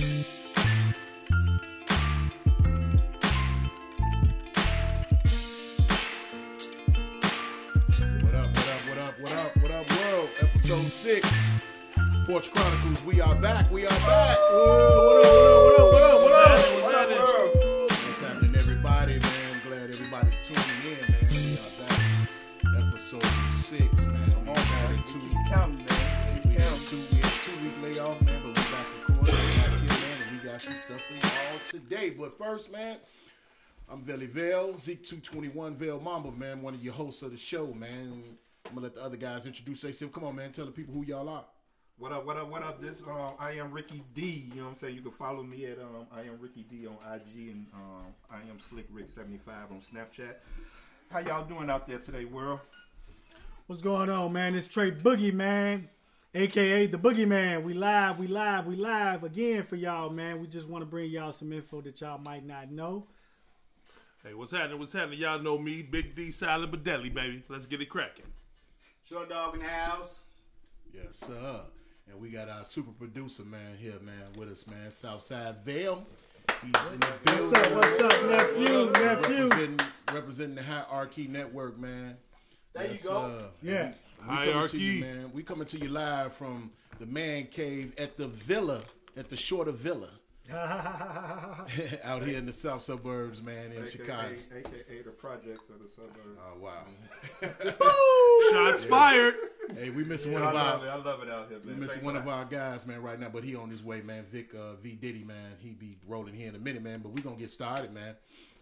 What up, what up, what up, what up, what up, stuff for y'all today. But first, man, I'm Veli Vale, Zeke221 Vale Mamba, man, one of your hosts of the show, man. I'm gonna let the other guys introduce themselves. Come on, man, tell the people who y'all are. What up, what up, what up? This um, I am Ricky D. You know what I'm saying? You can follow me at um, I am Ricky D on IG and um, I am Slick Rick 75 on Snapchat. How y'all doing out there today, world? What's going on, man? It's Trey Boogie, man, aka the Boogie Man. We live, we live, we live again for y'all, man. We just want to bring y'all some info that y'all might not know. Hey, what's happening? What's happening? Y'all know me, Big D, Silent but Deadly, baby. Let's get it cracking. Short dog in the house. Yes, sir. And we got our super producer man here, man, with us, man. Southside Vale. He's in the building. What's up, what's up, nephew, nephew? Representing, representing the Hierarchy Network, man. There you go. sir. Yeah. We coming to you, man. We coming to you live from the man cave at the villa, at the Shorter Villa, out here in the south suburbs, man, in Chicago. AKA, AKA the projects of the suburbs. Oh wow. Shots fired. hey, we missing Yeah, one I of our it. I love it out here, we man. missing Thanks one of our guys, man, right now, but he on his way, man. Vic uh, V Diddy, man. He be rolling here in a minute, man. But we gonna get started, man.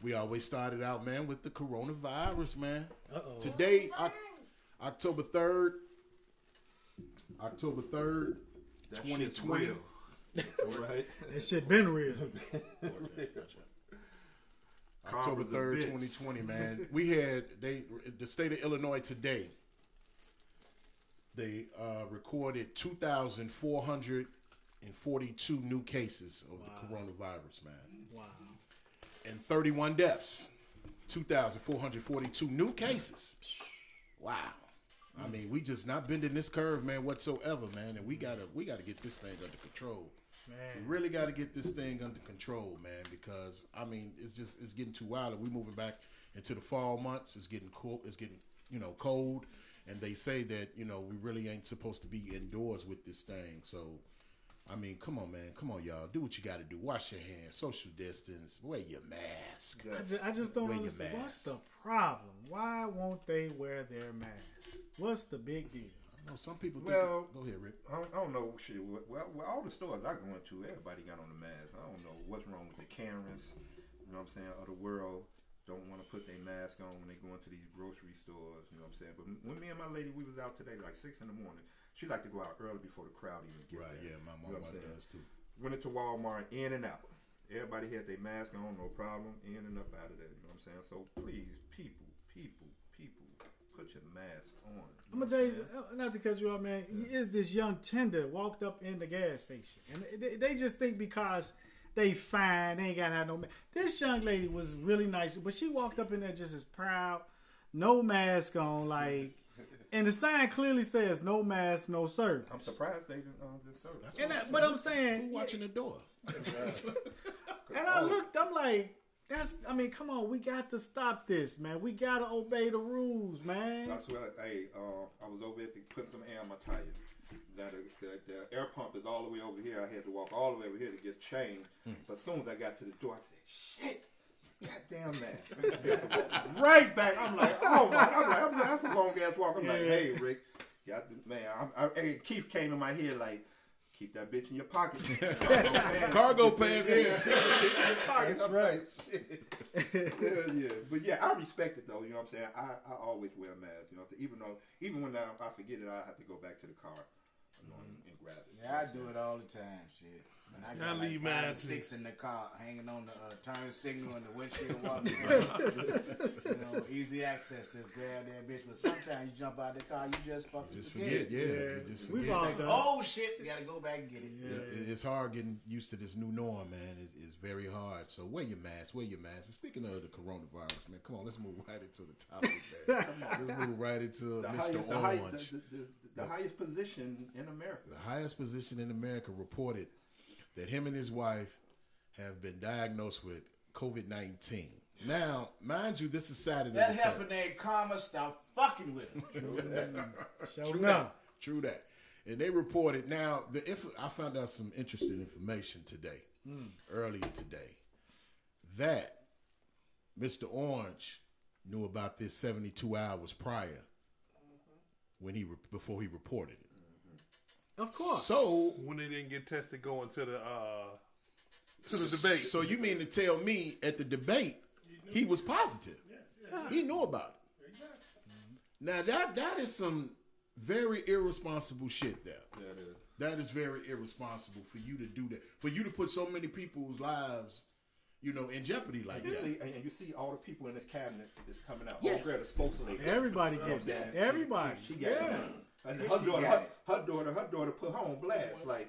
We always started out, man, with the coronavirus, man. Uh-oh. Today, Oc- October third, October third, that twenty shit's real. All right. That shit been real. October Calm as a third, twenty twenty, man. We had they the state of Illinois today. They uh, recorded two thousand four hundred and forty-two new cases of the coronavirus, man, Wow. and thirty-one deaths. Two thousand four hundred forty-two new cases. Wow. I mean, we just not bending this curve, man, whatsoever, man. And we gotta we gotta get this thing under control. Man. We really got to get this thing under control, man, because I mean, it's just it's getting too wild. And we moving back into the fall months. It's getting cool. It's getting you know cold, and they say that you know we really ain't supposed to be indoors with this thing. So, I mean, come on, man, come on, y'all, do what you got to do. Wash your hands, social distance, wear your mask. I just, I just don't Wear understand. What's the problem? Why won't they wear their mask? What's the big deal? I know some people. Think Well- go ahead, Rick. I don't, I don't know shit. Well, well, all the stores I go into, everybody got on the mask. I don't know what's wrong with the Karens. You know what I'm saying? Of the world don't want to put their mask on when they go into these grocery stores. You know what I'm saying? But when me and my lady we was out today, like six in the morning, she like to go out early before the crowd even get Right? there. Yeah, my You know mom what I'm saying? does too. Went into Walmart, in and out. Everybody had their mask on, no problem, in and up out of there. You know what I'm saying? So please, people, people, people, put your mask on. I'm gonna tell you, uh, not to cut you off, man. Is this young tender walked up in the gas station, and they, they just think because they fine, they ain't got to have no. Ma- this young lady was really nice, but she walked up in there just as proud, no mask on, like, and the sign clearly says no mask, no service. I'm surprised they didn't um, just serve. That's And what that, but I'm saying, Who watching the door? and I looked, I'm like, that's. I mean, come on, we got to stop this, man. We got to obey the rules, man. That's what. Hey, uh, I was over at to put some air on my tires. Now the, the, the air pump is all the way over here. I had to walk all the way over here to get changed. But as soon as I got to the door, I said, "Shit." Goddamn that! right back. I'm like, oh my! I'm like, I'm like, that's a long ass walk. I'm like, hey Rick, got the, man. I'm, I, hey, Keith came in my head like, keep that bitch in your pocket. Cargo pants, yeah. That's That's right. yeah, yeah. But yeah, I respect it though. You know what I'm saying? I, I always wear a mask. You know, even though even when I, I forget it, I have to go back to the car you know, and, and grab it. Yeah, I do it all the time. Shit. And I I got like leave five or six in the car, hanging on the uh, turn signal and the windshield wiper. you know, easy access. Just grab that bitch. But sometimes you jump out the car, you just fucking Just forget. forget, yeah. Yeah. You just We've all Like, done. oh shit, you gotta go back and get it. It- It's hard getting used to this new norm, man. It's, it's very hard. So wear your mask, wear your mask. And speaking of the coronavirus, man, come on, let's move right into the topic, man. let's move right into The Mr. highest, the, Orange. the, the, the, the highest position in America. The highest position in America reported that him and his wife have been diagnosed with COVID nineteen. Now, mind you, this is Saturday. That the heifer third. named Karma, stop fucking with him. Show True that. True that. And they reported now. The inf- I found out some interesting information today, hmm. earlier today, that Mr. Orange knew about this 72 hours prior when he re- before he reported it. Of course. So, When they didn't get tested going to the uh to the debate. so you mean to tell me at the debate he was positive? He knew about it. Now that that is some very irresponsible shit there. Yeah, it is. That is very irresponsible for you to do that. For you to put so many people's lives, you know, in jeopardy like You that. see, and you see all the people in this cabinet is coming out. Yeah. Oh, girl, spokesman. Everybody gets what that. Everybody. She, she got Yeah. it. And her daughter, got her, it. her daughter, her daughter put her on blast. Like,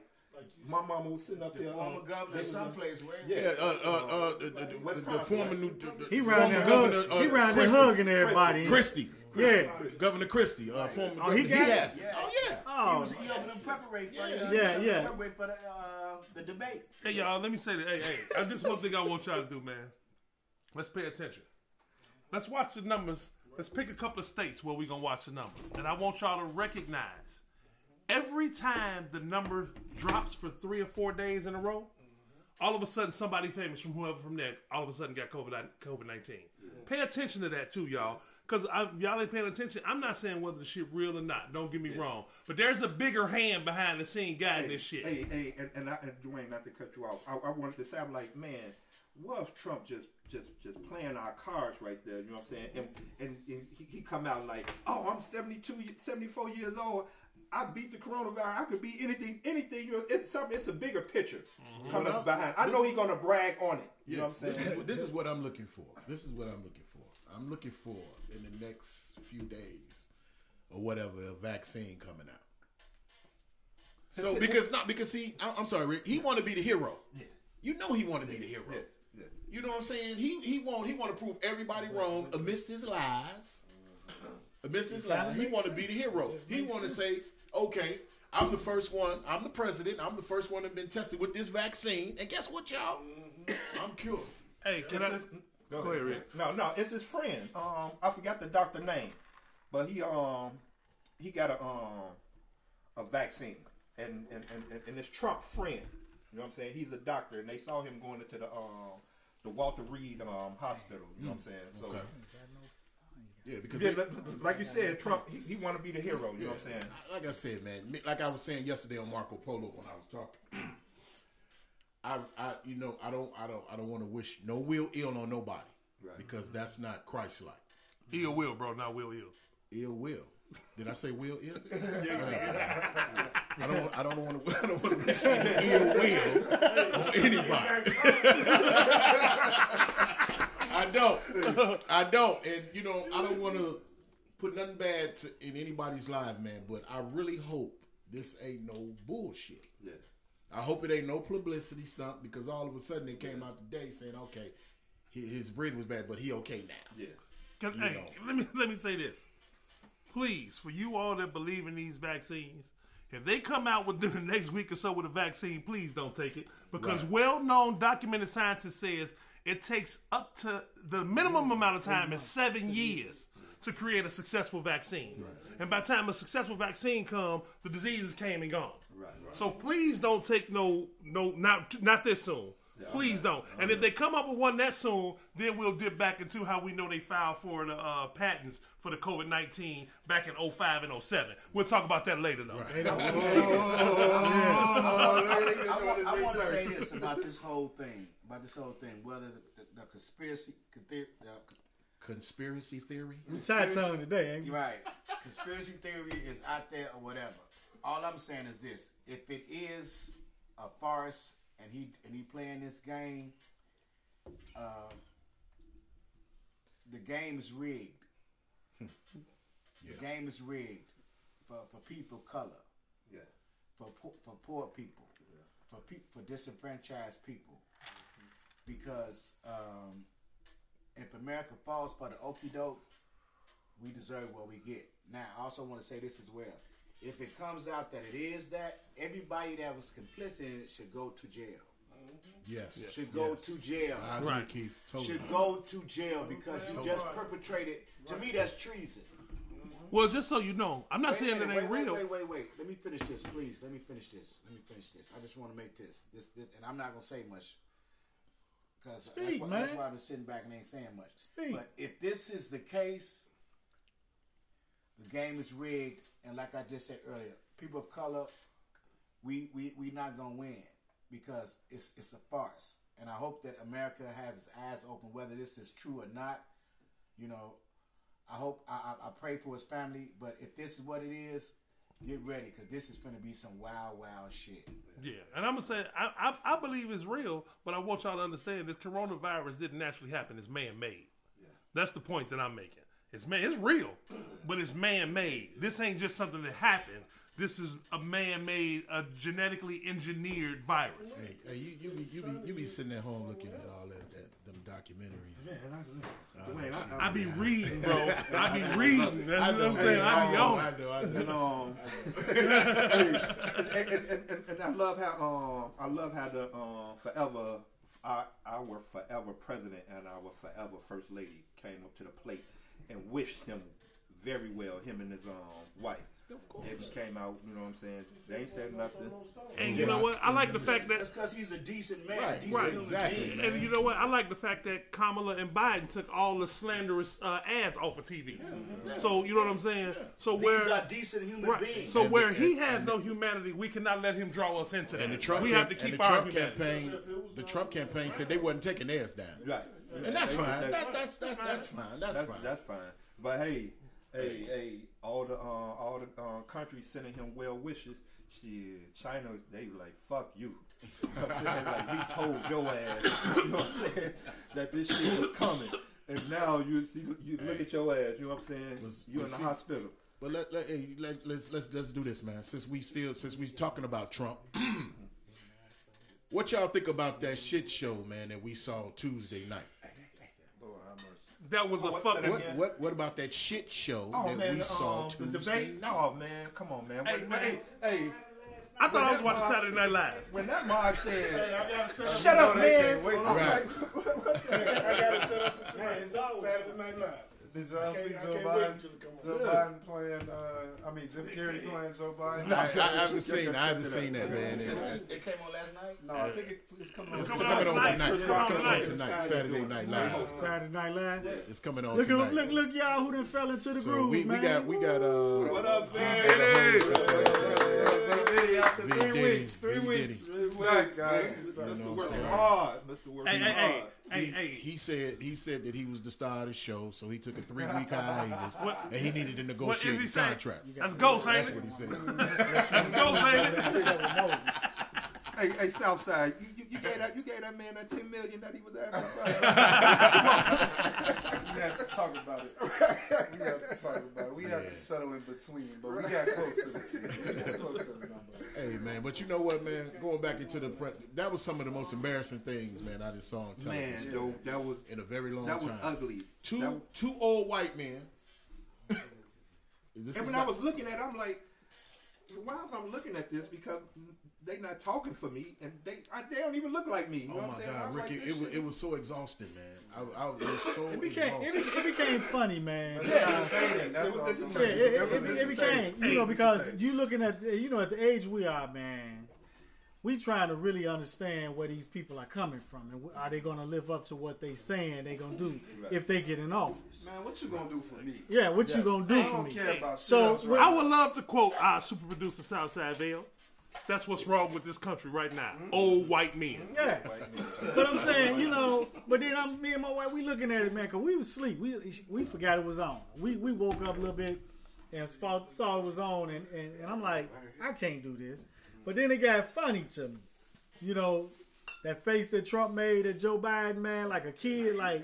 my mama was sitting up there. Former um, governor, they was- someplace where Yeah, uh, uh, uh, the, the, the, the former new, the, the He round there former hug, he uh, round there Christie. hugging everybody. Christie, Yeah. Governor Christie, uh, former Oh, he governor. got it? has it. Yeah. Oh yeah. He Oh, was he opened preparation for Yeah. the, Yeah, yeah. preparation for the, uh, the debate. Hey y'all, let me say that. Hey, hey, this one thing I want y'all to do, man. Let's pay attention. Let's watch the numbers. Let's pick a couple of states where we're gonna watch the numbers, and I want y'all to recognize every time the number drops for three or four days in a row. All of a sudden, somebody famous from whoever from there, all of a sudden got COVID COVID nineteen. Pay attention to that too, y'all. Because y'all ain't paying attention. I'm not saying whether the shit real or not. Don't get me wrong. But there's a bigger hand behind the scene guiding this shit. Hey, hey, and, and, I, and Dwayne, not to cut you off, I, I wanted to say, I'm like, man, what if Trump just just just playing our cards right there? You know what I'm saying? And and, and he, he come out like, oh, I'm 72, 74 years old. I beat the coronavirus. I could be anything, anything. You know, it's something. It's a bigger picture mm-hmm. coming Well, behind. I know he's gonna brag on it. You know what I'm This saying? is, what- this is what I'm looking for. This is what I'm looking for. I'm looking for in the next few days or whatever a vaccine coming out. So because not because see, I- I'm sorry, Rick. He want to be the hero. Yeah. You know he want to be the hero. Yeah, yeah. You know what I'm saying? He he want he want to prove everybody wrong amidst his lies. Amidst his lies, he want to be the hero. He want to say, okay, I'm the first one. I'm the president. I'm the first one that been tested with this vaccine. And guess what, y'all? I'm cured. Hey, can I? It's Go ahead, Rick. No, no, it's his friend. Um, I forgot the doctor name, but he um he got a um a vaccine, and and and, and it's Trump friend. You know what I'm saying? He's a doctor, and they saw him going into the um the Walter Reed um hospital. You know what I'm saying? So. Okay. Yeah, because Yeah, they- like- like you said, Trump, he, he want to be the hero. You know what I'm saying? like I said, man, like I was saying yesterday on Marco Polo when I was talking. I, I, you know, I don't, I don't, I don't want to wish no will ill on nobody Right. because that's not Christ-like. Ill will, bro, not will ill. Ill will. Did I say will ill? I don't, I don't want to, I don't want to wish ill will on anybody. I don't, I don't, and you know, I don't want to put nothing bad to, in anybody's life, man. But I really hope this ain't no bullshit. Yeah. I hope it ain't no publicity stunt because all of a sudden it came out today saying, okay, his, his breathing was bad, but he okay now. Yeah. Can, You hey, know. let me let me say this, please, for you all that believe in these vaccines, if they come out within the next week or so with a vaccine, please don't take it because Right. well-known documented scientists says it takes up to the minimum amount of time is seven years to create a successful vaccine, and by the time a successful vaccine come, the diseases came and gone. Right. So please don't take no no not not this soon. Please don't. And if they come up with one that soon, then we'll dip back into how we know they filed for the uh, patents for the COVID nineteen back in 05 and 07. We'll talk about that later though. I, want, I want to say this about this whole thing, about this whole thing, whether the, the, the conspiracy, the, Conspiracy theory. We tight tongue today, ain't we? right, conspiracy theory is out there or whatever. All I'm saying is this: if it is a farce and he and he playing this game, uh, the game is rigged. The game is rigged for, for people of color, Yeah. for poor, for poor people, Yeah. for pe- for disenfranchised people, because um, if America falls for the okey doke, we deserve what we get. Now, I also want to say this as well. If it comes out that it is that, everybody that was complicit in it should go to jail. Mm-hmm. Yes. Should go yes. to jail. I agree, Right. Keith. Totally. Should go to jail because you just perpetrated. To me, that's treason. Mm-hmm. Well, just so you know, I'm not Wait saying it minute, ain't wait, real. Wait, wait, wait, wait. Let me finish this, please. Let me finish this. Let me finish this. I just want to make this, this, this and I'm not gonna say much because that's, why- that's why I've been sitting back and ain't saying much. Speak. But if this is the case, the game is rigged, and like I just said earlier, people of color, we we we not gonna win because it's it's a farce. And I hope that America has its eyes open, whether this is true or not. You know, I hope I, I, I pray for his family, but if this is what it is, get ready because this is going to be some wild, wild shit. Yeah, and I'm gonna say I, I I believe it's real, but I want y'all to understand this coronavirus didn't naturally happen. It's man made. Yeah. That's the point that I'm making. It's man, it's real, but it's man made. This ain't just something that happened. This is a man made, a genetically engineered virus. Hey, hey, you, you be you be you be sitting at home looking at all that, that them documentaries. Man, I, I be reading, bro. I be reading. That's what I'm saying. I be I on. it. know, I know. And um, and, and, and, and, and I love how um, I love how the um, forever our, our forever president and our forever first lady came up to the plate and wished him very well. Him and his um wife. Of course. They came out. You know what I'm saying? They ain't said nothing. And you know what? I like the fact that That's because he's a decent man, Right, decent right, exactly, being. And you know what? I like the fact that Kamala and Biden took all the slanderous uh, ads off of TV. So you know what I'm saying? So These where are decent human right, beings. so And where the- he and- has no humanity, we cannot let him draw us into that. And the Trump, we have to and keep the our Trump campaign, the Trump campaign said they wasn't taking theirs down, Right. and that's fine. they- That's that's that's that's fine. That's That's, fine. that's fine. But hey, hey, hey, all the uh, all the uh, countries sending him well wishes. Shit, China, they were like, fuck you. You know I'm saying? Like, we told your ass, you know what I'm saying, that this shit was coming. And now you see, you look at your ass, you know what I'm saying? Was- you in the see- hospital. But let, let, hey, let let's let's let's do this, man. Since we still since we talking about Trump, what y'all think about that shit show, man, that we saw Tuesday night? That was a what's fucking. What again? what what about that shit show Oh that man, we saw um, the Tuesday debate. No man, come on man. Hey, When- man. hey, hey, I thought I was watching Saturday Night Live. when that mob said, Shut "Shut up, man," Wait, I'm Right. I got it set up for tonight. Saturday Night Live. Did y'all I see can't- Joe Biden? until it come on. Joe Biden playing. Uh, I mean, Jim Carrey playing Joe Biden. I, I haven't seen I haven't seen that, man. It- it- It came on last night. No, I think it, it's coming on. It's It's coming coming on tonight. tonight. It's It's coming out on tonight. tonight. Saturday Night Live. Saturday Night Live. It's coming on Look, tonight. at, look, look, y'all who done fell into the So groove, we, we got we got uh "What up, man?" After V. three Diddy, weeks, three weeks, Diddy. it's back, guys. You know Mr. what I'm Working saying? hard, Mr. Working Hey, hey, hey, hard. Hey, he, hey. he said he said that he was the star of the show, so he took a three week hiatus, What- and he needed to negotiate he the saying? contract. That's ghost, ain't That's it? what he said. That's ghost, ain't it? Hey, hey, Southside, you, you, you gave that you gave that man that ten million that he was asking for. We have to talk about it. We have to talk about it. We have to settle in between, but we got close to the team. We got close to the number. Hey man, but you know what, man? Going back into the pre- that was some of the most embarrassing things, man. I just saw on television man, though, that was in a very long that was time. ugly. Two That- two old white men. and when not, I was looking at, it, I'm like, why was I looking at this? Because they not talking for me, and they I, they don't even look like me. You know Oh what my I'm saying? God, Ricky! like, it was it was so exhausting, man. I, I was so It became, it, exhausting. be- it became funny, man. Yeah, Entertaining, That's what I was It Yeah, became, you know, because you looking at, you know, at the age we are, man, we trying to really understand where these people are coming from, and are they going to live up to what they saying they gonna do if they get in office? Man, what you gonna do for me? Yeah, what you gonna do I for don't me? care about So, right I would love to quote our super producer Southside Vale. That's what's wrong with this country right now. Old white men. Yeah, but I'm saying, you know, but then I'm me and my wife, we looking at it, man, cause we was asleep. We we forgot it was on. We we woke up a little bit and saw, saw it was on, and, and and I'm like, I can't do this. But then it got funny to me, you know, that face that Trump made at Joe Biden, man, like a kid, like.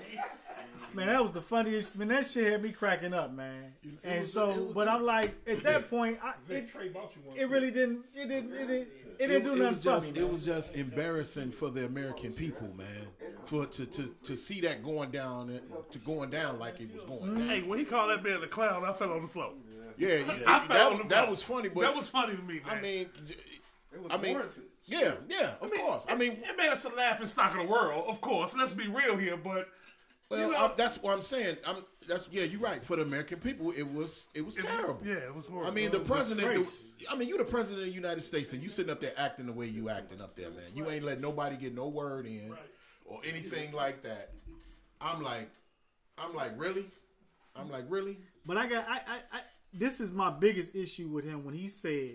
Man, that was the funniest. Man, that shit had me cracking up, man. And was- so, was- but I'm like, at that point, I, it, it really didn't. It didn't. It didn't. It didn't do nothing was for just me. it was just embarrassing for the American people, man. for to, to, to see that going down to going down like it was going mm-hmm. down. Hey, when he called that man the clown, I fell on the floor. Yeah, yeah I fell that, on the that was funny, but that was funny to me, man. I mean, It was I mean, warranted. yeah, yeah, of course. I mean, it made us a laughing stock of the world, of course. Let's be real here, but well, you know- I'm- that's what I'm saying. I'm that's yeah, you're right. For the American people, it was it was it terrible. yeah, it was horrible. I mean, the president. The, I mean, you're the president of the United States, and you sitting up there acting the way you acting up there, man. You ain't letting nobody get no word in or anything like that. I'm like, I'm like, really? I'm like, really? But I got I, I, I this is my biggest issue with him when he said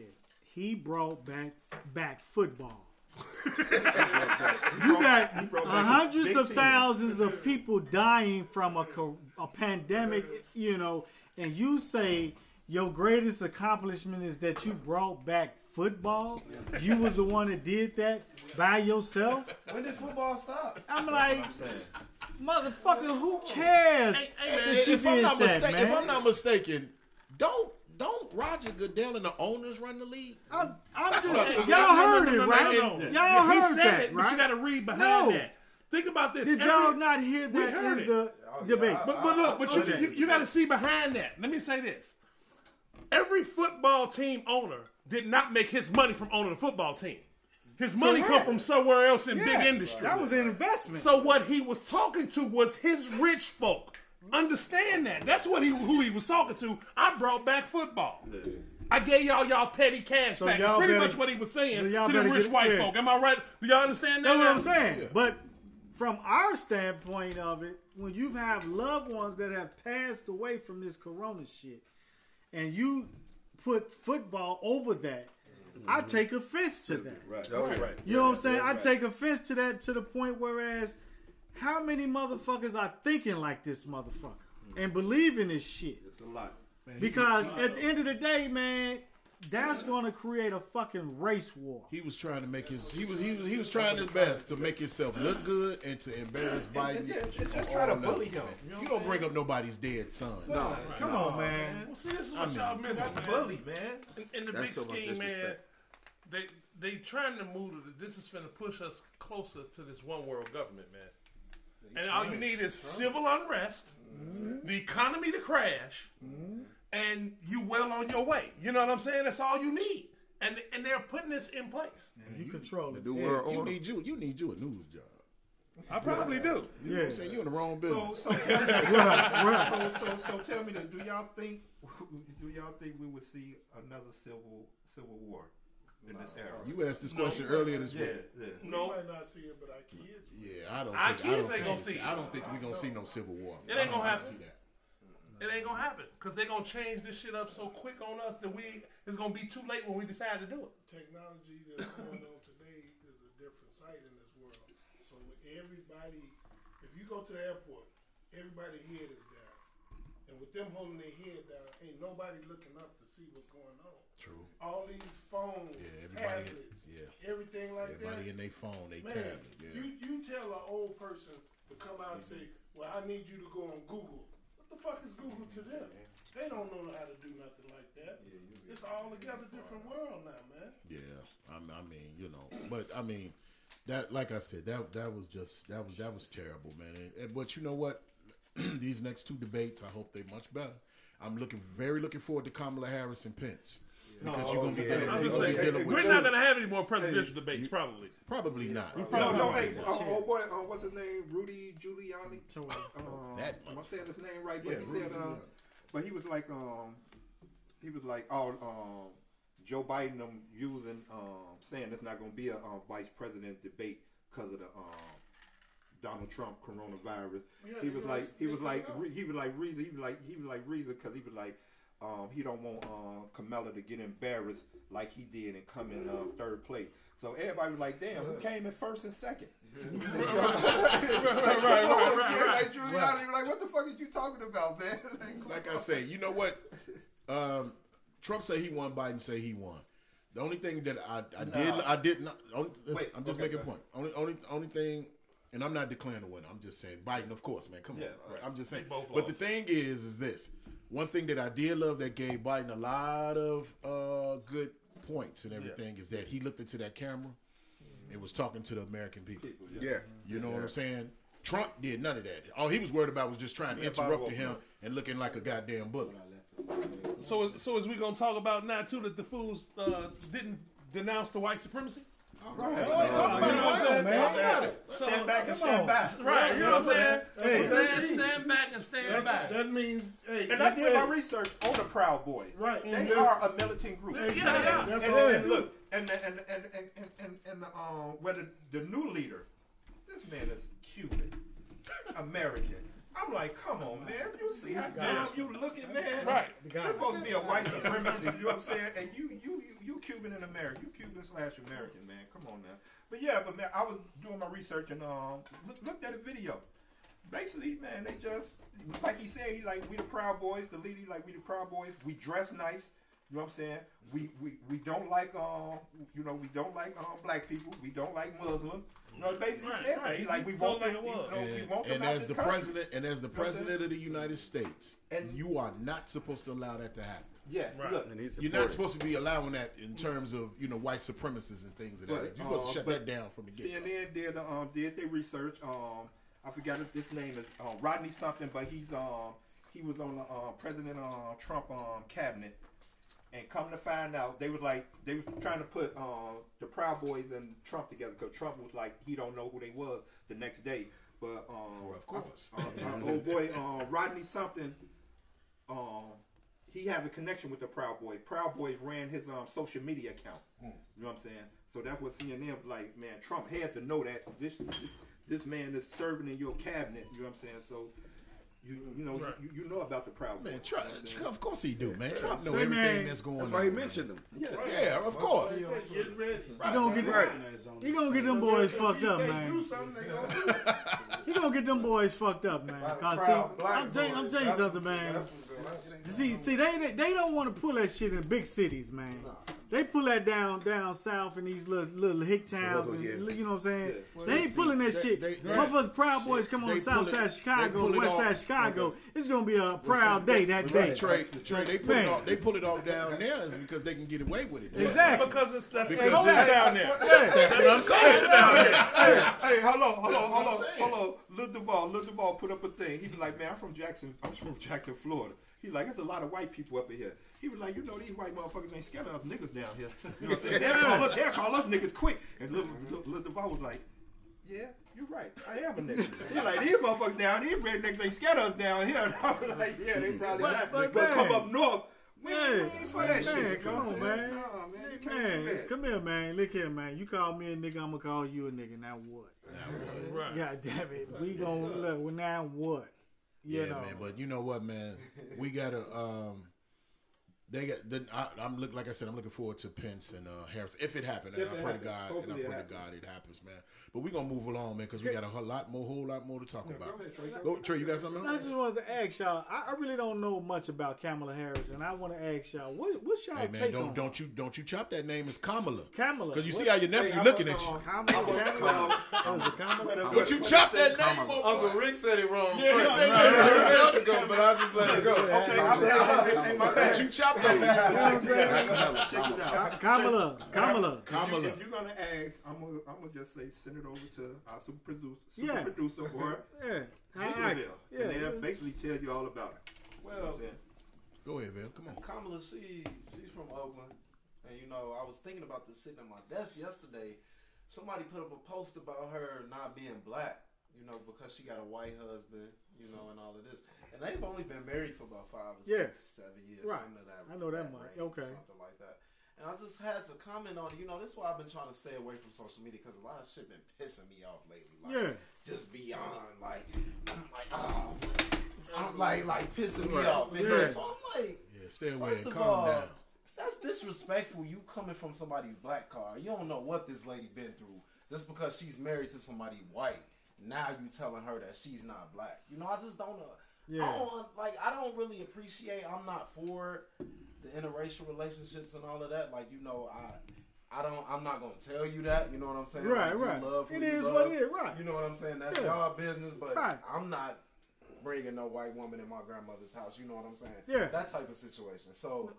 he brought back back football. You got brought back a hundreds of thousands of people dying from a a pandemic, you know, and you say your greatest accomplishment is that you brought back football. You was the one that did that by yourself. When did football stop? I'm like, motherfucker, who cares Hey, that man, if I'm not that, mistaken, man? if I'm not mistaken, don't don't Roger Goodell and the owners run the league? I'm, I'm That's just, what I'm- y'all no, no, heard no, it, no, no, right? no, no. Y'all Yeah, he heard said that, it, right? but you got to read behind No. that. Think about this. Did Every- y'all not hear that heard in it. the Oh, debate? yeah, But, but look, but you, you, you got to see behind that. Let me say this: every football team owner did not make his money from owning a football team. His money come from somewhere else in big industry. That was an investment. So what he was talking to was his rich folk. Understand that. That's what he who he was talking to. I brought back football. I gave y'all y'all petty cash So back. y'all That's pretty better- much what he was saying so to the rich get- white yeah. folk. Am I right? Do y'all understand that? That's what? I'm saying. But from our standpoint of it, when you have loved ones that have passed away from this corona shit, and you put football over that, I mm-hmm. take offense to that. Right. right. You know what I'm saying? I take offense to that to the point whereas how many motherfuckers are thinking like this motherfucker and believing this shit? It's a lot. Because at the end of the day, man, that's gonna create a fucking race war. He was trying to make his he was he was he was trying his best to make himself look good and to embarrass Biden. yeah, just- just try to all bully levels, him. man. You don't bring up nobody's dead son. No. Come on, man. Well, see, this is I what mean, y'all missing, That's man. bully, man. In, in the That's big so scheme, man, they they trying to move to this is going to push us closer to this one world government, man. And all you need is civil unrest, mm-hmm. the economy to crash, mm-hmm. and you well on your way. You know what I'm saying? That's all you need. And and they're putting this in place. And You control it. New Yeah. world You need you you need you a news job. I probably do. You know what I'm saying? You in the wrong So, business. so, tell me, Right, right. so, so, so tell me this: Do y'all think? Do y'all think we would see another civil civil war in this era? you asked this question earlier this yeah, week. yeah. We No, might not see it, but our kids. Yeah, I don't Our think I kids don't ain't gonna see it. I don't think we're gonna see no civil war. It ain't gonna happen. See that. it ain't gonna happen because they're gonna change this shit up so quick on us that we it's gonna be too late when we decide to do it. Technology that's going on today is a different sight in this world. So with everybody, if you go to the airport, everybody's head is down, and with them holding their head down, ain't nobody looking up to see what's going on. True. All these phones, Yeah, everybody- tablets, yeah. everything like Everybody that. Everybody in their phone, they Man, tablet. Yeah. you you tell an old person to come out and say, "Well, I need you to go on Google." What the fuck is Google to them? They don't know how to do nothing like that. It's all together different world now, man. Yeah, I mean, you know, but I mean, that like I said, that that was just that was that was terrible, man. And, and- but you know what? These next two debates, I hope they much better. I'm looking very looking forward to Kamala Harris and Pence because you're gonna be dealing, I'm you're just gonna be saying, dealing we're not gonna have any more presidential debates, probably. probably not. No, no, hey, uh, oh boy, uh, what's his name? Rudy Giuliani. So, Um, That am I saying his name right? But Yeah, he Rudy said, uh, Giuliani. but he was like, um, he was like, oh, um, Joe Biden um, using, um, saying it's not going to be a um, vice president debate because of the um, Donald Trump coronavirus. Yeah, he you was know, like, he was big like, enough. re- he was like reason, he was like, he was like reason because he was like. Um, he don't want uh, Kamala to get embarrassed like he did and come in uh, third place. So everybody was like, "Damn, who came in first and second? right, right, right, right. Like Giuliani, like, what the fuck is you talking about, man? Like, like I say, you know what? Um, Trump say he won. Biden say he won. The only thing that I, I did I did not. Only, Wait, I'm just okay, making a point. Only only only thing, and I'm not declaring a winner. I'm just saying Biden, of course, man. Come Yeah, on. right. I'm just saying. They both But the thing is, is this one thing that I did love that gave Biden a lot of uh, good points and everything is that he looked into that camera and was talking to the American people. Yeah. You know what I'm saying? Trump did none of that. All he was worried about was just trying to Yeah, interrupt him opener. and looking like a goddamn bully. So, so as we gonna talk about now too that the fools uh, didn't denounce the white supremacy. Right. Talk about it, on, man. man. Talk about it. So, Stand back and Come stand back. Right, you know what I'm saying? Hey. stand, stand back and stand That, back. that means, hey, And I did my research on the Proud Boys. Right, They and that's- are a militant group. Hey, Yeah, yeah. That's and, all. and look, and and and and and and, and, and um, where the, the new leader, this man is Cuban, American. I'm like, come on, man. You see how dumb you looking, man? Right. This supposed to be a white supremacist. You know what I'm saying? And you, you, you, you Cuban and American. You Cuban slash American, man. Come on now. But yeah, but man, I was doing my research and um look, looked at a video. Basically, man, they just like he said, he like we the Proud Boys, the leader, like we the Proud Boys. We dress nice. You know what I'm saying? We we, we don't like um you know we don't like um black people. We don't like Muslims. You know, basically Right, said right. like we He want told them, like it was. you know, we And, want and as the country. president and as the know what I'm president of the United States, And- you are not supposed to allow that to happen. Yeah, Right. look, And he's You're not supposed to be allowing that in terms of you know white supremacists and things of that. But. You're supposed uh, to shut that down from the get go. CNN did um did their research. Um, I forgot his, his name is um, Rodney something, but he's um he was on the uh, President uh, Trump um cabinet. And come to find out, they was like they was trying to put uh, the Proud Boys and Trump together because Trump was like he don't know who they was the next day. But um, Well, of course. uh, uh, old boy uh, Rodney something, um, he has a connection with the Proud Boys. Proud Boys ran his um, social media account. You know what I'm saying? So that's what CNN was like. Man, Trump had to know that this this, this man is serving in your cabinet. You know what I'm saying? So. You, you know Right. you, you know about the Proud Boys. Man, you Trump, know what I'm saying? of course he do, man. Trump know Say, everything man, that's going That's on. why he mentioned them. Yeah, yeah, of course. He said, get ready. He gonna get Right. he gonna get them boys fucked up, man. Do something, gonna. He gonna get them boys fucked up, man. Cause see, I'm telling, I'm telling you something, man. that's what's going on. See, see, they they, they don't want to pull that shit in big cities, man. They pull that down down south in these little little hick towns, and Yeah. you know what I'm saying. Yeah. They ain't pulling that they- shit. they- they- Motherfuckers, Proud Boys come on They south it- side Chicago, pull west side of Chicago. It's gonna be a proud day that But day. see, Trey, Trey, they pull Man. it off. They pull it off down there is because they can get away with it. Exactly. Because it's that's Because because it's- down there. That's what I'm saying. hey, hey, hold on, hold That's on, what hold I'm on, saying. hold on. Lil Duval, Lil Duval put up a thing. He was like, man, I'm from Jackson. I'm from Jackson, Florida. He's like, there's a lot of white people up in here. He was like, you know, these white motherfuckers ain't scared of us niggas down here. You know what I'm saying? They'll call us, they'll call us niggas quick. And Lil, Lil, Lil Duval was like, yeah, you're right. I am a nigga. He's like, these motherfuckers down here, rednecks ain't scared of us down here. And I was like, yeah, they probably But- not. but But, come up north, we, Man, we ain't for that man, shit. Come on, man. Nah, man, you can't Man, come here, man. Look here, man. You call me a nigga, I'm gonna call you a nigga. Now what? Right. God damn it. We gonna look. Well, now what? You Yeah, know. man. But you know what, man? We gotta. Um, they got. Then I, I'm look like I said. I'm looking forward to Pence and uh, Harris if it happens. And If I pray happens. to God. And I Hopefully pray to. God it happens, man. But we're gonna move along, man, because we got a whole lot more, whole lot more to talk about. Go ahead, Trey. Go, Trey, you got something? I just wanted to ask y'all. I, I really don't know much about Kamala Harris, and I want to ask y'all what what's y'all Hey man, take don't on don't you don't you chop that name as Kamala? Kamala? Because you What- see how your nephew Hey, looking at you. Kamala? Kamala? Oh, Kamala? Don't you chop that name up? Uncle Rick said it wrong Yeah, he first. said Right, that. right, minutes ago, but I just let it go. Okay, I'm, hey, hey, my bad. Don't you chop that name? Check. Kamala, Kamala. Kamala. If you're gonna ask, I'm gonna, I'm gonna just say send it over to our super producer, super Yeah. producer or Yeah, I, I, Nicholasville, yeah. and they'll basically tell you all about it. You know Well, Go ahead, Val. Come on. Kamala, she she's from Oakland, and you know I was thinking about this sitting at my desk yesterday. Somebody put up a post about her not being black, you know, because she got a white husband, you know, and all of this, and they've only been married for about five or Yeah. six, seven years, Right. something of that. I know that much. Okay. something like that. And I just had to comment on it. You know, this is why I've been trying to stay away from social media because a lot of shit been pissing me off lately. Like, Yeah. just beyond like I'm like oh I'm like like pissing me Right. off. And Yeah. so I'm like, Yeah, stay away first and of calm all, down. that's disrespectful. You coming from somebody's black car. You don't know what this lady been through. Just because she's married to somebody white, now you telling her that she's not black. You know, I just don't know. Yeah. I don't like. I don't really appreciate. I'm not for the interracial relationships and all of that. Like you know, I. I don't. I'm not gonna tell you that. You know what I'm saying? Right, Like, you right. Love who It you is love. what it is, right. You know what I'm saying? That's Yeah. y'all business. But Right. I'm not bringing no white woman in my grandmother's house. You know what I'm saying? Yeah. That type of situation. So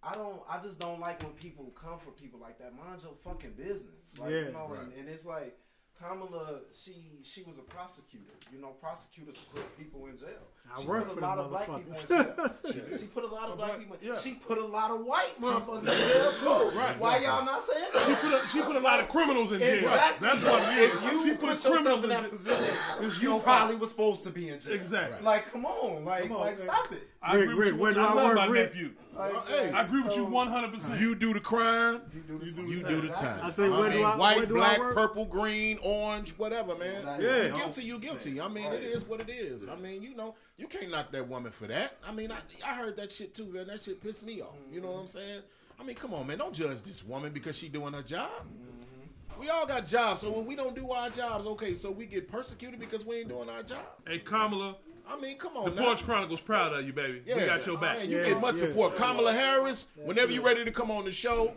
I don't. I just don't like when people come for people like that. Mind your fucking business. Like Yeah. you know, and, and it's like Kamala, she she was a prosecutor. You know, prosecutors put people in jail. I she work put for a lot of black people in motherfuckers. jail. she, she put a lot of black people. Yeah. She put a lot of white motherfuckers in jail too. Right. Why y'all not saying that? She put, a, she put a lot of criminals in jail. Exactly. That's what it is. If you she put, put yourself criminals in that position, It's you probably was supposed to be in jail. Exactly. Like, come on, like, Come on, like, man. stop it. I Rick, agree with Rick, you. where do I I love work, my Rick? nephew. Like, hey, I agree with you 100%. You do the crime, do the you time. do the time. I say, where do mean, I- white, where do black, work? purple, green, orange, whatever, man. Exactly. Yeah. You guilty, you guilty. I mean, it is what it is. I mean, you know, you can't knock that woman for that. I mean, I, I heard that shit too, man. That shit pissed me off. You know what I'm saying? I mean, come on, man. Don't judge this woman because she doing her job. We all got jobs, so when we don't do our jobs, okay, so we get persecuted because we ain't doing our job. Hey, Kamala, I mean, come on, now. Porch Chronicles proud of you, baby. We got your back. Oh, man, you Yeah, get much yeah. support. Kamala Harris, whenever you're ready to come on the show,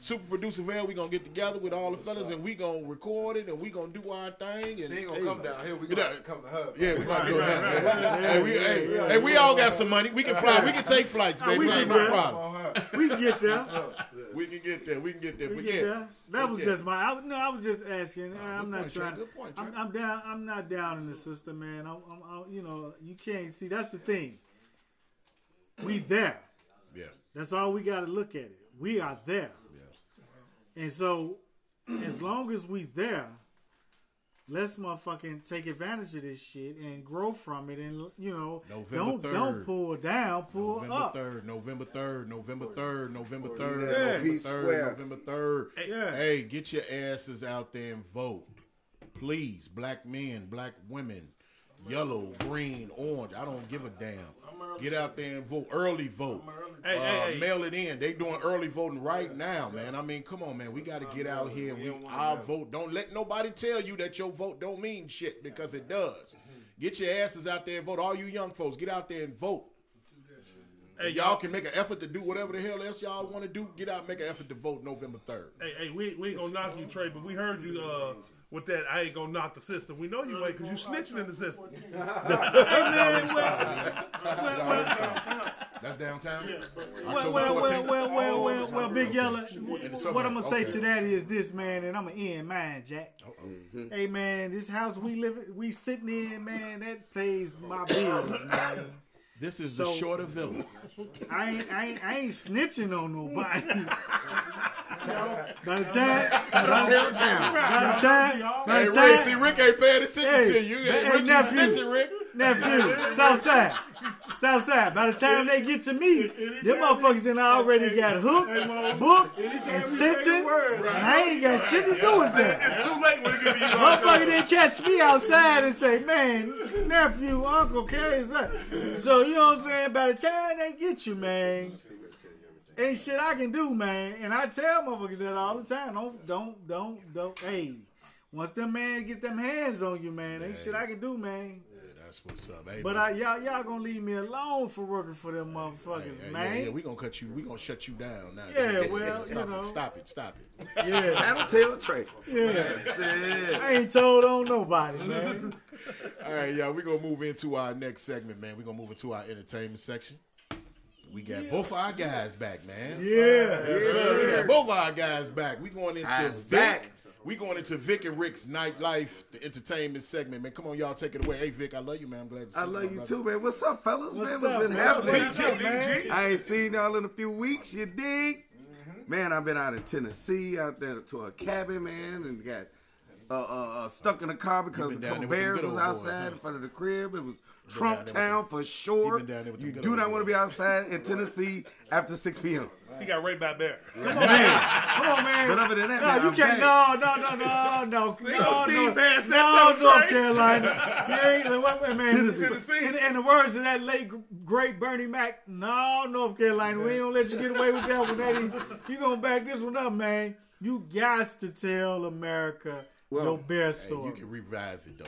super producer Val, we gonna get together with all the fellas and we gonna record it and we gonna do our thing. And, She ain't gonna hey, come down here. We gonna out. to come to her. Yeah, we gonna do Right, that. right, man. Hey, we, hey, hey, we all got some money. We can fly. We can take flights, baby. we Ain't can no that. problem. We can get there. We can get there. We can get there. We But get yeah, there. That was Yeah. just my. I, no, I was just asking. I'm not point, trying. Good point, I'm, I'm down. I'm not down in the system, man. I'm, I'm, I'm, you know, you can't see. That's the thing. We there. yeah, That's all we got to look at it. We are there. Yeah. And so, as long as we there, let's motherfucking take advantage of this shit and grow from it, and you know, November don't 3rd. don't pull down, pull November up. third, November third, November third, November third, Yeah. November third, November third. Yeah. Hey, get your asses out there and vote, please. Black men, black women, yellow, green, orange. I don't give a damn. Get out there and vote. Early vote. Hey, uh, hey, hey. Mail it in. They doing early voting right now, man. I mean, come on, man. We got to get out here we our vote. Don't let nobody tell you that your vote don't mean shit because it does. Get your asses out there and vote. All you young folks, get out there and vote. Hey, y'all can make an effort to do whatever the hell else y'all want to do. Get out, and make an effort to vote November third. Hey, hey, we, we ain't gonna knock you, Trey, but we heard you uh, with that. I ain't gonna knock the system. We know you ain't because you snitching in the system. Hey man, well, That's downtown. well, October well, well, well, well, well, well, Big Yellow. What. I'm gonna say Okay. to that is this, man, and I'm gonna end mine, Jack. Mm-hmm. Hey man, this house we live, we sitting in, man, that pays my bills, man. This is the So- shorter village. I ain't, I ain't, I ain't snitching on nobody. by the time, by the time, by the time, Hey, the Rick, see, Rick ain't paying attention Hey, to you. hey, Hey, Rick, you nephew. snitching, Rick. Nephew, Southside, Southside. By the time they get to me, them motherfuckers done already got hooked, booked, and sentenced, and I ain't got shit to do with that. It's too late when it you. Motherfucker didn't catch me outside and say, man, nephew, uncle, carry. So, you know what I'm saying? By the time they get you, man, ain't shit I can do, man. And I tell motherfuckers that all the time. Don't, don't, don't, don't. Hey, once them man get them hands on you, man, ain't shit I can do, man. Yeah, that's what's up. Hey, But. I, y'all, y'all gonna leave me alone for working for them motherfuckers, Hey, hey, man. Yeah, yeah, we gonna cut you. We gonna shut you down now. Yeah, well, stop you know. It, stop it. Stop it. yeah, That'll tell Trey. yeah. I ain't told on nobody, man. All right, y'all. We gonna move into our next segment, man. We gonna move into our entertainment section. We got both of our guys back, man. Yeah. Yes, sir. We got both of our guys back. We going into Guys Vic. back. We going into Vic and Rick's nightlife, the entertainment segment, man. Come on, y'all, take it away. Hey, Vic, I love you, man. I'm glad to see you. I love my you brother. too, man. What's up, fellas? What's man, what's up, been man? happening? What's up, man? I ain't seen y'all in a few weeks. You dig? Man, I've been out in Tennessee, out there to a cabin, man, and got uh, uh, uh, stuck in a car because a been down couple there with bears the good was old boys, outside huh? in front of the crib. It was Trump there with Town for sure. been down there with the You do not want to be outside in Tennessee after 6 p.m. He got raped by a bear. Come on, man. Come on, man. But other than that, No, man, you I'm can't. back. No, no, no, no, no, go no, Steve no, Vance, no, that's North Carolina. You ain't, wait, wait, man. Tennessee. Tennessee. In, in the words of that late great Bernie Mac, no, North Carolina, we ain't gonna let you get away with that one. Eddie. You gonna back this one up, man? You got to tell America your bear Hey, story. you can revise it though.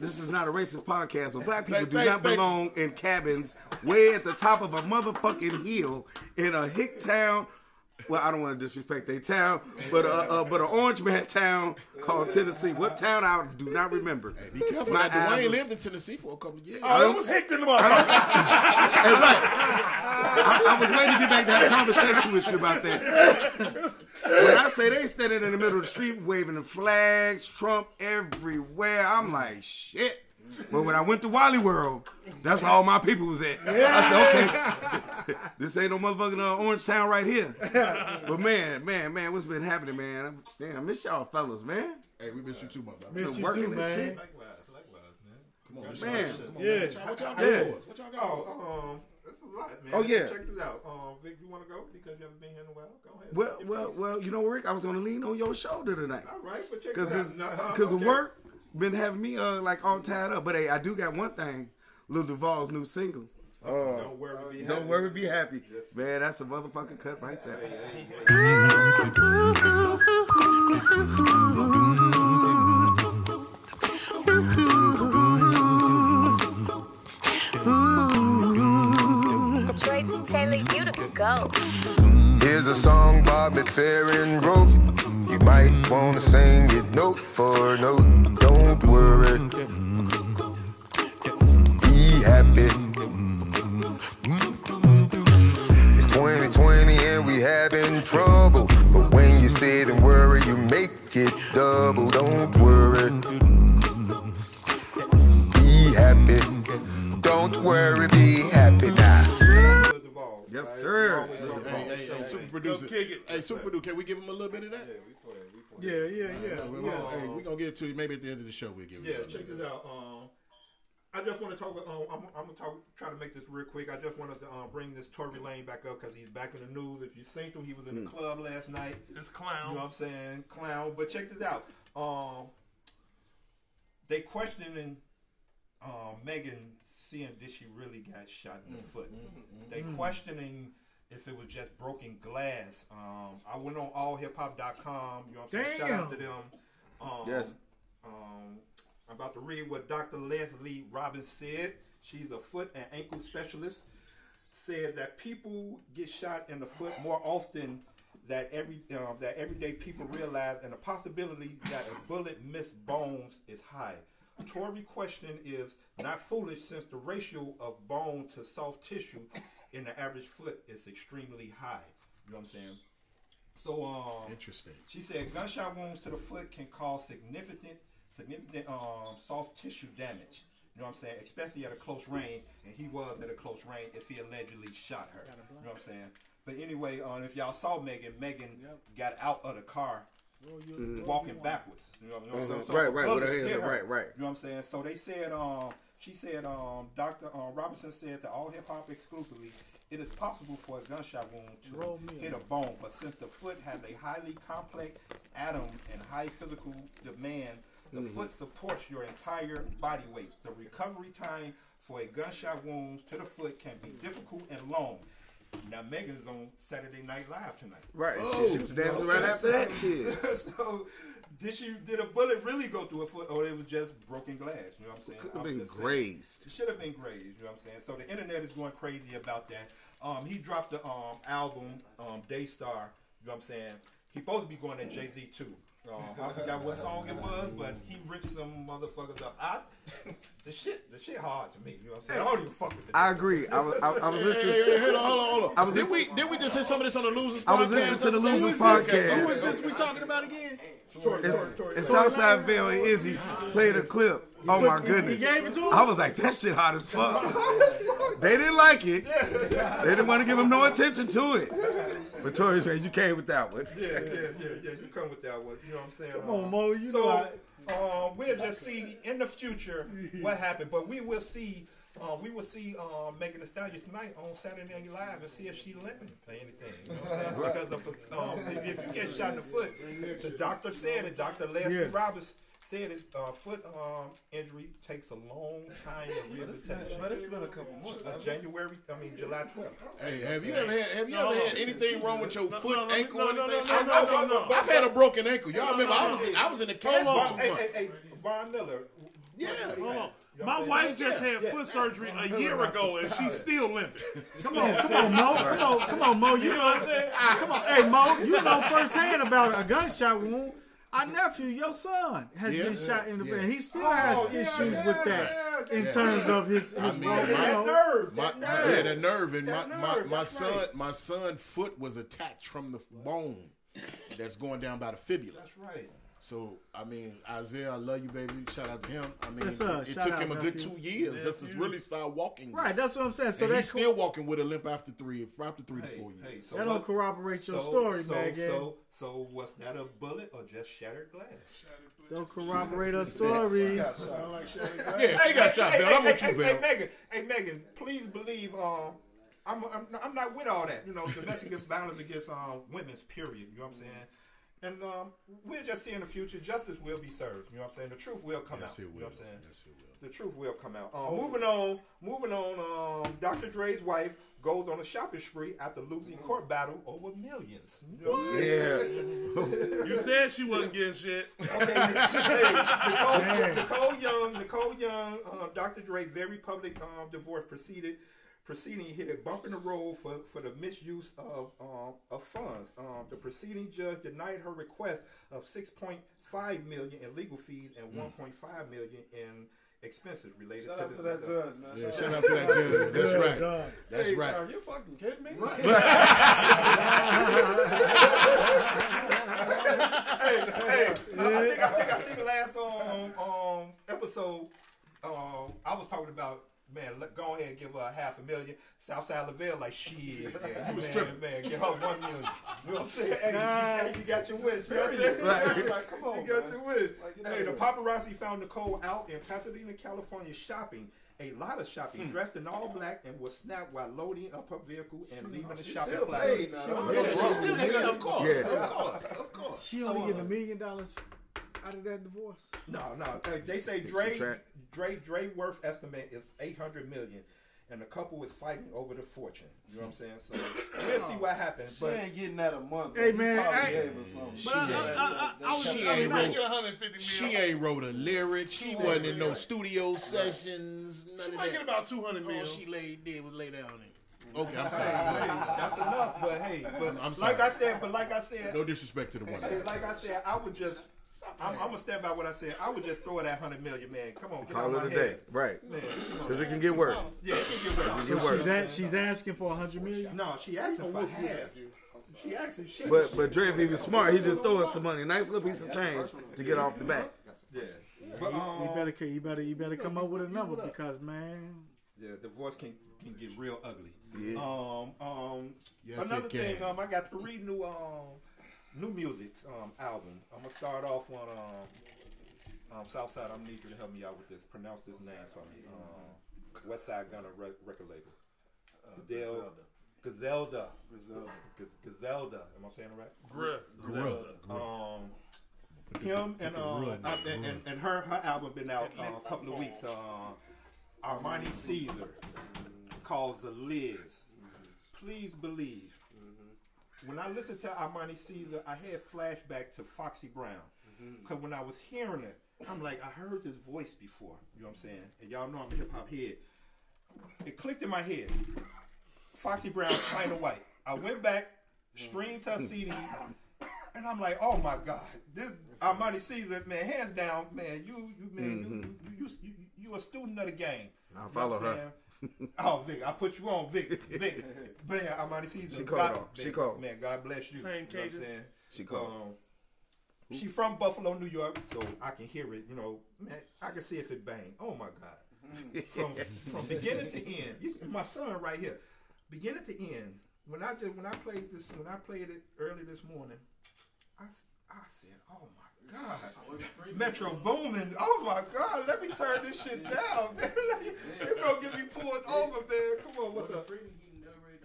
This is not a racist podcast, but black people do not belong in cabins way at the top of a motherfucking hill in a hick town well, I don't want to disrespect their town, but uh, uh, but an Orange Man town called Tennessee. What town I do not remember. Hey, be careful. My That Dwayne was- lived in Tennessee for a couple of years. Oh, it was Hickman, the motherfucker. Hey, right. I, I was waiting to get back to have a conversation with you about that. When I say they standing in the middle of the street waving the flags, Trump everywhere, I'm like, shit. But when I went to Wally World, that's where all my people was at. I said, okay, this ain't no motherfucking uh, Orange Town right here. But man, man, man, what's been happening, man? Damn, I miss y'all fellas, man. Hey, we missed you too, my brother. Miss Been you working too, man. shit. Likewise, likewise, man. Come on, Man. Come on, Yeah. man. What y'all, what y'all got Yeah. for us? What y'all got for us? Oh, um, that's a lot, man. Oh, yeah. Check this out. Um, Vic, you want to go because you haven't been here in a while? Go ahead. Well, well, piece. well, you know, Rick, I was gonna lean on your shoulder tonight. All right, but check Cause this this, out. No, uh, cause of okay. work been having me uh like all tied up. But hey, I do got one thing. Lil Duval's new single. Uh, Don't worry, be don't happy. worry, be happy, man. That's a motherfucking cut right there. Taylor, you the go. Here's a song Bobby Farron wrote. You might wanna sing it note for note. Don't worry. Be happy. It's 2020 and we having trouble. But when you sit and worry, you make it double. Don't worry. Be happy. Don't worry, be happy Yes, right? sir. You always Hey, hey, hey, super producer. kick it. Hey, super producer, can we give him a little bit of that? Yeah, we play, we play. Yeah, yeah, yeah. We- yeah. we- Hey, gonna get to you. Maybe at the end of the show we'll give it. Yeah, you. check this out. Um, I just want to talk. Um, I'm, I'm gonna talk, try to make this real quick. I just wanted to um, bring this Tory Lane back up because he's back in the news. If you seen him, he was in the club last night. This clown. You know what I'm saying? Clown. But check this out. Um, they questioning um, Megan seeing did she really got shot in the foot. They questioning if it was just broken glass. Um, I went on allhiphop.com. You know what I'm saying? Shout out to them. Um, Yes. Um, I'm about to read what Dr. Leslie Robbins said. She's a foot and ankle specialist. Said that people get shot in the foot more often that every uh, that everyday people realize, and the possibility that a bullet missed bones is high. Tory question is not foolish since the ratio of bone to soft tissue in the average foot is extremely high. You know what I'm saying? So um, Interesting. she said gunshot wounds to the foot can cause significant, significant um, soft tissue damage. You know what I'm saying? Especially at a close range, and he was at a close range if he allegedly shot her. You know what I'm saying? But anyway, um, if y'all saw Megan, Megan got out of the car walking backwards. You know what I'm saying? Mhm. Right, a right, bullet with her hands right, right. You know what I'm saying? So they said, um, she said, um, Dr. Um, Robinson said to all hip hop exclusively, it is possible for a gunshot wound to me hit a bone, but since the foot has a highly complex atom and high physical demand, the Mm-hmm. foot supports your entire body weight. The recovery time for a gunshot wound to the foot can be difficult and long. Now Megan is on Saturday Night Live tonight. Right. she, she was dancing right after that shit. so did she did a bullet really go through her foot or it was just broken glass? You know what I'm saying? Could have been just saying. grazed. It should have been grazed, you know what I'm saying? So the internet is going crazy about that. Um, he dropped the um album, um, Daystar, you know what I'm saying? He supposed to be going at Jay Z too. Um, I forgot what song it was, but he ripped some motherfuckers up. I, the shit, the shit hard to me. You know what I'm saying? I don't even fuck with the. I agree. I was, I, I was listening. hey, hey, hold on, hold on, hold on. I was did we did we just hear some of this on the Losers I was podcast? listening to the Losers is podcast. Who is this we talking about again? It's, Tory, Tory, it's Southside Bill and Izzy played a clip. Oh my goodness. He gave it to him? I was like, that shit hot as fuck. they didn't like it. They didn't want to give him no attention to it. But Tori said, you came with that one. Yeah, yeah, yeah, yeah. You come with that one. You know what I'm saying? Come on, Um, Mo, you so, know um, we'll just see in the future what happened, but we will see. Uh, we will see um, Megan Thee Stallion tonight on Saturday Night Live and see if she limping or anything. You know what I'm saying? Because of, um, if, if you get shot in the foot, the doctor said it. Dr. Leslie Yeah. Roberts said his uh, foot um, injury takes a long time to rehabilitation. But it's been a couple months. Uh, January, I mean July 12th. Hey, have you ever had have you ever had anything wrong with your foot, no, no, ankle, no, or no, anything? no, I- no, I've, no, no. I've had a broken ankle. Y'all remember I was in, I was in the castle Von, two hey, months. hey, hey, Von Miller, Yeah. Hold on. My wife saying? just Yeah, had yeah. foot surgery a year ago, and she's still limping. Come on, come on, Mo. Come on, come on, Mo. You know what I'm saying? Come on, hey Mo. You know firsthand about a gunshot wound. Our nephew, your son, has Yeah. been shot in the Yeah. face. He still Oh, has yeah, issues yeah, with that yeah, in yeah. terms of his his I mean, role, my- know. nerve. My, that my, nerve. yeah, that nerve and my, That my, nerve, my that's son right. my son foot was attached from the bone that's going down by the fibula. That's right. So I mean, Isaiah, I love you, baby. Shout out to him. I mean, Yes, it, it took him a good nephew. two years just to really start walking. Right, that's what I'm saying. So and that's he's still walking with a limp after three, after three to four years. hey, so That don't corroborate your so- story, so, Megan. So, so was that a bullet or just shattered glass? Don't corroborate her story. Sound like Shelly Glass. Yeah, she got shot, hey, I'm hey, with you, hey, hey, Megan, hey Megan, please believe um I'm, I'm I'm not with all that. You know, domestic violence against um women's period. You know what I'm saying? And um, we'll just see in the future, justice will be served. You know what I'm saying? The truth will come Yes, out. it You know what I'm saying? Yes, it will. The truth will come out. Um, moving on, moving on. Um, Dr. Dre's wife goes on a shopping spree after losing court battle over millions. You what Yeah. You said she wasn't getting shit. Okay, hey, Nicole, Nicole Young, Nicole Young, um, Dr. Dre, very public um, divorce proceeded. Proceeding hit a bump in the road for, for the misuse of um, of funds. Um, the proceeding judge denied her request of 6.5 million in legal fees and 1.5 million in expenses related Shout to out the, to that the- judge, man. Yeah, Shout shout out out to that judge. That's Good right. job. That's Hey, right. Are you fucking kidding me? hey, hey, I, I think I think I think last um um episode um I was talking about man let, go ahead and give her a half a million Southside Lavelle like shit yeah, was man, tripping. man give her one million you know what I'm saying hey, you, hey, you got your wish you know what I'm saying Like, come on, you got man. your wish Like, get hey the paparazzi found Nicole out in Pasadena California shopping a lot of shopping, Hmm. dressed in all black, and was snapped while loading up her vehicle and leaving the shopping still plaza. paid now. She though. was- Yeah, she's still nigga, of course, Yeah. of course, of course. She only getting a million dollars out of that divorce. No, no. They, they say Dre, track. Dre, Dre worth estimate is eight hundred million, and the couple is fighting over the fortune. You know what I'm hmm. saying? So we'll see what happens. She But ain't getting that a month. Hey, but he man, probably I- gave her something. She But I, ain't- I, I, I was, She ain't wrote- She million. ain't wrote a lyric. She wasn't in no studio sessions. None of Might get about 200 All she laid did was lay down in. Okay, I'm hey, sorry. that's enough. But hey, but I'm like I said, but like I said, No disrespect to the woman. like I said, I would just. I'm, I'm gonna stand by what I said. I would just throw that hundred million, man. Come on, get out Call my it a day. head, Right. Because it can get worse. Yeah, it can get worse. Get worse. she's, a, she's asking for a hundred million. No, she asking for half. She asking shit. But but Dre, if he was smart, he just throw us some money, nice little piece of change to get off the back. yeah. But You um, better, you better, you better come up with a number because man, Yeah, divorce can can get real ugly. Yeah. Um, um, Yes, another it can. thing, um, I got three new um new music um album. I'm gonna start off on um um Southside. I'm need you to help me out with this. Pronounce this name for me. Um, West Side Gunner rec- record label. Gazelle. Gazelda. Griselda. G- Gazelda. Am I saying it right? Bruh. Gruh, gruh. Um, him and the um, uh, and, and, and her her album been out uh, a couple of weeks. Uh, Armani Caesar calls the Liz. Please believe. When I listened to Armani Caesar, I had flashback to Foxy Brown. Mm-hmm. Because when I was hearing it, I'm like, I heard this voice before. You know what I'm saying? And y'all know I'm a hip hop head. It clicked in my head. Foxy Brown, China White. I went back, streamed her mm-hmm. CD, and I'm like, oh my God, this Armani Caesar, man, hands down, man, you, you, man, you, mm-hmm. you, you, you, you a student of the game. I'll You know follow her. Saying? oh, Vic, I put you on, Vic, Vic, man, Armani Caesar. She called God, off. She man, called. Man, God bless you. Same you know what I'm saying? She called. Um, she from Buffalo, New York, so I can hear it. You know, man, I can see if it bang. Oh my God, from from beginning to end. You, my son right here, beginning to end. When I just when I played this when I played it early this morning, I I said, oh my God, Metro Boomin. Oh my God, let me turn this shit down. Man. You're gonna get me pulled over, man. Come on, what's up?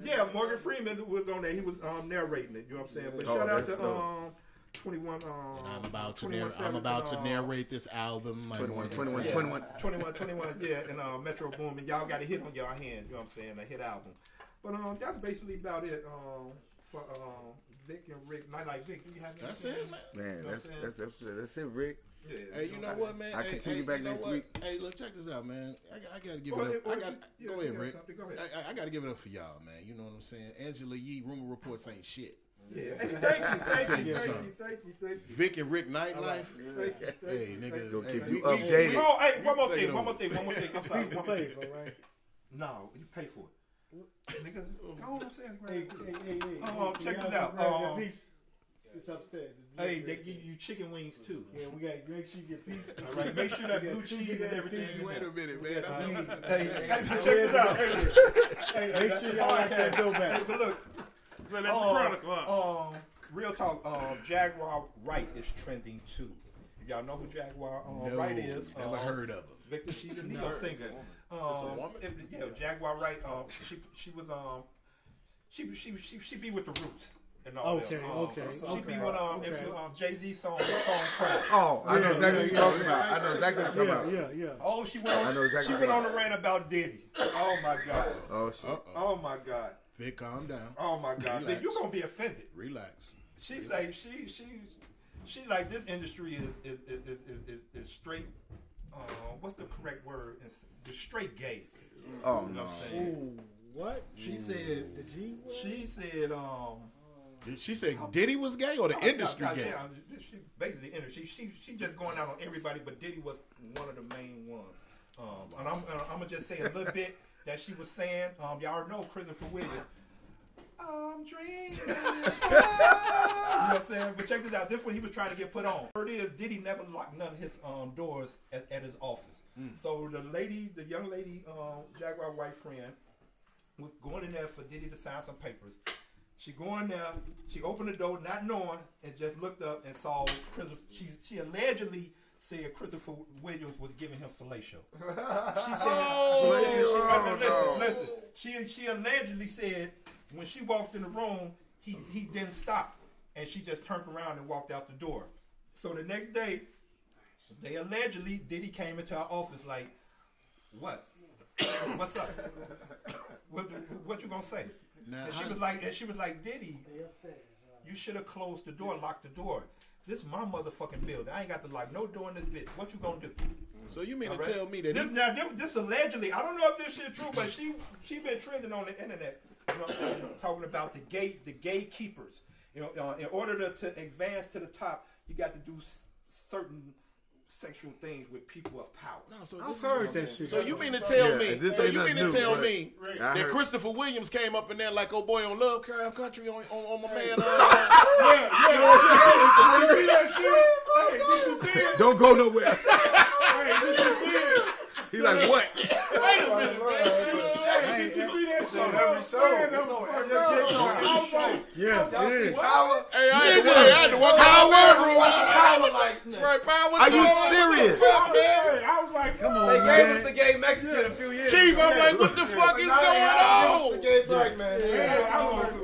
Yeah, Morgan Freeman was on there. He was um, narrating it. You know what I'm saying? But Oh, shout out to dope. um, 21. Um, And I'm about to 21 narr- I'm about to uh, narrate this album. My 21, Morgan 21, Freeman. 21. 21, 21, yeah, and uh, Metro Boomin. Y'all got a hit on y'all hand. You know what I'm saying? A hit album. But um, that's basically about it um, for um, Vic and Rick. Not like Vic. Do you have That's it, man. Man, You know that's what that's that's, that's it, Rick. Yeah, Hey, you know what, man? I hey, continue hey, back you know next what? week. Hey, look, check this out, man. I, I got to give Go it ahead, up. I or got, you- go ahead, got Rick. something, go ahead. I, I, I got to give it up for y'all, man. You know what I'm saying? Angela Yee, rumor reports ain't shit. Yeah. Hey, thank you, thank tell you, you thank something. you, thank you, thank you. Vic and Rick Nightlife. Thank you, thank Hey, you, nigga. thank Gonna hey, keep we- you we- updated. we- Oh, hey, one more thing, one more thing, one more thing. I'm sorry. Piece one of more- paper, right? No, you pay for it. Nigga, go upstairs, grab Hey, it. hey, hey, hey. Um, hey, check this out. grab that Um, piece. It's upstairs. Hey, they give you chicken wings too. Yeah, we got make sure you get piece. All right, make sure that blue cheese and everything pieces. is Wait a minute, man. got I beans. Hey, hey, check this out. Hey, hey, Make sure the y'all lock that podcast. door back. Hey, but look, So that's the chronicle. huh? um, real talk. Um, Jaguar Wright is trending too. If y'all know who Jaguar um, No, Wright is, never um, heard of him. Victor, she's a neo singer. A Um, woman? if- yeah, Jaguar Wright. Um, she she was um, she she she she be with the Roots and all Okay, that. Um, okay, She okay, be with um, if okay. you, um Jay Z song song Cry. Oh, I know exactly yeah, what you're yeah, talking about. I know exactly what you're talking about. yeah, yeah. Oh, she went on. I know exactly she went on a rant about Diddy. Oh my god. Oh shit. Uh-oh. Oh my god. Vic, calm down. Oh my god. Relax. You're gonna be offended. Relax. She say she she she like this industry is is is is, is, is, is straight. Uh, what's the correct word? It's, it's straight gay. Oh You know no. what I'm saying? Ooh, what? She said. The G word? She said. Um. Did she say Diddy was gay or the oh, industry God, gay? yeah, She basically the industry. She she just going out on everybody, but Diddy was one of the main ones. Um, and I'm I'm gonna just say a little bit that she was saying. Um, y'all already know Christopher Williams. I'm dreaming. you know what I'm saying? But check this out. This one he was trying to get put on. Word is, Diddy never locked none of his um, doors at, at his office. So the lady, the young lady, um, Jaguar Wright friend, was going in there for Diddy to sign some papers. She going there, she opened the door not knowing, and just looked up and saw Christopher. She, she allegedly said Christopher Williams was giving him fellatio. She said, she, she, Oh, listen, no. listen. She she allegedly said when she walked in the room, he he didn't stop, and she just turned around and walked out the door. So the next day, they allegedly Diddy came into her office like, what? What's up? What what you gonna say? Now, and she was like, and she was like, Diddy, you should have closed the door, locked the door. This is my motherfucking building. I ain't got to lock no door in this bitch. What you gonna do? So you mean All to right? tell me that this, he, now this, this allegedly, I don't know if this shit true, but she she been trending on the internet, you know, what I'm saying, talking about the gate the gatekeepers. You know, uh, in order to, to advance to the top, you got to do s- certain sexual things with people of power. No, so I've this heard that shit. So you mean to tell Yeah, me? this So you mean to tell me I that Christopher Williams came up in there like oh boy on Lovecraft Country on, on, on my man? Uh, You know what I'm saying? Don't go nowhere. Hey, did you see it? He's like, what? Wait a minute, It's on every show. It's on every show. Yeah, Y'all see yeah. Power? Hey, I had to, hey, I had to walk out the word Watch. Power like Right, power. Are you serious? What the fuck, man? Hey, I was like, come Come They gave us the gay Mexican a few years Keith, ago. I'm like, what the fuck is Now they going have to give us on? The gay black man. Yeah, I was like,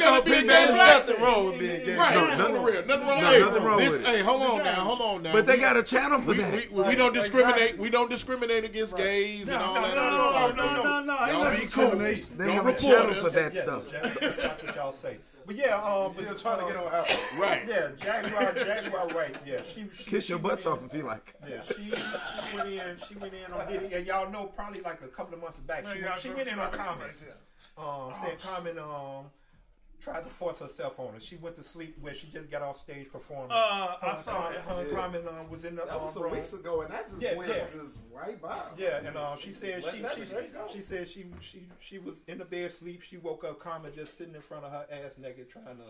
Why it And I always gotta be a gay black? Nothing wrong with being gay. Right, No, for nothing- real, nothing wrong. no, hey, nothing wrong this, with it. Hey, hold on now, hold on now. But they got a channel for we, that. we, we, we don't discriminate. We don't discriminate against gays and all no, that no, other no, stuff. no, no, no, no, Y'all be cool. They Don't have a channel for that stuff. That's what y'all say. But yeah, um, Still but, trying to uh, get on Apple. Right. Yeah, Jaguar, Jaguar, right? Yeah, she, she Kiss your she butts went off if you like. Yeah, she, she went in. She went in on Diddy, and y'all know probably like a couple of months back. She, went, she went in on Common, um, saying comment, um tried to force herself on her. She went to sleep where she just got off stage performing. Uh, I Uh, saw Common, that. her Common um, was in the That um, was some room. weeks ago, and that just Yeah, went yeah. just right by. Yeah, and uh, she said Let she she, she said she she she was in the bed sleep. She woke up, Common just sitting in front of her ass naked, trying to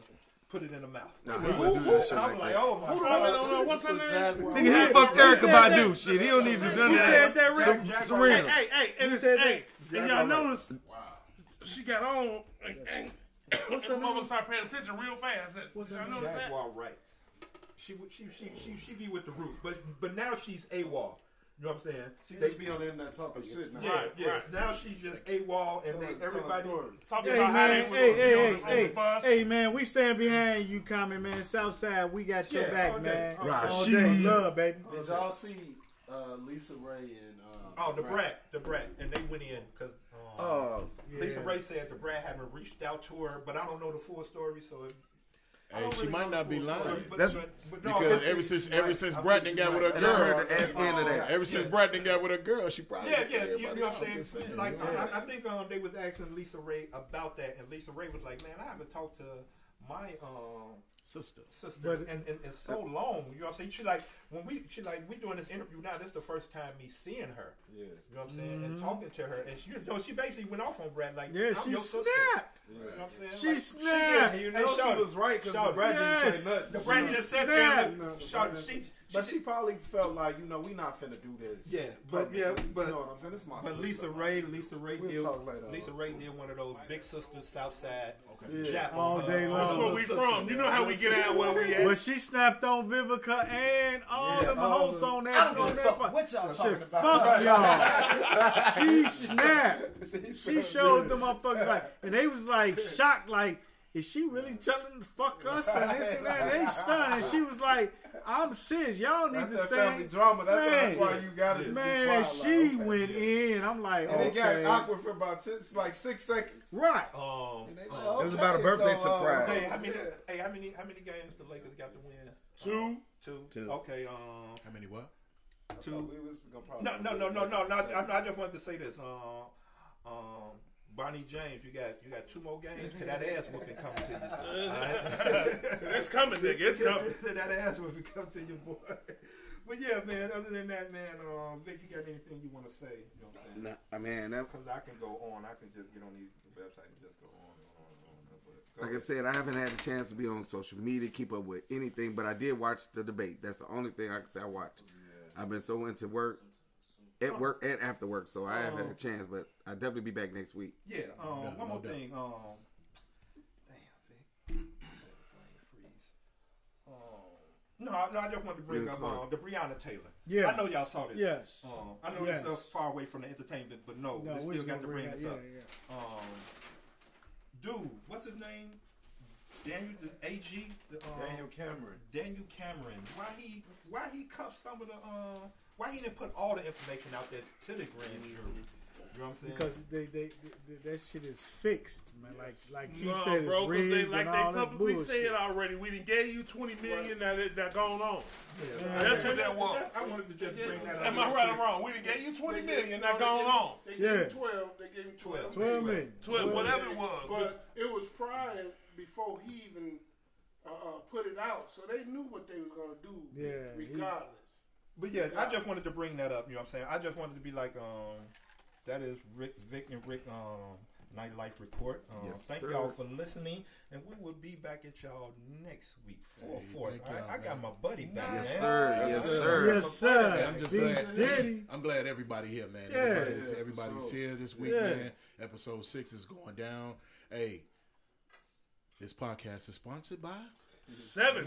put it in her mouth. Nah, he wouldn't do that shit I'm like like, oh my Who the god. fuck- hold on, what's her This name? Nigga, he fucked Who Erykah said? Badu. Shit, he don't need to do none Who of said that. that, Rick? Jack- Serena. Hey, hey, and, Who said hey, that? and y'all notice she got on and, and What's the her mother name? started paying attention real fast. That- What's her name? Jaguar Wright. She she she she she be with the roots, but but now she's AWOL. You know what I'm saying? She They- just be on the internet talking shit now. yeah, Right, yeah. right. Now she's just AWOL, and Tell they, her- tell her everybody. Talking Hey about how they man, hey, hey, on hey, on hey, the bus. hey man, we stand behind you, Common man. Southside, we got your Yeah, back, all man. All All day. day, love, baby. Did y'all see uh, LisaRaye and uh, Oh, the Brad? brat, the brat, and they went in because um, Uh, LisaRaye said the brand haven't reached out to her, but I don't know the full story, so. If, Hey, don't she really might not be full story, lying. but- That's- but- but no, Because ever since ever since I Bratton she got with might. her And I heard girl, the ass end of that. ever since Bratton got with her girl, she probably Yeah, yeah, you, know what I'm saying. saying. Like Yeah. I, I think um, they was asking LisaRaye about that, and LisaRaye was like, "Man, I haven't talked to my um, sister. sister But- and, in, in so long." You know what I'm saying? She like when we she like we doing this interview now. This is the first time me seeing her. Yeah. You know what I'm saying? And mm-hmm. talking to her, and she you know she basically went off on Brat like, Yeah, I'm she your sister. snapped. You know what I'm saying? She Like, snapped. did. You Hey, know she was right because the Shawty. Brat didn't say nothing. The Brat just sat there. snapped. and No, Shawty, she, didn't- But she probably felt like, you know, we not finna do this. Yeah, but- yeah, but- you know what I'm saying? It's my But sister. LisaRaye, Lisa Ray We'll did. talk later. LisaRaye did one of those big sisters Southside Yeah. All day long. That's where we sister. from. You know how we get out where we But at. But she snapped on Vivica and all Yeah, them all hosts the- on that. I don't on give a that fuck part. what y'all Shit, talking about. Fuck y'all. she snapped. She showed them motherfuckers like, and they was like shocked, like, is she really telling them fuck us and this and that? They stunned, and she was like, I'm serious. Y'all need That's to that stay. family drama. That's, why, that's Man. why you gotta just be Man, quiet. she like, okay. went in. I'm like, And it got awkward for about ten, like six seconds. right. Um, And they um, like, It was about a birthday so, uh, surprise. Hey, how many? Hey, how many? How many games the Lakers got to win? Two. Two. Two. Okay. Um. How many what? Two. We was gonna probably No, no, no, no, no. Lakers no. I, I just wanted to say this. Um. Um. Bonnie James, you got you got two more games to that ass whooping coming to you. All right? It's coming, nigga. It's coming. to that ass whooping come to you, boy. But yeah, man. Other than that, man, um, Vic, you got anything you want to say? You know what I'm saying? Nah, I mean, that, Because I can go on. I can just get on the website and just go on and on and on. But go like I said, I haven't had a chance to be on social media, keep up with anything, but I did watch the debate. That's the only thing I can say I watched. I've been so into work, at work and after work, so I haven't had a chance. But I'll definitely be back next week. Yeah. Um, doubt, one no more doubt. thing. Um, damn, Vic. Freeze. Um, no, I- no, I just wanted to bring Real up quick. um, the Breonna Taylor. Yes. I know y'all saw this. Yes. Um, I know Yes. this stuff far away from the entertainment, but no, No, we we still just got to bring bring this that- up. yeah, Um, dude, what's his name? Daniel, the AG, the, um, Daniel Cameron. Daniel Cameron. Why he why he cuffed some of the uh why he didn't put all the information out there to the grand jury? You know what I'm saying? Because they, they, they, that shit is fixed, man. Like like he No, said, it's bro, 'cause rigged they, like and they all that publicly bullshit. said already, we didn't gave you 20 million that that, that going on. Yeah. That's what that was. I wanted to just bring that up. Am I right or wrong? We didn't gave you 20 million that going on. They gave Yeah. him 12. They gave him 12. Twelve million. Twelve, whatever it was. But it was prior before he even uh, uh, put it out. So they knew what they was going to do Yeah, he- regardless. But yeah, I just wanted to bring that up. You know what I'm saying? I just wanted to be like, um, that is Rick, Vic, and Rick, um, Nightlife Report. Um, Yes, thank sir. y'all for listening, and we will be back at y'all next week for Hey, fourth. thank I, y'all, I got my buddy back, Yes, man. sir. Yes, Yes, sir. sir. Yes, sir. Hey, I'm just Big glad. Daddy. I'm glad everybody here, man. Yeah. Everybody's, Yeah, everybody's here this week, Yeah. man. Episode six is going down. Hey, this podcast is sponsored by 17.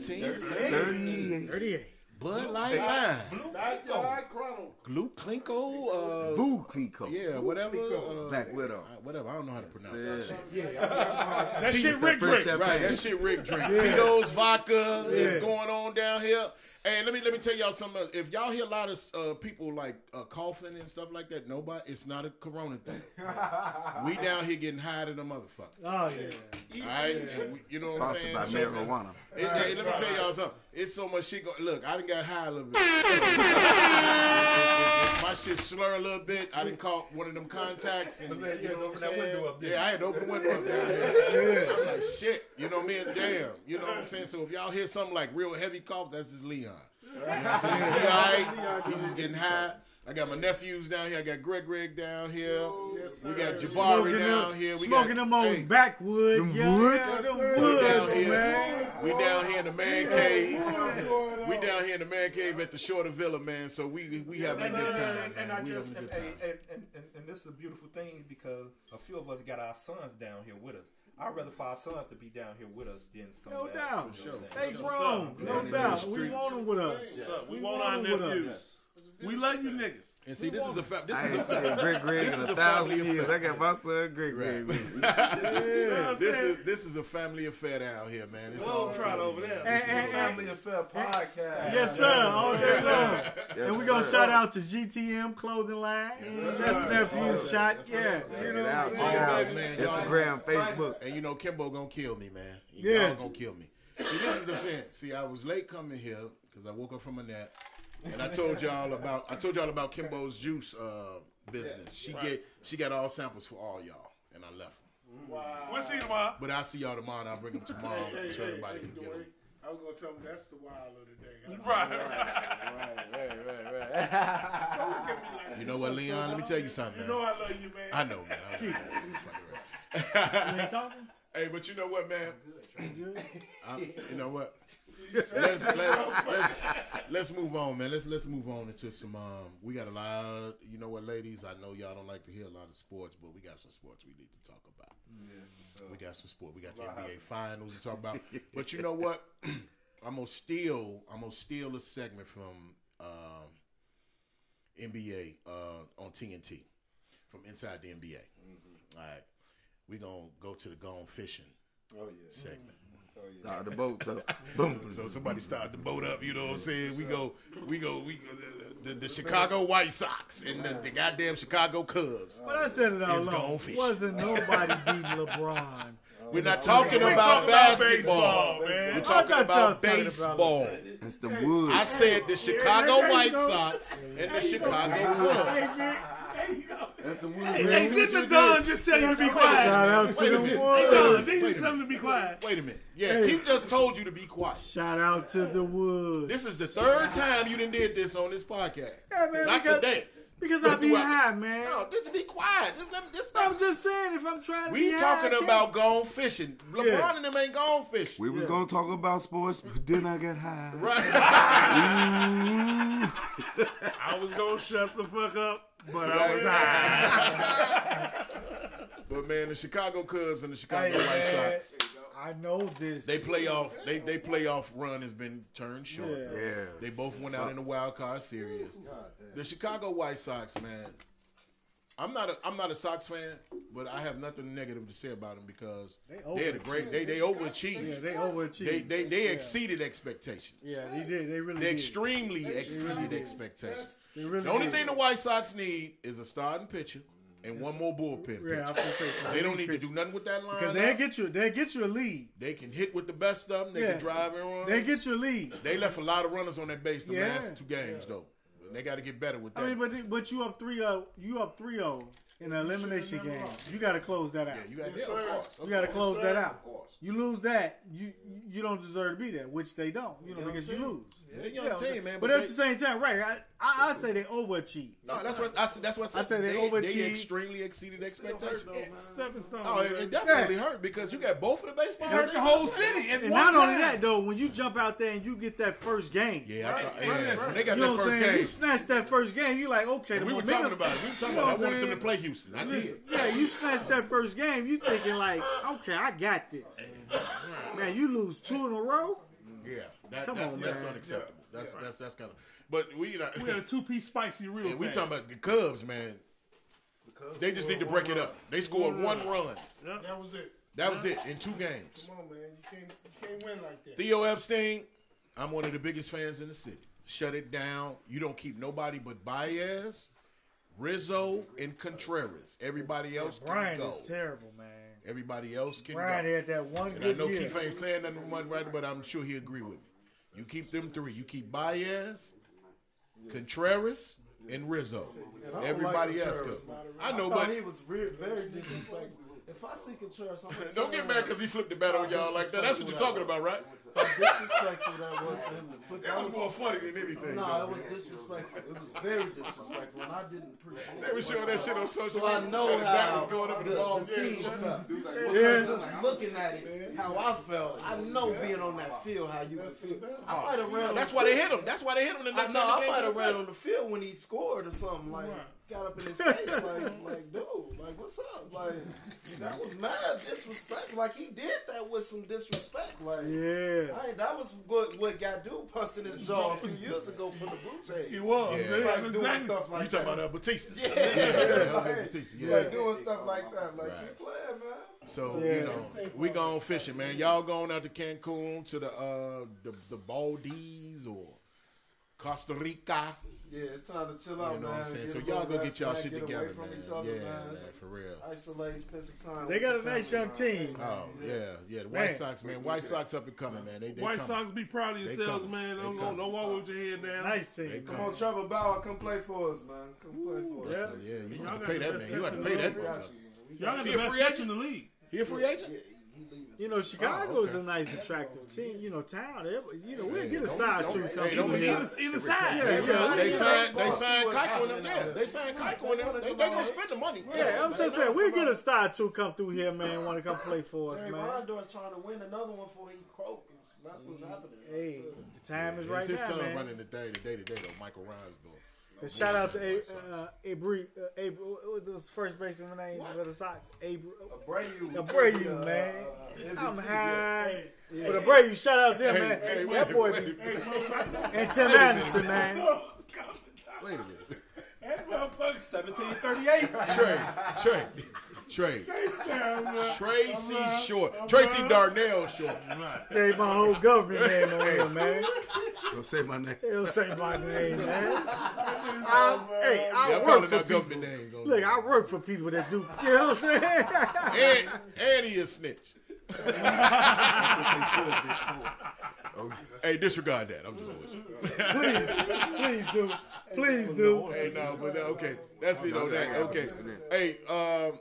17 38. Thirty-eight. Bud Light Line, Backyard Chronicle. Glue Clinko, uh, Boo Clico. yeah, whatever, uh, Black Widow. uh, whatever. I don't know how to pronounce that shit. That shit That Rick fresh Drake. Right, that shit Rick drink. Tito's vodka is going on down here. And let me let me tell y'all something. else. If y'all hear a lot of uh, people like uh, coughing and stuff like that, nobody. It's not a corona thing. we down here getting high to the motherfuckers. Oh yeah. All right, And we- you know what I'm saying? by So, marijuana. it- hey, let me tell y'all something. It's so much shit. Go- Look, I didn't got high a little bit. If- if my shit slur a little bit. I didn't caught one of them contacts, and Man, you you had to know what I'm open that saying? window up, yeah. I had to open the window up down here. I'm like shit. You know me and damn. You know what I'm saying? So if y'all hear something like real heavy cough, that's just Leon. You know what I'm saying? He all right. He's just getting high. I got my nephews down here. I got Greg Greg down here. we got Jabari Smoking down them, here. We smoking got, them old hey, backwood. Them yeah, woods. them we down woods, here. man. We down here in the man cave. We down here in the man cave at the Shorter Villa, man. So we we having a good time, and, and man. I We just having a and, good time. and, and, and, and this is a beautiful thing because a few of us got our sons down here with us. I'd rather for our sons to be down here with us than some. No somewhere doubt. else. For you know sure, what I'm They saying? grown, sure. no Yeah, in doubt. We want them with us. What's? We, We want want our them with nephews. us. We love you niggas. And see, this is a fa- this I is a seen fa- Greg Greg this is a a thousand family years. affair. I got my son Greg Right. Greg. with me. this is this is a family affair down here, man. This is Well, all try it over man. there. And- This is and- a family affair podcast. Yes, sir. All day long. And we're gonna sir. shout out to GTM Clothing Line. That's nephew's shot. Yeah. Check You it know what out. I'm Check saying? it out. Man, Instagram, Facebook. And you know Kimbo gonna kill me, man. Yeah. Y'all gonna kill me. See, this is what I'm. See, I was late coming here because I woke up from a nap, and I told y'all about I told y'all about Kimbo's juice uh, business. She get she got all samples for all y'all, and I left them. We'll see you tomorrow. But I'll see y'all tomorrow. and I'll bring them tomorrow Hey, so hey, everybody hey, can get Dwayne, them. I was gonna tell him that's the wild of the day. Right. Right, right, right, right. You know what, Leon? Let me tell you something, You know I love you, man. I know, man. I know. It's fucking right. You ain't talking? Hey, but you know what, man? I'm- you know what? Let's let, let's let's move on, man. Let's let's move on into some. Um, we got a lot. Of, you know what, ladies? I know y'all don't like to hear a lot of sports, but we got some sports we need to talk about. we got some sport. We got the NBA finals to talk about. but you know what? I'm gonna steal. I'm gonna steal a segment from um, NBA uh, on TNT from inside the NBA. All right, we gonna go to the gone fishing Oh yeah. segment. Start the boat. So boom. So somebody started the boat up, you know what I'm saying? We go, we go, we go, the, the, the Chicago White Sox and the, the goddamn Chicago Cubs. But I said it out It's loud. Wasn't nobody beating LeBron. We're not talking We about about basketball. baseball, man. We're talking about was about baseball. That's the wood. I said the Chicago there White. Sox and the Chicago Cubs. That's the wood. Hey, didn't the Don just tell you to be quiet? Shout out to Wait a the minute. Hey, Don, Woods. didn't you tell him to be quiet? Wait a minute. Yeah, Keith just told you to be quiet. Shout out to the Woods. This is the third time you done did this on this podcast. Yeah, man, Not because- today. Because I be high, man. No, just be quiet. Just let me, just I'm just saying, if I'm trying to We be high, talking can't. about gone fishing. LeBron Yeah. and them ain't gone fishing. We was gonna talk about sports, but then I got high. Right. I was gonna shut the fuck up, but I was high. but man, the Chicago Cubs and the Chicago Hey, White man, Sox, I know this. they playoff they they playoff run has been turned short. Yeah. Yeah. They both went out in the wild card series. The Chicago White Sox, man. I'm not a I'm not a Sox fan, but I have nothing negative to say about them because They they had a great they they overachieved. Yeah, they overachieved. They they they Yeah. exceeded expectations. Yeah, they did. They really They did. extremely exceeded expectations. They really The only thing the White Sox need is a starting pitcher mm-hmm. and one more bullpen Yeah, pitcher. was gonna say, They don't need to do nothing with that line. because they get you. They get you a lead. They can hit with the best of them. They Yeah. can drive and run. They get you a lead. They left a lot of runners on that base the Yeah. last two games though. And they got to get better with that. I mean, but but you up 3-0. Uh, you up 3-0 in an elimination game. You got to close that out. yeah, you got yeah, of course. You got to course. close that out. Of course. You lose that, you you don't deserve to be there, which they don't. You know, because you lose. They're a young Yeah, team, man. But, But, at they, the same time, right? I, I, I say they overachieve. no, that's what I said. That's what I said they overachieved. They extremely exceeded expectations. Stepping stone. Oh, it, it definitely hurt because you got both of the baseball hurt the whole city And not time. only that, though, when you jump out there and you get that first game, Yeah, I thought, Right, yeah. right. When they got you know that what I'm first saying? You game. snatch that first game, you like, okay, the We were momentum- talking about it. We were talking You know about. I what I'm wanted them to saying? play Houston. I did. Yeah, you snatch that first game, you thinking like, okay, I got this. Man, you lose two in a row. Yeah, that, Come that's, on, that's man. unacceptable. That's that's that's kind of. But we not, We had a two piece spicy real and we talking about the Cubs, man. They just need to break it up. They scored one run. That was it. That was it in two games. Come on, man. You can't you can't win like that. Theo Epstein, I'm one of the biggest fans in the city. Shut it down. You don't keep nobody but Baez, Rizzo, and Contreras. Everybody else can Bryant go. is terrible, man. Everybody else can Bryant go. had that one And I know year. Keith ain't saying nothing right, but I'm sure he agree with me. You keep them three. You keep Baez, Contreras, and Rizzo. Everybody like else goes. I know, I but he was very disrespectful. If I see Contreras, I'm don't get mad because he flipped the bat on oh, y'all like that. That's what you're talking about, right? How disrespectful that was for him to flip. That was more funny than anything. No, though. it was disrespectful. It was very disrespectful, and I didn't appreciate it. They were showing that shit on social media. So I media. know His bat how was going up in the, the ball. the team Yeah. felt. Because just looking at it, how I felt, I know being on that field how you would feel. I might have ran. That's why they hit him. That's why they hit him the I next know time I the might have ran on the field when he scored or something like. Got up in his face like, like, dude, like, what's up? Like, that was mad disrespect. Like, he did that with some disrespect. Like, Yeah. I, that was what what got dude punched in his jaw a few years ago for the Blue Jays. He was. Yeah. Yeah. like doing exactly. stuff like You talking that. about uh, Bautista? Yeah, yeah, that like, Bautista. Yeah. like doing stuff like that. Like, Right. you playing, man. So Yeah. you know, we going fishing, man. Y'all going out to Cancun to the uh the the Baldies or Costa Rica. Yeah, it's time to chill You out, know man. what I'm saying? Get So y'all go get y'all shit Get away together, from man. each other, yeah, man. man, for real. Isolate, spend some time. They got a nice family, young man. team. Oh yeah, yeah. The Man. White Sox, man. White Sox up and coming, man. They, they White coming. Sox, be proud of yourselves, coming. man. They Don't, coming. don't walk with your head down. Nice They team. Come on, Trevor Bauer, come play for us, man. Come play for us. Yeah. Yeah, you Y'all have to pay that man. You have to pay that. the Got motherfucker. you. We Y'all got He the a best free agent? in the league. He a free agent? You know, Chicago oh, is okay. a nice, attractive team. You know, town. You know, we'll get a side don't- two hey, come don't through be- here. Either, either side. They Yeah, signed, they yeah. signed, they Baseball, signed see what's and them. happening Yeah, they signed Keuchel and them. They, they gonna spend the money. Yeah, I'm just saying, we'll get a star two come through here, man. Want to come play for us, Jerry man. Reinsdorf's trying to win another one before he croaks. That's what's mm, happening. Hey, the time is It's right his son running the day to day to day though. Michael Reinsdorf. And shout out to A, uh, Abri, uh, Abri, what was the first baseman name for the Sox? Abri, Abreu. Abreu, uh, man. uh, I'm MVP, high. But Abreu, shout out to him, Hey, man. hey, that boy wait, be, wait, and Tim Anderson, man. wait a minute. That motherfucker 1738. Trey, Trey, Trey, Tracy Short, Tracy Darnell Short. Right. My whole government name on here, man. Don't say my name. They don't say my name, man. I, hey, I Yeah, I'm work calling for people. government names. on Look, there. I work for people that do. You know what I'm saying? and, and he a snitch. hey, disregard that. I'm just bullshit. please, please do, please do. hey, no, but uh, okay, that's it on that. Okay, hey, um,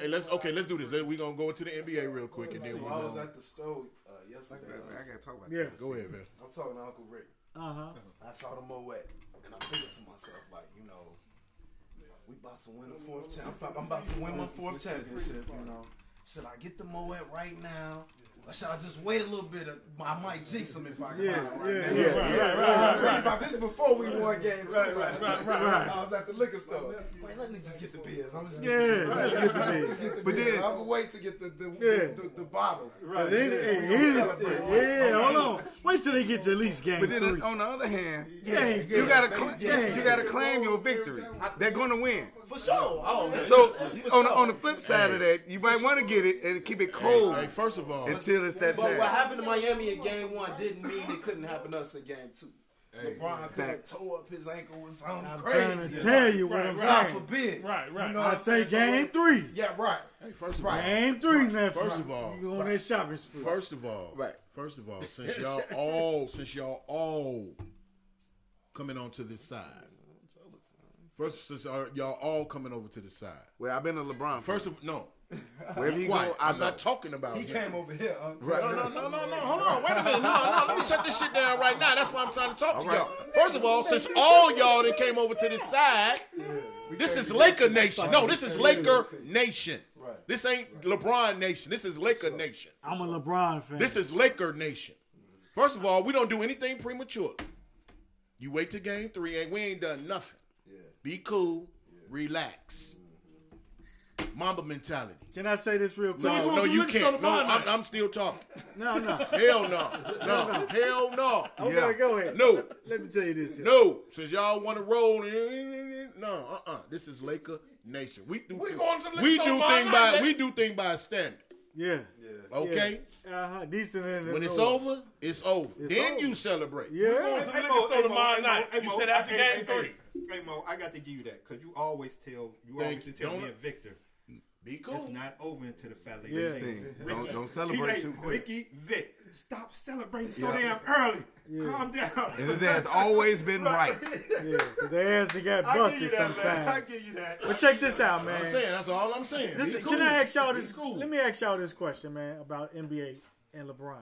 hey, let's okay, let's do this. Let- We gonna go into the NBA real quick, and then we So I was gonna at the store uh, yesterday. I gotta talk about Yeah. go ahead, man. I'm talking to Uncle Rick. Uh huh. I saw the Moet, and I'm thinking to myself, like, you know, we about to win a fourth championship. I'm about to win my fourth championship, you know. Should I get the Moet right now? Or should I just wait a little bit? Uh, I might jinx him if I can. Yeah, buy it right yeah, now. yeah, Right, yeah, right, right, right, right. This is before we won game two. Right, right, right, right. I was at the liquor store. Wait, let me just get the beers. I'm just Yeah, get the, let's get the beers. Get the But beers. then- I'm gonna wait to get the the, Yeah. the, the, the bottle. Cause any, hey, any- yeah, hold on. Wait till they get to at least game But then three. on the other hand, Game you gotta cl- you gotta claim your victory. They're gonna win. For sure. Oh, it's- So it's for on the, sure. on the flip side of that, you might want to get it and keep it cold Hey, first of all, until it's that But what happened to Miami in game one didn't mean it couldn't happen to us in game two. LeBron could have tore up his ankle or something I'm crazy. trying to tell you what Right, I'm right. God saying. forbid. Right, right. You know I say saying? So, game three. Yeah, right. hey, first of all, Game three, nephew. First of all- you go on that shopping spree. First of all, Right. First of all, since y'all all, since y'all all coming onto this side. First, since y'all y'all coming over to the side. Well, I've been a LeBron. First of no, wherever you quiet. go, I I'm not talking about. He him. came over here. Uh, No, no, no, no, no. Hold on. Wait a minute. No, no. Let me shut this shit down right now. That's why I'm trying to talk to right. y'all. First of all, since all y'all that came over to this side, this is Laker Nation. No, this is Laker Nation. This ain't LeBron Nation. This is Laker Nation. I'm a LeBron fan. This is Laker Nation. First of all, we don't do anything premature. You wait till game three, and we ain't done nothing. Be cool, relax. Mamba mentality. Can I say this real quick? No, no, you can't. No, I'm. I'm still talking. No, no. Hell no. No. Hell no. Okay, Yeah. go ahead. No. Let me tell you this. here. No. Since y'all want to roll, no, uh, uh This is Laker Nation. We do. We thing- going to the we Knicks do on thing tomorrow by night, we do thing by standard. Yeah. Okay. Uh huh. Decent in the When it's Lord. over, it's over. It's then over. you celebrate. Yeah. going to the liquor store tomorrow night. You said after game three. Hey Mo, I got to give you that because you always tell you Thank always you. tell Don't me let- and Victor. Be cool. It's not over until the fat lady. Yeah. Sing. Don't, don't He celebrate like, too quick. Ricky Vic, stop celebrating so Yeah. damn early. Yeah. Calm down. And his ass always been right. Yeah. 'cause Their ass they got I give you busted that, man. I sometimes. give you that. But check this out, man. I'm saying that's all I'm saying. This, Be cool. Can I ask y'all Be this? cool. Let me ask y'all this question, man, about NBA and LeBron,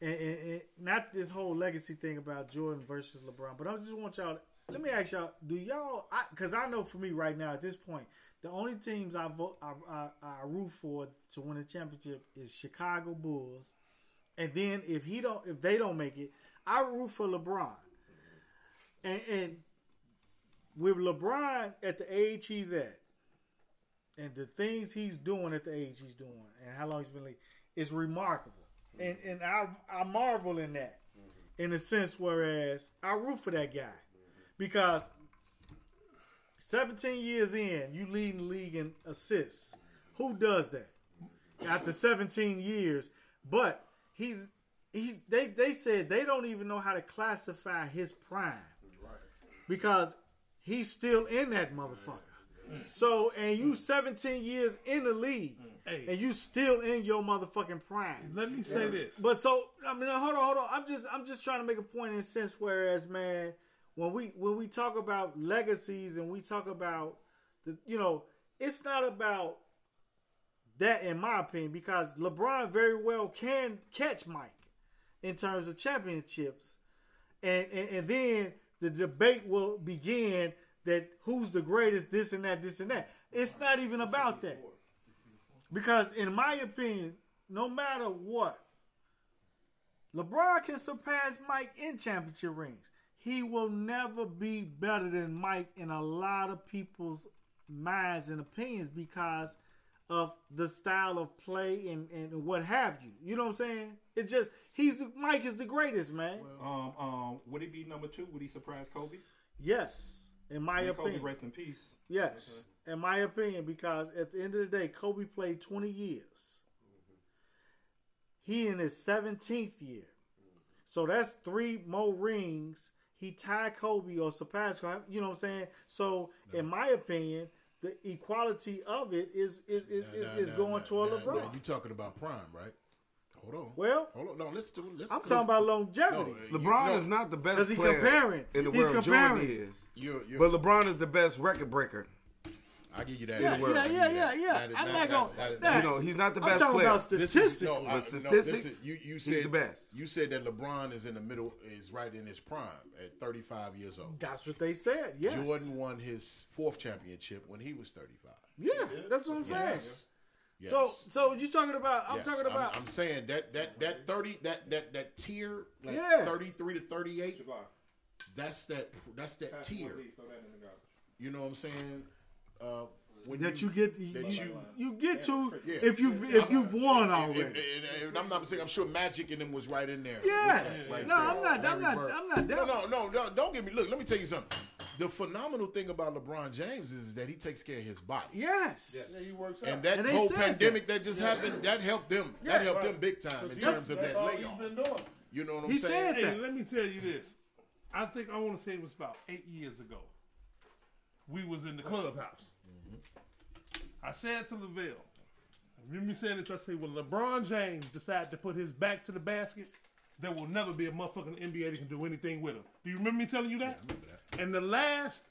and, and, and not this whole legacy thing about Jordan versus LeBron. But I just want y'all. Let me ask y'all: Do y'all? Because I, know for me right now at this point, the only teams I vote, I, I, I root for to win a championship is Chicago Bulls, and then if he don't, if they don't make it, I root for LeBron. And, and with LeBron at the age he's at, and the things he's doing at the age he's doing, and how long he's been league, is remarkable. And and I I marvel in that, mm-hmm. in a sense. Whereas I root for that guy because 17 years in, you leading the league in assists. Who does that after 17 years? But he's he's they they said they don't even know how to classify his prime because he's still in that motherfucker. So and you 17 years in the league, Hey. and you still in your motherfucking prime. Let me say this. But so I mean, hold on, hold on. I'm just I'm just trying to make a point in a sense. Whereas, man, when we when we talk about legacies and we talk about the, you know, it's not about that in my opinion because LeBron very well can catch Mike in terms of championships, and and, and then the debate will begin that who's the greatest, this and that, this and that. It's not even about that. Because in my opinion, no matter what, LeBron can surpass Mike in championship rings. He will never be better than Mike in a lot of people's minds and opinions because of the style of play and, and what have you. You know what I'm saying? It's just he's the Mike is the greatest, man. Um, um, would he be number two? Would he surprise Kobe? yes, in my May Kobe rest in peace. Yes, in my opinion, because at the end of the day, Kobe played 20 years. He in his 17th year. So that's three more rings. He tied Kobe or surpassed Kobe. You know what I'm saying? So, in my opinion, the equality of it is is is, is, Now, is now, going now, toward now, LeBron. now, you talking about prime, right? Hold on. Well, hold on. No, listen to listen. I'm talking about longevity. No, LeBron you- no. is not the best Because he player comparing. in the He's world. comparing. Jordan is. You're, you're, But LeBron is the best record breaker. I give you that. Yeah, in the world. yeah, yeah, yeah, yeah. That is- I'm that- not gonna. that- that- You know, he's not the best I'm best talking player. about This is statistics. no, I, But no, statistics, listen, you, you he's said the best. You said that LeBron is in the middle, is right in his prime at 35 years old. That's what they said. Yes. Jordan won his fourth championship when he was 35. Yeah, that's what I'm saying. Yes. So, so you talking about? I'm Yes. talking about. I'm, saying that that that 30 that that that tier like Yeah. 33 to 38. That's that that's that tier. You know what I'm saying? Uh, when that you, get you, that you, you get to Yeah. if you if you've won already. if- and- and I'm not saying I'm sure Magic and them was right in there. Yes. Right No, there. I'm not- I'm not- Bird. I'm not No, down. no, no, no. Don't get me. Look, let me tell you something. The phenomenal thing about LeBron James is that he takes care of his body. yes. Yeah, he works out. And that And whole pandemic that, just happened, that helped them. that helped right. them big time in terms of that all layoff. he's been doing. You know what I'm He saying? said Hey, that. let me tell you this. I think I want to say it was about eight years ago. We was in the clubhouse. I said to Lavelle, remember me saying this? I said, when LeBron James decided to put his back to the basket, there will never be a motherfucking NBA that can do anything with him. Do you remember me telling you that? And the last,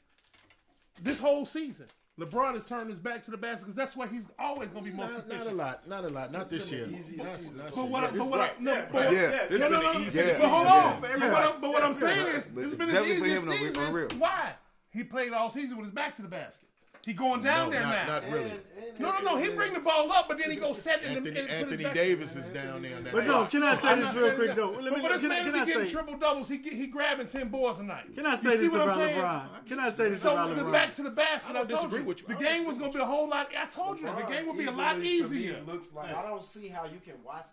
this whole season, LeBron has turned his back to the basket because that's why he's always going to be most Not, efficient. not a lot, not a lot, not this year. easiest Not- season. not But this what, year. I, This but what, I, right. no, Yeah, but, yeah. This no, been no, the no, easiest Yeah. But hold season. on, but, what I'm, but what I'm saying is, But it's been definitely an for easiest season. on real. Why? He played all season with his back to the basket. He going down No, there not, now. not really. no, no, no. He bring the ball up, but then he go set in the Anthony, and Anthony Davis is down there. On But no, can I say I'm this real quick though? Let me for this can, I- man to can I be getting say triple doubles, he get, he grabbing ten boards a night. can I You say see this what I'm about saying? LeBron? Can I say this So about the LeBron? back to the basket, I I, told disagree you, with you. the game was gonna be a whole lot. I told you, the game would be a lot Easily, me, easier. it looks like I don't see how you can watch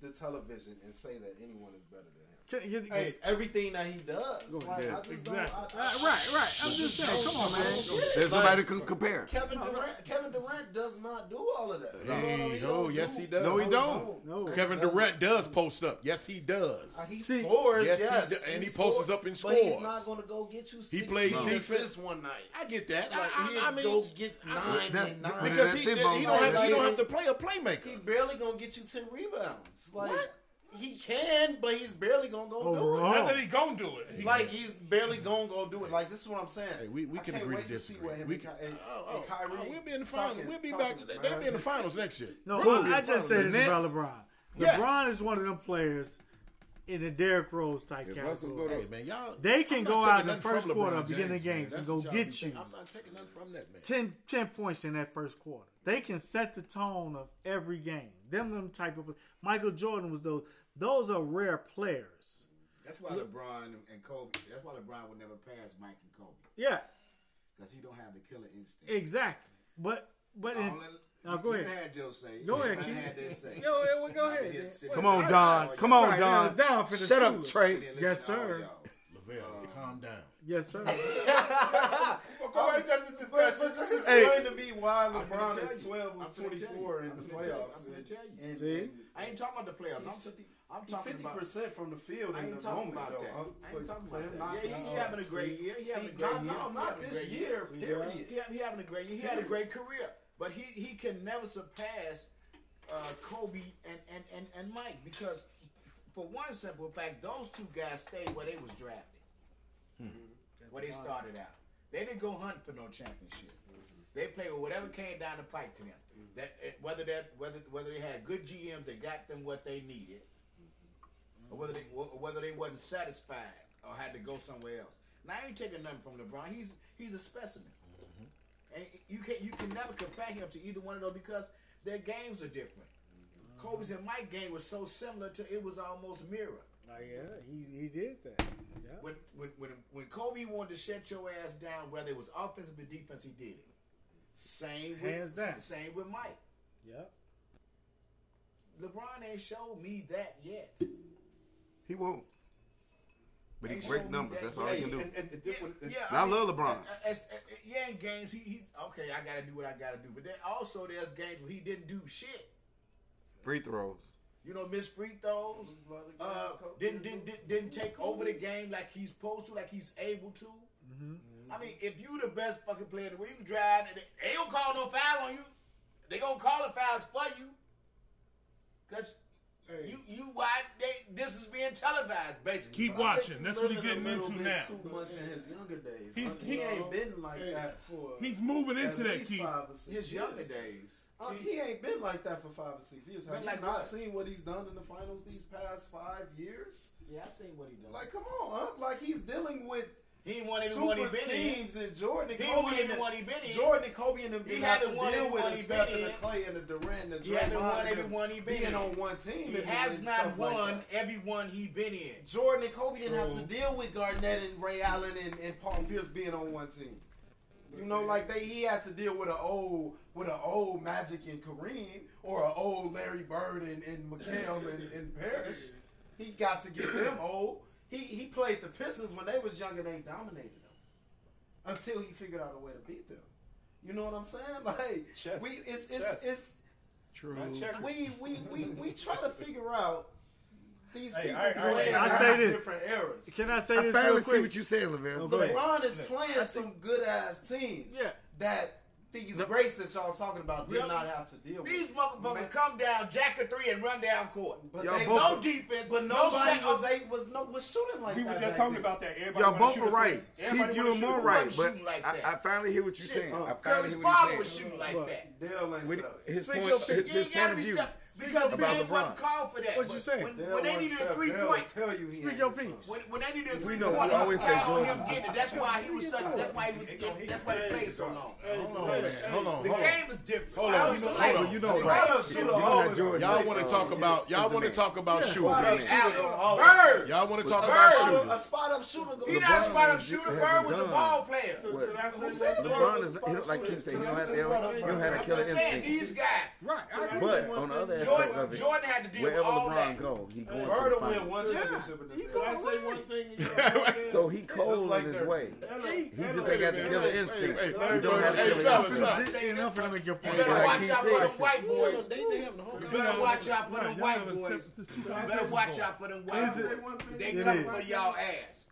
the television and say that anyone is better than him. Can, can, can, Just everything that he does. Like, ahead. I just Exactly. don't. I, Uh, right, right. I'm just saying. Come on, man. There's nobody to compare. Kevin Durant, Kevin Durant does not do all of that. You know what I Hey, mean? oh, Don't yes, do- he does. No, he don't. No. Kevin Durant does post up. Yes, he does. Uh, He See, scores, yes, yes, he do- and he scores, posts up and But he's not going to go get you. 16 plays defense. assists one night. I get that. Like I, he'll I, I mean, go get nine and nine. because he, he, don't have, he don't have to play a playmaker. He barely gonna get you ten rebounds. Like What? He can, but he's barely gonna go oh, do Overall. Not that he gonna do it. it. He- Like he's barely gonna go do it. Like this is what I'm saying. Hey, we- we I can agree wait to to see disagree. what him We can- Ky- and, Oh, and oh, Kyrie. oh, we'll be in the final. talking- We'll be talking, back. man. They'll be in the finals next year. No, We'll be in I just say finals. this about Nets. LeBron. Yes. LeBron is one of them players in the Derrick Rose type If category. Hey man, y'all. They can go out in the first quarter, LeBron beginning of James, man. games, and That's go get you. I'm not taking nothing from that man. 10, 10 points in that first quarter. They can set the tone of every game. Them them type of Michael Jordan was those. Those are rare players. That's why LeBron and Kobe. That's why LeBron would never pass Mike and Kobe. Yeah, because he don't have the killer instinct. Exactly, but but. In, let, now oh, go ahead. Had Joe say. Go ahead. Keep, had that say. Yo, well, go ahead. Come on, Don. Come on, Don. Right, down, down for the Shut school. up, Trey. Yes, sir. Lavelle, um, calm down. Yes, sir. well, go ahead and this match. Just explain to me why LeBron is 12 or 24 in the playoffs. I'm tell you. And, I ain't talking about the playoffs. I'm, t- I'm talking 50% about 50% from the field. I ain't talking moment, about that. I ain't talking about that. Yeah, he's having a great year. He having a great year. No, not this year, period. He having a great year. He had a great career. But he, he can never surpass uh, Kobe and, and, and, and Mike because for one simple fact, those two guys stayed where they was drafted. Mm-hmm where they started out. They didn't go hunt for no championship. Mm-hmm. They played with whatever mm-hmm. came down the pike to them. Mm-hmm. That eh, whether that whether whether they had good GMs that got them what they needed, mm-hmm. or whether they whether they wasn't satisfied or had to go somewhere else. Now I ain't taking nothing from LeBron. He's he's a specimen, mm-hmm. and you can you can never compare him to either one of those because their games are different. Mm-hmm. Kobe's and Mike' game was so similar to it was almost mirror. Oh yeah, he, he did that. Yeah. When, when when when Kobe wanted to shut your ass down, whether it was offensive or defense, he did it. Same Hands with down. same with Mike. Yep. LeBron ain't showed me that yet. He won't. But he great break numbers. that That's all he can do. And, and, and I mean, love LeBron. uh, uh as- uh, uh, yeah, in games he, he's okay. I got to do what I got to do, but then also there's games where he didn't do shit. Free throws. You know, miss free throws. Uh, didn't, didn't didn't take over the game like he's supposed to, like he's able to. Mm-hmm. I mean, if you the best fucking player, where you can drive, and they don't call no foul on you. They gonna call the fouls for you, cause hey. you you why they this is being televised basically. Keep but watching. That's what he's getting into now. Too much in his younger days. He's, he ain't been like hey. that for. He's moving into that. team. his younger days. Uh, he ain't been like that for five or six years. Have been you not what? seen what he's done in the finals these past five years? Yeah, I seen what he done. Like, come on, huh? like he's dealing with. He won even what he been teams in. And Jordan and he won even what he been in. Jordan and Kobe and them he haven't won deal with he Steph and the Clay and the Durant and the Draymond. He haven't won everyone he been in. on one team. He has not won like everyone he been in. Jordan and Kobe didn't have to deal with Garnett and Ray Allen and, and Paul Pierce being on one team. You know, like they he had to deal with an old with an old Magic and Kareem or an old Larry Bird and, and McHale and, and He got to get them old. He he played the Pistons when they was young and they dominated them until he figured out a way to beat them. You know what I'm saying? Like chess. we it's it's chess. it's true. We we we we try to figure out these hey, people I, I, I say this. different eras. Can I say I this? I finally see what you saying, Levar. LeBron is playing some good ass teams. Yeah. That these no. grace that y'all talking about did really? not have to deal with. These motherfuckers Man. come down, jack a three, and run down court. But y'all they, both, no defense. But nobody no was eight was no was shooting like we that. We were just talking about that. Everybody y'all both were right. Keep you and more right. But like I, I, finally hear what you're Shit. saying. Uh, I finally Curry's hear what you're saying. was shooting like but that. Dale ain't stuff. His point, of view. Because about man wasn't called for that. What you saying? When, they, when they needed a three points, tell you he Speak your piece. When, when they needed three point, I always say on him getting it. That's why he was such. That's why he was. Getting, that's why he played so long. Hold on, man. Hold on. The game is different. Hold on. Hold on. You know. Y'all want to talk about. Y'all want to talk about shooting. Bird. Y'all want to talk about shooting. A spot up shooter. He not a spot up shooter. Bird was a ball player. LeBron is like keep saying he don't have. He don't have a killer instinct. These guys. Right. But on the other Jordan, Jordan had to deal with all LeBron that. Go, he going Bird to win one championship in. Can I say one thing? So he cold in his way. He just ain't got the killer instinct. He don't have the killer instinct. To. You better watch out for them white boys. You better watch out for them white boys. Better watch out for them white boys. They coming for y'all ass.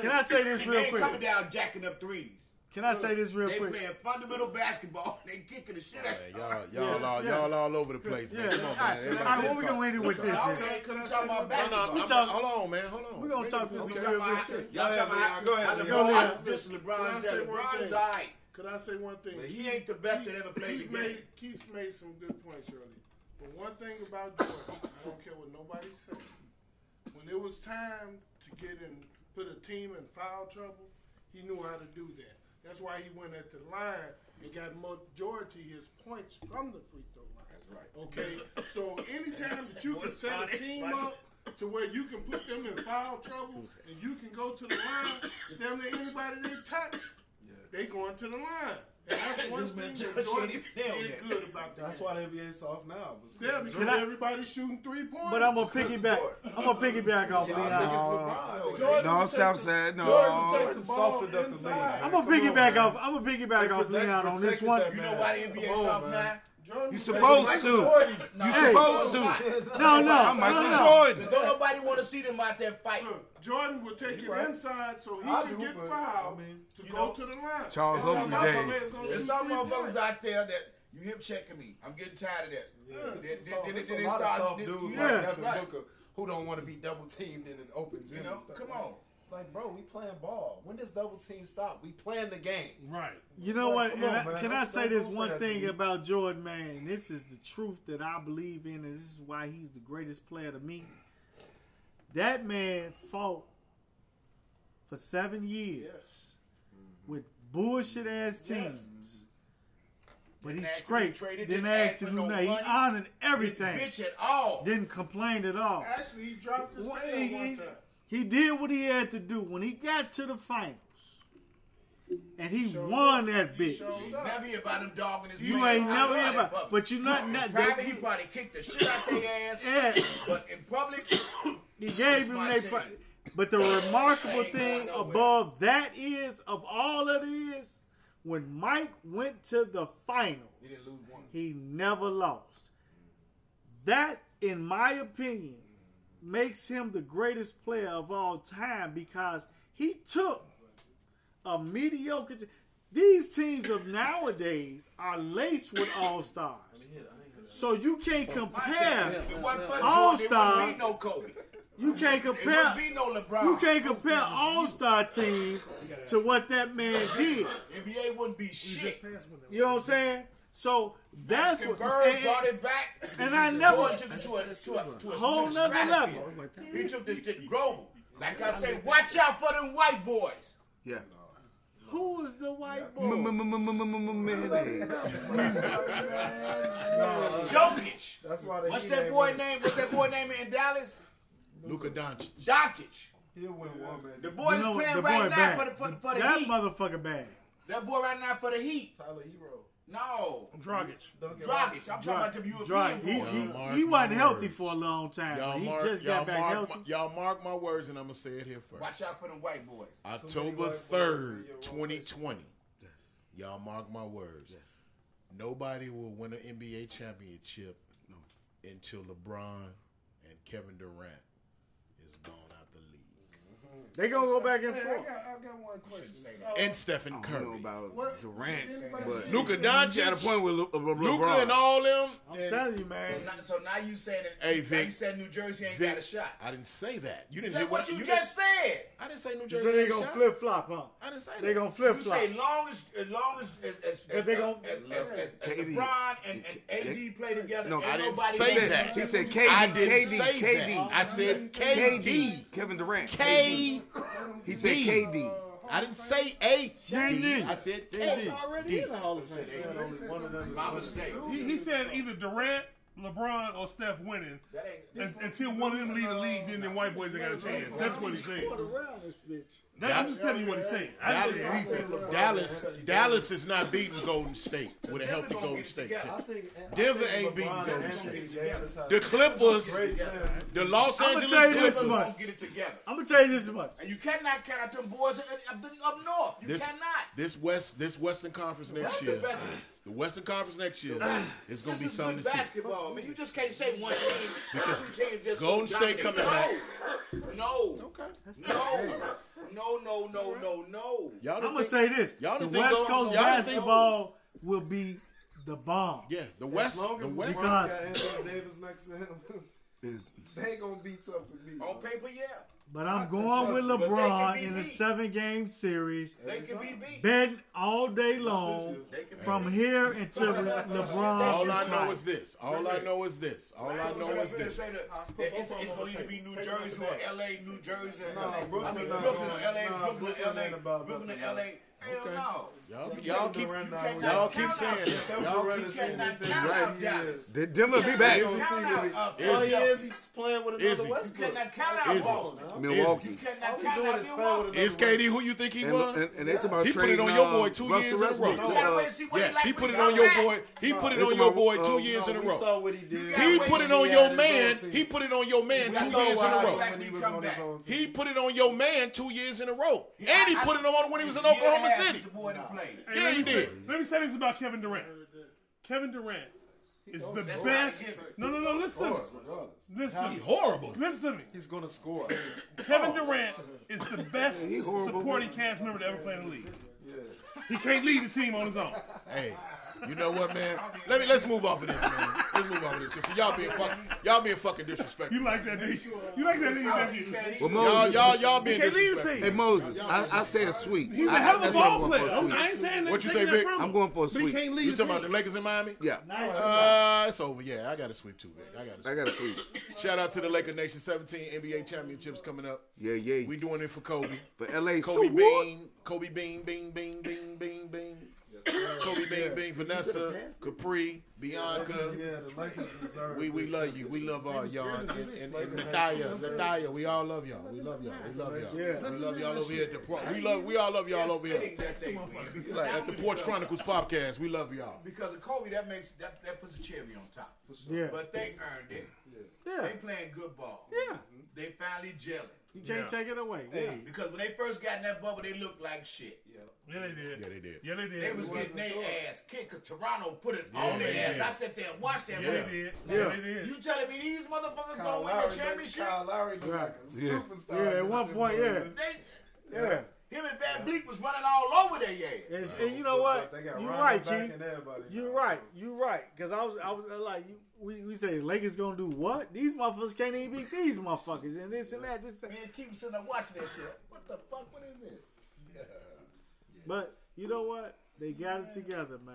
Can I say this real quick? They ain't coming down jacking up threes. Can I say this real they quick? They playing fundamental basketball. They kicking the shit out. Y'all, y'all, yeah, all, yeah. y'all all over the place, man. Yeah. Come on, man. All right, what we gonna end it with this? Okay, can I talk about basketball? No, no, talk, hold on, man. Hold on. We gonna talk this okay. real shit. Y'all talking about go ahead. LeBron, this LeBron's LeBron's all right. Could I say one thing? He ain't the best that ever played Keith the game. Made, Keith made some good points earlier. But one thing about Jordan, I don't care what nobody said. When it was time to get in, put a team in foul trouble, he knew how to do that. That's why he went at the line and got majority his points from the free throw line. That's right. Okay, so anytime that you can set a team up to where you can put them in foul trouble and you can go to the line, and damn near anybody they touch, yeah. they going to the line. And that's one thing Judge that Jordan ain't even nailed did good about that. That's why the NBA soft now. was Yeah, because because I- everybody's shooting three points. But I'm gonna piggyback. I'm gonna piggyback off I think it's Leon. LeBron. Jordan No, would take Southside, no. Jordan would take Jordan the ball softened up the inside. league. I'm gonna Come on, piggyback off. I'm gonna piggyback off protect- Leon on this one. that You man. know why the NBA Come soft now? Jordan You would supposed to. No, You Hey. supposed to. No, no, I'm no, Michael no. Jordan. Don't nobody want to see them out there fighting. Look, Jordan would take it right. inside so he I can do, get but, fouled I mean, to go know, to the line. Charles Oakley some days. There's some three motherfuckers points. out there that you hip checking me. I'm getting tired of that. Yeah, Then- it's then- then- then they start- soft dudes yeah, like Devin right. Booker who don't want to be double teamed in an open gym. You know, come on. That. Like, bro, we playing ball. When does double team stop? We playing the game. Right. You know Like, what? on, I- can Don't- I say this don't say one thing about Jordan, man? This is the truth that I believe in, and this is why he's the greatest player to me. That man fought for seven years Yes. with bullshit ass teams. But Didn't he's ask to straight. traded, Didn't didn't ask ask to for do no nothing. He honored everything. Bitch at all. Didn't complain at all. Actually, he dropped his What- pay he, one time. He did what he had to do when he got to the finals, and he Showed won up. that He bitch. showed up. Never hear about him dogging his You man ain't out never in hear about, public. but you not not In private, that. he probably kicked the shit out their ass. Yeah, But in public, he gave him my they. fi- But the remarkable thing above that is, of all of it is, when Mike went to the finals, he didn't lose one. he never lost. That, in my opinion, makes him the greatest player of all time because he took a mediocre. T- These teams of nowadays are laced with all stars. So you can't compare. If it wasn't for All Jordan, there wouldn't be stars. You can't compare. no LeBron. You can't compare all star teams to what that man did. NBA wouldn't be shit. You know what I'm saying? So that's If what. Bird and- brought it back, and I never- Jordan took it to a, to a, to a, Whole to nother stratosphere. level. He took this shit global. Like I say, watch out for them white boys. Yeah. Who is the white boy? Mayonnaise. Jokic. That's why What's that boy name? What's that boy name in Dallas? Luka Doncic. Doncic. He'll win one, man. The boy You that's know, playing right now for the, for, the- for the that Heat. motherfucker bad. that boy right now for the Heat. Tyler Herro. No. Dragic. Don't Dragic. I'm talking about the Dry. European He, boys. he, Mark he wasn't healthy words. for a long time. Y'all he mark, just got back mark healthy. my, y'all mark my words, and I'm gonna say it here first. Watch out for them white boys. October white third, in your twenty Y'all mark my words. Yes. Nobody will win an NBA championship until LeBron and Kevin Durant is gone out the league. They gonna go back and Hey, I forth. got, I got one question. Uh, And Stephen I don't Curry. know about What- Durant, but Luka you got a point with Le- Le- Le- Luka LeBron. and all them. I'm and- telling you, So man. now, so now you said that. Hey, now Vic. you said New Jersey ain't Vic, got a shot. I didn't say that. You didn't That's hear what you, didn't- just said. I didn't say New Jersey ain't got a shot. You Jersey. said they ain't gonna flip flop, huh? I didn't say that. They gonna flip flop. You say long as as long as as, as, they gon- as, as, as, as KD. LeBron and, and AD play together. No, I didn't nobody say that. He said. KD. I didn't KD. say KD. that. I said KD. KD. Kevin Durant. K. He said D. KD. I didn't say A. KD. I said He's K. already in the Hall of Fame. One of them. My mistake. He, he said either Durant, LeBron, or Steph winning. That ain't. Until one of them leave the league, then the white boys they got a chance. That's what he's saying. Quarter around this bitch. That, I'm just telling you what he's saying. I didn't say what. Dallas, Dallas is not beating Golden State with a healthy Golden State team. I think, I Denver ain't beating Golden State. The Clippers, the Los Angeles tell you this Clippers. get it together. I'm gonna tell you this much. And you cannot count out them boys up, up, up north. You This, cannot. this West, this Western Conference next That's the year, best. The Western Conference next year is going to be something good to see. basketball, man. You just can't say one team. Because two teams just Golden State dominate. coming back. No. Okay. No. No. No. No. No. No. Y'all I'm didn't gonna say this: y'all the didn't think West Coast y'all didn't think- basketball will be the bomb. yeah, the As West, long the West. LeBron Because- got Anthony Davis next to him, Is they gonna be tough to beat. On paper, yeah. But I'm I going with trust you, but they can LeBron be in a seven-game series, They can be beat. betting all day long They can be from here until Le- LeBron All I know is this. All I know is this. All I know is this. Say that, that it's, it's going to either be New Jersey or L.A., New Jersey or L.A. I Brooklyn mean, not Brooklyn or L.A., nah, Brooklyn or L.A., ain't about Brooklyn or. L.A. Hell Okay. no. Y'all, You y'all can't- keep, you Durant not cannot winning. y'all keep saying out- it. Y'all keep saying cannot it. count right. out Dallas. Denver be back. You cannot count out Is All he? he is, he's playing with Is another he? You Westbrook. cannot count out Is he? Boston. Milwaukee. You cannot All count out is Milwaukee. Is KD who you think he was? and, and they talking about He put it on your boy two Russell years in a row. Westbrook You to, gotta wait and see what Yes, he he put it on your boy. He put it on your boy uh, two years in a row. saw what he did. He put it on your man. He put it on your man two years in a row. he was Come on his back. own team. He put it on your man two years in a row, and he put it on when he was in Year and a Oklahoma half City. the boy done played. Hey, Yeah, let he me did. Say, let me say this about Kevin Durant. Kevin Durant is the best. No, no, no. Listen to me. Listen to me. Horrible. Listen to me. He's gonna score. Kevin Durant is the best supporting cast member to ever play in the league. He can't lead the team on his own. Hey, you know what, man? Let me let's move off of this, man. Let's move off of this, cause see, y'all being fucking y'all being fucking disrespectful. You like that, D? You like that, D? How D? he Well, even- Y'all y'all y'all being can't lead the disrespectful. hey Moses, I, I say a sweep. He's a I- hell of a that's why I'm ball player. a I'm- sweep. I ain't saying that. What you taking say, Vic? I'm going for a sweep. You the talking about the Lakers in Miami? Yeah, Uh, it's over. Yeah, I got a sweep too, Vic. I got a I sweep. got a sweep. Shout out to the Laker Nation 17 NBA championships coming up. Yeah, yeah. We doing it for Kobe. for LA. Kobe so what? Bean, Kobe Bean, Bean, Bean. Kobe Bean, Vanessa, Capri, Bianka. Yeah, the Lakers deserve. We we love you. We love all y'all. And, and, and we all love y'all. We love y'all. We love y'all. We love y'all over here at the pro- we love we all love y'all over here Fitting that they win. at the Porch Chronicles podcast. We love y'all. Because of Kobe, that makes that, that puts a cherry on top. Yeah. But they earned it. Yeah. They playing good ball. Yeah. They finally gelling. You can't Yeah. take it away. Yeah. Because when they first got in that bubble, they looked like shit. Yeah, Yeah, they did. Yeah, they did. Yeah, they did. They was getting their ass kicked. 'cause Toronto put it on they their ass. did. I sat there and watched that. Yeah, they movie. did. Yeah, they did. You telling me these motherfuckers Kyle gonna win Lowry, the championship? Kyle Lowry looked like a Yeah. superstar. Yeah, at one point, yeah. They, Yeah. him and VanVleet was running all over their ass. It's, and you know what? They got You Rondo right, back Keith. and everybody You're right. You're right. Because I was, I was like, you, we, we say Lakers gonna do what? These motherfuckers can't even beat these motherfuckers and this and that. This and Me that. and Keith sitting there watching that shit. What the fuck? What is this? Yeah. But you know what? They got it together, man.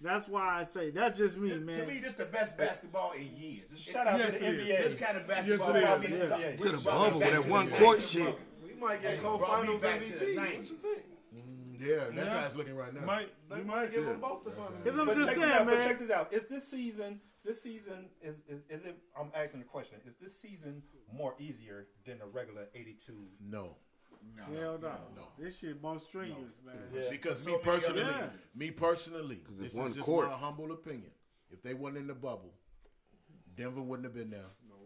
That's why I say that's just me, This- man. To me, this the best basketball in years. This, Shout out Yes, to the it is. NBA. this kind of basketball Yes, brought me Yeah. brought To the bubble with that one 90s. court shit. We might get Brought me co-finals back to the MVP. What you think? Mm, yeah, that's Yeah. how it's looking right now. Might, They might might give Yeah. them both the finals. Because I'm But just saying, this out, but man. check this out. Is this season? This season is, is is it? I'm asking the question. Is this season more easier than the regular 82? No. No, Hell no. This shit more strenuous, man. Because So me many personally, other me personally, it's this is just court. my humble opinion. If they weren't in the bubble, Denver wouldn't have been there. No.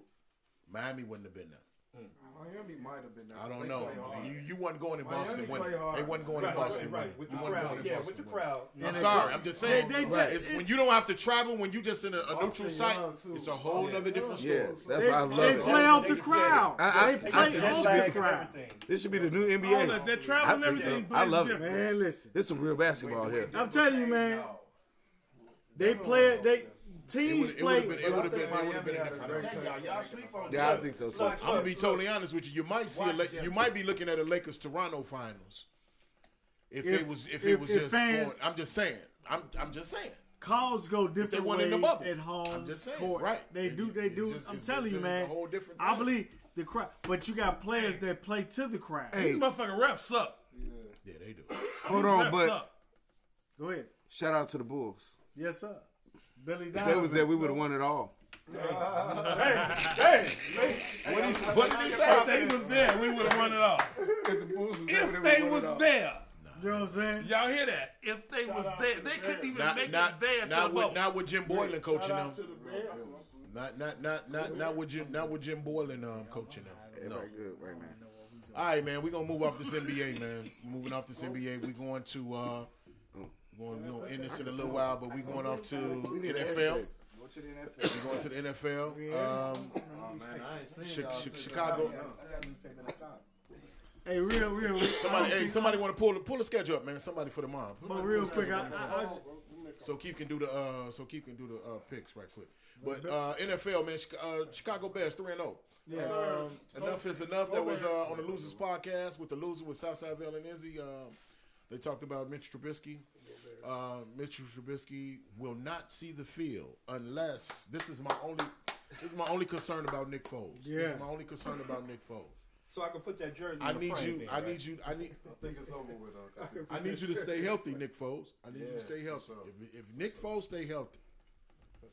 Miami wouldn't have been there. Mm. Miami might have been. there. I don't know. You you wasn't going in Boston play winning. They wasn't going Right, in Boston right, winning. with You the wasn't crowd. going in Yeah, Boston with the winning. crowd. I'm sorry. I'm just saying. they- they Right. take- It's when you don't have to travel, when you just in a, a neutral site, it's a whole Yeah. other different story. Yes, that's They, why I love they it. play off the crowd. I- I- they I- play I- off the crowd. This should be the new NBA. that, that travel and I- everything. I plays love it. Man, listen. This is some real basketball here. I'm telling you, man. They play it. They It teams would play. have been. It would have been. It would have been a different. had a I'm y'all, y'all sleep on Yeah, I think so too. Look, I'm gonna be look, totally honest with you. You might see a Watch you might be looking at a Lakers Toronto finals. If, they If- was if, if- it was if just fans- going, I'm just saying. I'm I'm just saying. calls go different weren't ways in the bubble. at home. I'm just saying, court. right. They It- do. They it's do. just- I'm telling you, it's a man. whole different I believe the crowd, but you got players that play to the crowd. Hey, These motherfucking refs suck. Yeah, they do. hold on, refs but suck. Go ahead. shout out to the Bulls. Yes, sir. Billy If they was there, we would have won it all. What, he, what did he say? If they was there, we would have won it all. If they was there, You know what I'm saying? y'all hear that? If they was there, they couldn't even Not make not it there to the not with not with Jim Boylen coaching them. The Not not not not not with Jim not with Jim Boylen um, coaching them. No. Everybody good. All right, man. We're gonna move off this NBA, man. Moving off this NBA, we're going to uh, we're going, we're gonna end this in a little while, but we're going off to NFL. Go to the NFL. We're going to the NFL. Um, Oh man, I ain't seen Chi- Chi- Chicago. Hey, real, real, real. Somebody, hey, somebody want to pull pull the schedule up, man. Somebody for the mom. Pull- But real quick, I, I. I, so Keith can do the uh, so Keith can do the uh, picks right quick. But uh, NFL, man, uh, Chicago Bears three and zero. Um, enough is enough. That was uh, on the Losers podcast with the loser with Southside Vale and Izzy. Um, they talked about Mitch Trubisky. Uh, Mitch Trubisky will not see the field unless this is my only. This is my only concern about Nick Foles. This is my only concern about Nick Foles. So I can put that jersey. I in the need frame you. then, I right? need you. I need. I think it's over with. Uh, I I need you to stay healthy, Nick Foles. I need you to stay healthy. sure. If, if Nick Foles stay healthy,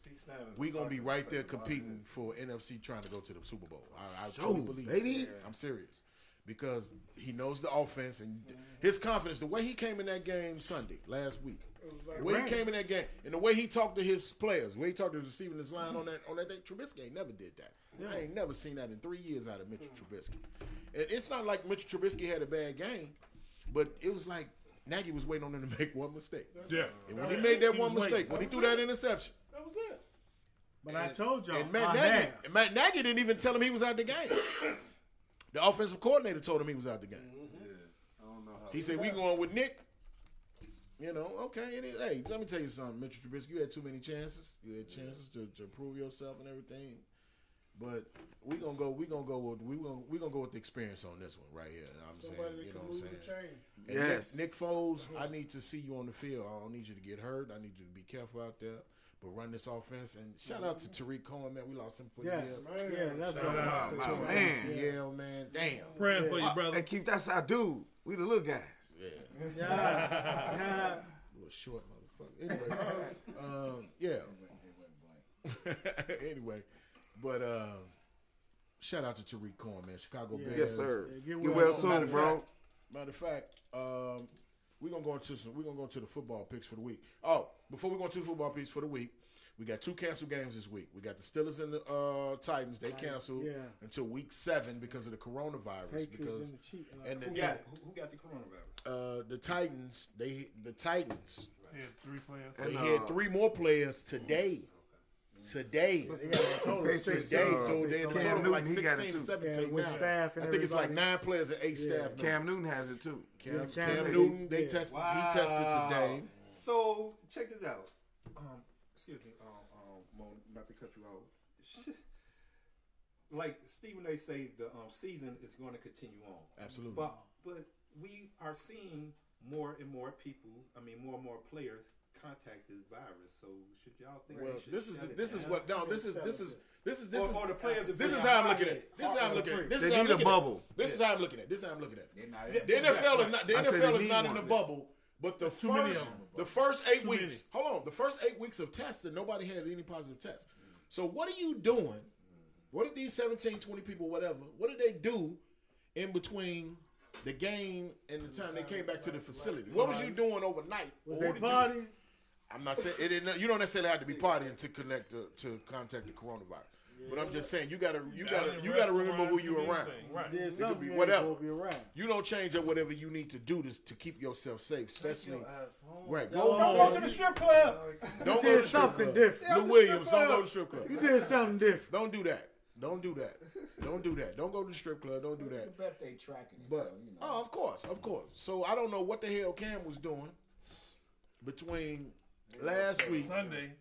he's standing we gonna be right there taking a lot of competing for NFC, trying to go to the Super Bowl. I, I Show, truly believe, baby. it. I'm serious because he knows the offense and his confidence. The way he came in that game Sunday last week, the way he came in that game, and the way he talked to his players, the way he talked to his receiving his line on that on that day, Trubisky ain't never did that. I ain't never seen that in three years out of Mitchell mm. Trubisky. And it's not like Mitchell Trubisky had a bad game, but it was like Nagy was waiting on him to make one mistake. Yeah. And when he made that He one mistake, waiting. when he threw that interception, That was it. But I told y'all, and Matt Nagy, and Matt Nagy didn't even tell him he was out the game. the offensive coordinator told him he was out the game. I don't know how. He said, "We going with Nick." You know, okay. It is. Hey, let me tell you something, Mitchell Trubisky. You had too many chances. You had chances to, to prove yourself and everything. But we gonna go. We gonna go with. We gonna we gonna go with the experience on this one right here. I'm Somebody saying, you know what I'm saying. and change. And Yes. Nick, Nick Foles, I need to see you on the field. I don't need you to get hurt. I need you to be careful out there. But run this offense. And shout out to Tarik Cohen, man. We lost him for Yeah, the year. yeah, that's Shout what I'm out, saying. my man. ACL, man. Damn. Praying for you, brother. Hey, Keith, that's our dude. We the little guys. Yeah. Yeah, yeah. little short motherfucker. Anyway, um, yeah. anyway, but um, shout out to Tarik Cohen, man. Chicago Yeah. Bears. Yes, sir. Yeah, get Get well well soon, soon, matter bro. fact- Matter of fact, um, we're gonna go into some. We're gonna go into the football picks for the week. Oh, before we go into the football picks for the week, we got two canceled games this week. We got the Steelers and the uh, Titans. They canceled yeah. until week seven because of the coronavirus. Patriots because and the Chiefs. Uh, and the, Who got? Who, who got the coronavirus? uh, the Titans, they the Titans, He had three players. they And, had three more players today. Today. They got a total of Patriots, six. Today, so they're in total of like Newton, he got it 16 to too. 17 Yeah, with now. staff and I think it's like everybody. nine players and eight Yeah. staff Cam. Newton has it too. Cam, Yeah, Cam, Cam Newton, Newton, they yeah. tested. He tested today. So check this out. Um, excuse me, um, um, Mo, not to cut you off. Like Stephen A. say, the um, season is going to continue on. Absolutely. But but we are seeing more and more people. I mean, more and more players contact this virus. So should y'all think? Well, should this is shut it this is what no this is this is this is this is or the players this is how I'm looking at high- it. This is how I'm looking at it. This is how I'm looking at it. bubble. This is how I'm looking at it. This is how I'm looking at it. They're The NFL is not the NFL is not in the bubble. But the too many first them. the first eight Too weeks, hold on, the first eight weeks of testing, nobody had any positive tests. So what are you doing? What did these 17, 20 people, whatever, what did they do in between the game and the time they came back to the facility? What was you doing overnight? Was they what did you- party? I'm not saying it didn't. You don't necessarily have to be partying to connect to, to contact the coronavirus. But I'm just saying you gotta you gotta you gotta remember who you're around. Right. It could be whatever. supposed to be around. You don't change up whatever you need to do to, to keep yourself safe, especially Your ass home. right. Don't Go Don't home. go to the strip club. Don't You go to did the strip something club. different. Lou Williams, don't go to the strip club. You did something different. Don't do that. Don't do that. Don't do that. Don't go to the strip club. Don't do I that. bet they tracking it. But so, you know. oh, of course, of course. So I don't know what the hell Cam was doing between last week Sunday.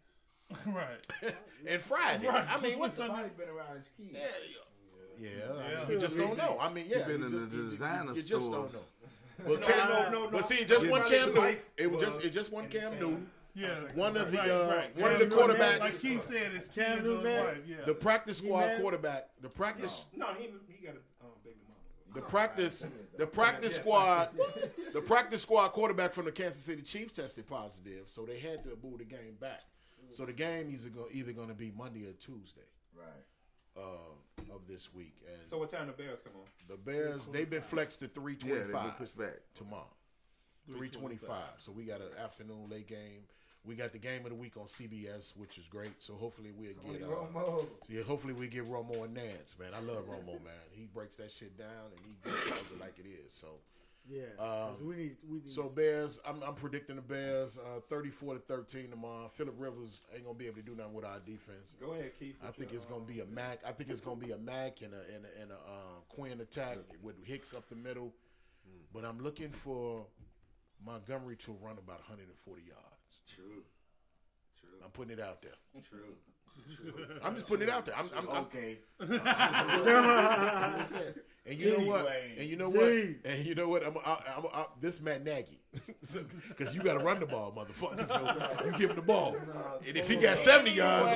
right. and Friday. Right. I mean, what's the Somebody been around his kids. Yeah, yeah. I Yeah. mean, you just don't know. I mean, yeah, been you in just, the you- you- designer you, just don't stores. know. But Cam, no, no, no. but see, just one Everybody's Cam Newton. It was just was it just one Cam Newton. Yeah. One of the Right, uh, right. one of the Newton, quarterbacks, Like Keith said, it's Cam Cam Newton, Yeah. the practice squad quarterback, the practice No, he he got a baby mama. The practice the practice squad the practice squad quarterback from the Kansas City Chiefs tested positive, so they had to move the game back. So the game is either going to be Monday or Tuesday Right. uh, of this week, and So what time the Bears come on? the Bears they've been flexed to three twenty-five. Yeah, they five been pushed back. tomorrow. Three twenty five. So we got an afternoon late game. We got the game of the week on CBS, which is great. So hopefully we'll get. Uh, Romo. yeah, hopefully we get Romo and Nantz, man. I love Romo, man. He breaks that shit down and he tells it like it is. So, Yeah. Um, we need. We need. so Bears. I'm, I'm predicting the Bears uh, 34 to 13 tomorrow. Philip Rivers ain't gonna be able to do nothing with our defense. Go ahead, Keith. I think it's gonna be a Mack. I think it's gonna be a Mack and a and a, and a uh, Quinn attack with Hicks up the middle. But I'm looking for Montgomery to run about 140 yards. True. I'm putting it out there. True. I'm just putting it out there. I'm, I'm, I'm, Okay. I'm just. And you know what? And you know what? And you know what? I'm, I, I'm, I, this Matt Nagy, because you got to run the ball, motherfucker. So you give him the ball, and if he got 70 yards,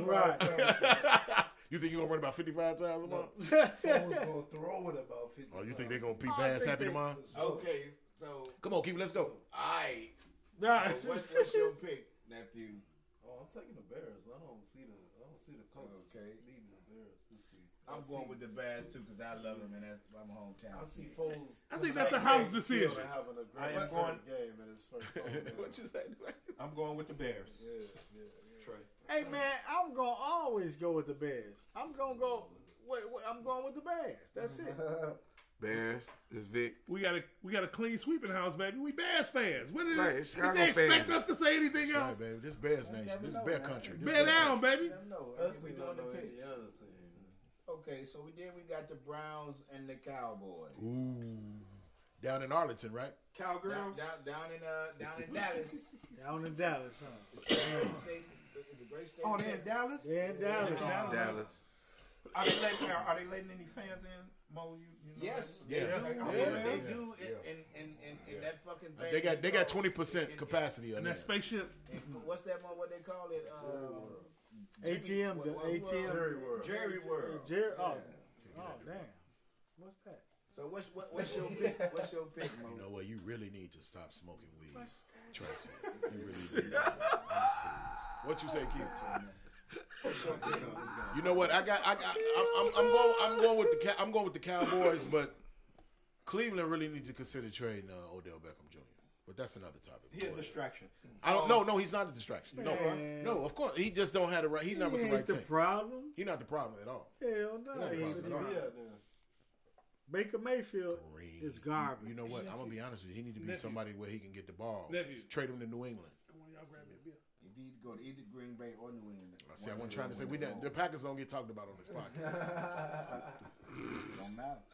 right. you think you're gonna run about 55 times a month? Foles gonna throw it about 50 Oh, you think they're gonna be pass happy tomorrow? Okay. So, Come on, keep it. Let's go. all right. Right. So what's, what's your pick, nephew? Oh, I'm taking the Bears. I don't see the I don't see the Colts Okay. beating the Bears this week. I'm I going see- with the Bears too because I love them and that's my hometown. I see kid. Foles. I think that's a house decision. Having a I great am going- game in his first home what you say? I'm going with the Bears. Yeah, yeah, yeah. Trey. Hey man, I'm gonna always go with the Bears. I'm gonna go. Wait, wait, I'm going with the Bears. That's it. Bears. It's Vic. We got a we got a clean sweeping house, baby. We Bears fans. What did, Right, did they expect fans. us to say anything That's right, else? baby. This Bears nation. This know, Bear man. country. This Bear Bear down, country. baby. I know. Especially we not doing no the picks. Okay, so we then we got the Browns and the Cowboys. Ooh. Down in Arlington, right? Down, Cowgirls. down, down in uh down in Dallas. Down in Dallas, huh? It's a great state. It's a great state. Oh, they in Dallas. Yeah, in Dallas. Dallas. Are they letting are, are they letting any fans in? Mo, you, you know Yes, Yeah. they do. Yeah, They, yeah, they do in, yeah. in, in, in, in that fucking thing. They got they got twenty percent in- capacity on And that that. spaceship. in- What's that one? What they call it? Um, ATM, what- the what- ATM. Jerry World. Jerry World. Jerry, oh, oh, damn. What's that? So what's what, what's your pick? What's your pick, Mo? You know what? You really need to stop smoking weed, Tracy. You really need. I'm serious. What you say, Keith? You know what? I got. I got. I'm, I'm, I'm going. I'm going with the. I'm going with the Cowboys, but Cleveland really needs to consider trading uh, Odell Beckham Jr. But that's another topic. He a distraction. I don't. No, no, he's not a distraction. No, Man. no, of course he just don't have the right. He's not with the right ain't the team. problem. He's not the problem at all. Hell no. Yeah, he problem at all. Baker Mayfield Green. is garbage. You know what? I'm gonna be honest with you. He need to be Nephew. somebody where he can get the ball. Nephew. Trade him to New England. Come on, y'all grab me a beer. If he go to either Green Bay or New England, I see. I wasn't trying to say we don't, the Packers don't get talked about on this podcast. don't matter.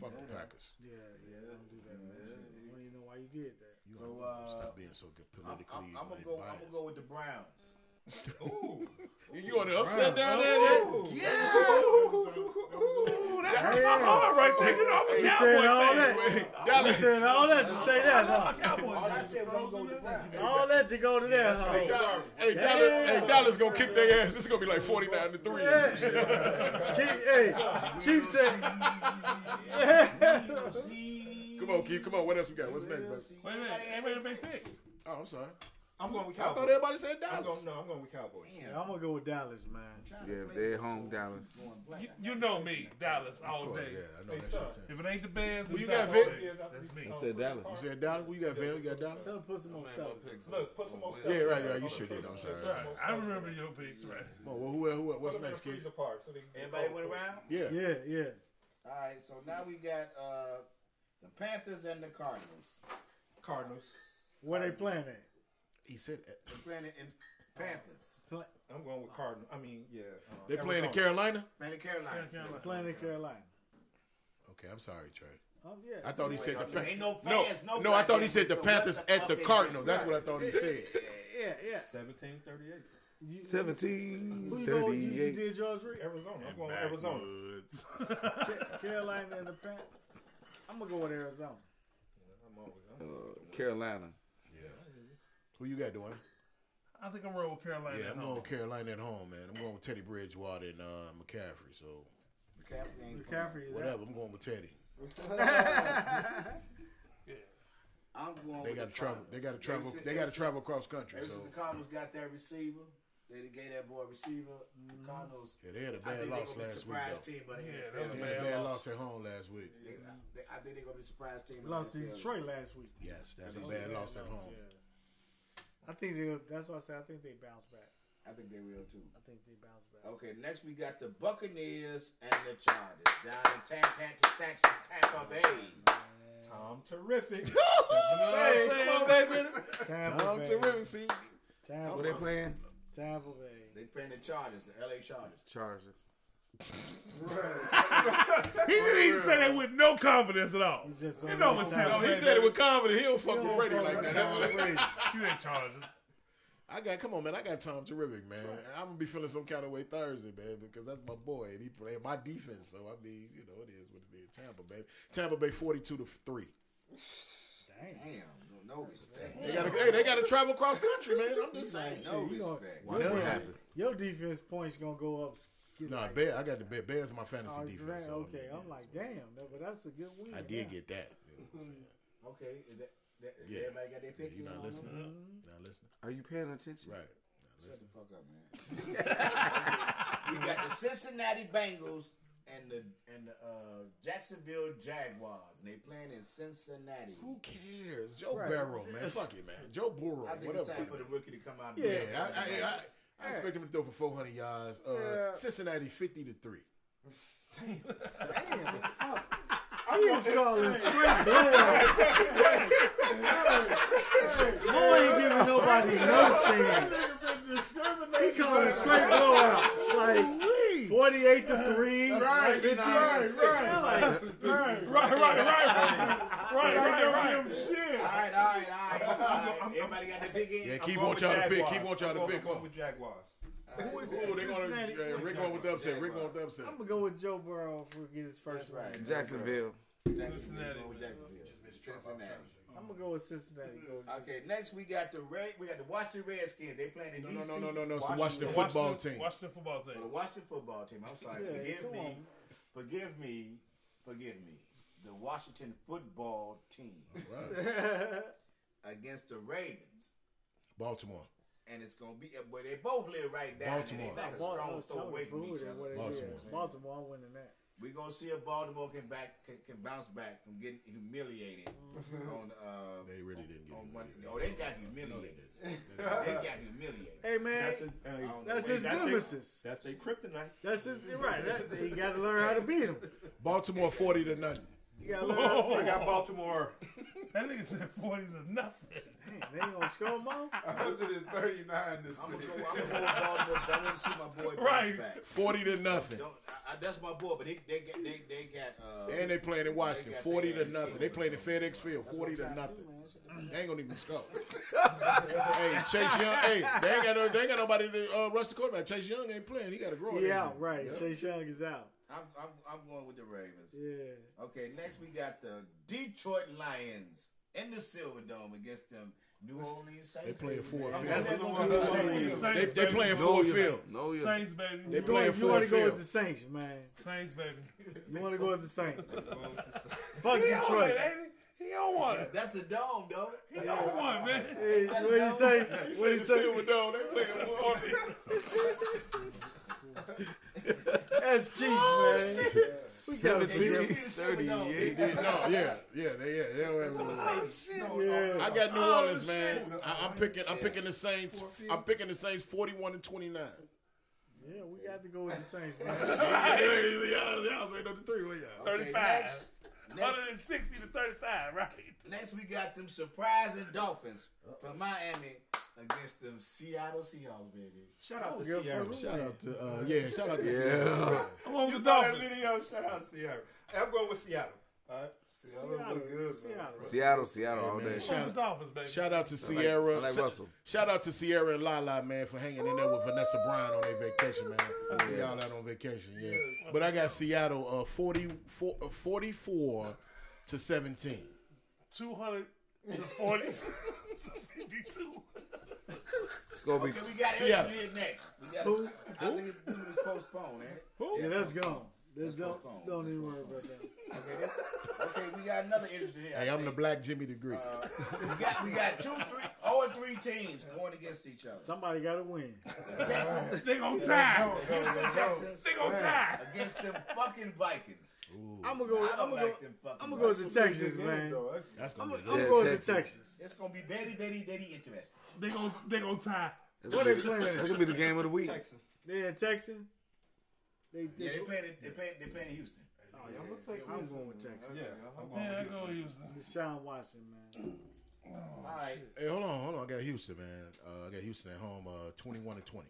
Fuck the Packers. Yeah, yeah, don't do that, man. I don't even know why you did that. You So, gotta uh, stop being so good I'm, politically. I'm, I'm gonna go. I'm gonna go with the Browns. You, you on the upset down there? Yeah. That's my heart right there. Get off He the said all Cowboy that. He Dallas, said all that to say that, huh? Cowboy All I fan. said was I'm gonna go with the Browns. All that to go to there, huh? hey, Dallas, hey, Dallas, hey, Dallas gonna kick their ass. This is gonna be like 49 to 3 or some shit. Keith, hey, Keith said, Come on, Keith. Come on. What else we got? What's next, bro? Wait a minute. Everybody make pick. Oh, I'm sorry. I'm going with Cowboys. I thought everybody said I'm Dallas. going, no, I'm going with Cowboys. Yeah, I'm gonna go with Dallas, man. Yeah, if they're home, Dallas. You, you know me, Dallas, all course, day. yeah, I know that's your team. If it ain't the Bears, Who it's you got, Dallas. Vic? That's me. I said Dallas. You said Dallas? Who you got, Phil? You got Dallas? Tell him put some more stuff. Look, put some more stuff. Yeah, right, right. You sure did. I'm sorry. Right. I remember your picks, right? Well, who, who, what's Put them in next, the Keith? freezer part so they can Everybody went around. Yeah. Yeah, yeah. All right, so now we got uh, the Panthers and the Cardinals. Cardinals. Where they playing at? He said uh, They're playing in Panthers. Play, I'm going with Cardinal. I mean, yeah. Uh, they playing in Arizona. Carolina. Playing in Carolina. playing in Carolina. Okay, I'm sorry, Trey. Oh yeah. I thought he said the Ain't Pan- no no, fans, no no. I thought he said the so Panthers the at the fuck Cardinals. That's what I thought he said. Yeah, yeah. 1738. You- 17, Who you, go, you, you 38. did George Reed? Arizona. I'm going with Arizona. Ca- Carolina and the Pan. I'm gonna go with Arizona. I'm always, Uh, I'm Carolina. Yeah. Who you got doing? I think I'm rolling with Carolina Yeah, at I'm home. going with Carolina at home, man. I'm going with Teddy Bridgewater and uh, McCaffrey. So McCaffrey ain't McCaffrey is whatever, I'm going with Teddy. I'm going They with got the to travel. Cardinals. They got to travel. Ever since- They got to travel across country. Ever So since the Cardinals got that receiver, they gave that boy a receiver. The Cardinals. yeah, they had a I bad think loss they're gonna be a last week. surprise Though. team, but Yeah, yeah, that was They a had a bad bad loss. loss at home last week. they, they, I think they're gonna be a surprise team. Lost to in the NFL. Detroit last week. Yes, that's a bad loss at home. Yeah. I think they. That's why I said I think they bounce back. I think they will too. I think they bounce back. Okay, next we got the Buccaneers and the Chargers down in Tampa, Tampa, Tampa Bay. Tom Terrific. Hey, come on, baby. Tampa Tom Bay. Terrific. See, Tampa, What they playing? Tampa Bay. They playing the Chargers, the LA Chargers. Chargers. He didn't even say that with no confidence at all. He just You know what's no, he said it with confidence. He don't fuck with don't Brady like that. You ain't Chargers. I got, come on, man. I got Tom Terrific, man. I'm gonna be feeling some kind of way Thursday, man, because that's my boy and he playing my defense. So I mean, you know, it is what it is. Tampa Bay, Tampa Bay, forty-two to three. Dang. Damn, no, no respect. They got to, hey, they got to travel cross country, man. I'm just saying. No you gonna- respect. Watch what happens. Your defense points gonna go up. Get No, like- Bear, I got the Bear. Bears is my fantasy Oh, defense. so, okay, I mean, I'm like, damn, no, but that's a good win. I did get that. You know what I'm saying? Okay, is that, that, Yeah. everybody got their pick? You in not on listening? it? Not listening? Are you paying attention? Right. Not Shut the fuck up, man. we got the Cincinnati Bengals and the and the uh, Jacksonville Jaguars, and they playing in Cincinnati. Who cares? Joe Right. Burrow, man. Fuck it, man. Joe Burrow, I think whatever. it's time for the rookie to come out. Yeah. I, I, I, I expect him to throw for 400 yards. Uh, Yeah. Cincinnati 50 to 3. Damn! Damn! He was calling straight blowout. Mo ain't giving nobody no chance. He calling straight blowouts. Like 48 to 3. Right, 50 right, to 6. right. Right, right, right, right, right, right, right. Shit. All right, all right, all right. All right. Everybody got their pick in. Yeah, I'm Keith want y'all to pick. Jaguars. Keith want y'all to pick I'm going on. with Jaguars. Ooh, they gonna, Cincinnati. uh, Rick going with the upset. Rick going with the upset. I'm going to go with Joe Burrow for get his first That's right. one. Jacksonville. Jacksonville. Cincinnati. Going with Jacksonville. Cincinnati. I'm going to go with Cincinnati. Go. Okay, next we got the Red. We got the Washington Redskins. They playing in No, DC. no, no, no, no, no. It's the Washington football team. Washington football Oh, team. the Washington football team. I'm sorry. Yeah, forgive me. on. Forgive me. Forgive me. The Washington football team Right. against the Ravens. Baltimore. And it's gonna be, but they both live right down. Baltimore. And they like a strong throw away from each other. Baltimore. is. Baltimore, I'm winning that. We're gonna see if Baltimore can back can, can bounce back from getting humiliated on uh They really didn't get on it. Monday. Oh, they got humiliated. they got humiliated. Hey, man. That's, his, I. That's his that's nemesis. That's their kryptonite. That's his. Right. That, you got to learn how to beat him. Baltimore 40 to nothing. You got to learn how to I got Baltimore. That nigga said 40 to nothing. Damn, they ain't going to score more? 139 this I'm gonna season. go. I'm gonna go with Baltimore. 'cause I want to see my boy bounce Right. back. 40 to nothing. I, I, that's my boy, but they they got they they got. Uh, And they playing in Washington. 40 to nothing. They playing in FedEx Field. that's 40 to I'm nothing. do. They ain't gonna even score. hey, Chase Young. Hey, they ain't got no. They ain't got nobody to uh, rush the quarterback. Chase Young ain't playing. He got a growing Yeah, right. Yep. Chase Young is out. I'm, I'm I'm going with the Ravens. Yeah. Okay, next we got the Detroit Lions in the Silver Dome against them New Orleans Saints. They playing Ford Field. going the Saints. They, they baby. playing No, Ford Field. No, you Saints, baby. They You, playing want, you want to go with the Saints, man. Saints, baby. You want to go with the Saints. Fuck He Detroit. ain't don't want it. That's a dome, though. He on one, man. Hey, what do you say? What do you say? Silverdome. They playing Ford That's Keith, oh, man. We got a 17 big- 38. No, yeah, yeah, they, yeah. They don't have Yeah. I got New oh, Orleans, man. I, I'm picking. I'm picking the Saints. I'm picking the Saints, 41 and 29. Yeah, we got to go with the Saints, man. Y'all y'all waiting on the three. Where y'all? 35. next, next, 160 to 35, right? next we got them surprising Dolphins from Miami against them Seattle Seahawks, baby. Shout out to give a Ciara. fuck. Shout out to uh, yeah. Shout out to Yeah. Seattle. I'm on You the saw that video? Shout out to Ciara. Hey, I'm going with Seattle. All right. Seattle, Seattle. Seattle, Seattle all man, day. I'm on shout- the Dolphins, baby. Shout out to I Ciara. like Shout- Russell. Shout out to Ciara and Lala, man, for hanging in there with Vanessa Bryant on their vacation, man. Y'all out on vacation, yeah. But I got Seattle uh, 44, uh, 44 to 17. 200 to 40 to 52. It's gonna be Okay, we got Seattle. Israel next. We got Who? I think this one postponed, ain't it? Yeah, that's gone. This don't, postponed. don't even worry about that. Okay, okay, we got another interesting here. I Hey, I'm the think. black Jimmy the Greek. Uh, we got we got two, three, oh and three teams going against each other. Somebody got to win. Texans, They gonna tie. Houston Texans They gonna tie. against them fucking Vikings. I'm gonna go. I I'm don't gonna like go. them fucking. I'm gonna go with Vikings. the Texans, man. That's gonna gonna be I'm good. gonna Texas. It's gonna be very, very, very interesting. They gonna they gonna tie. That's What gonna they playing? That's gonna be the game of the week. Texans. They in Texas. They, they, Yeah, they playing. They playing. They playing in Houston. I'm gonna take I'm Houston, going with. Texas. Yeah, I'm Yeah, I going go Houston. Deshaun Watson, man. All right. Hey, hold on, hold on. I got Houston, man. Uh, I got Houston at home, uh, 21 to 20.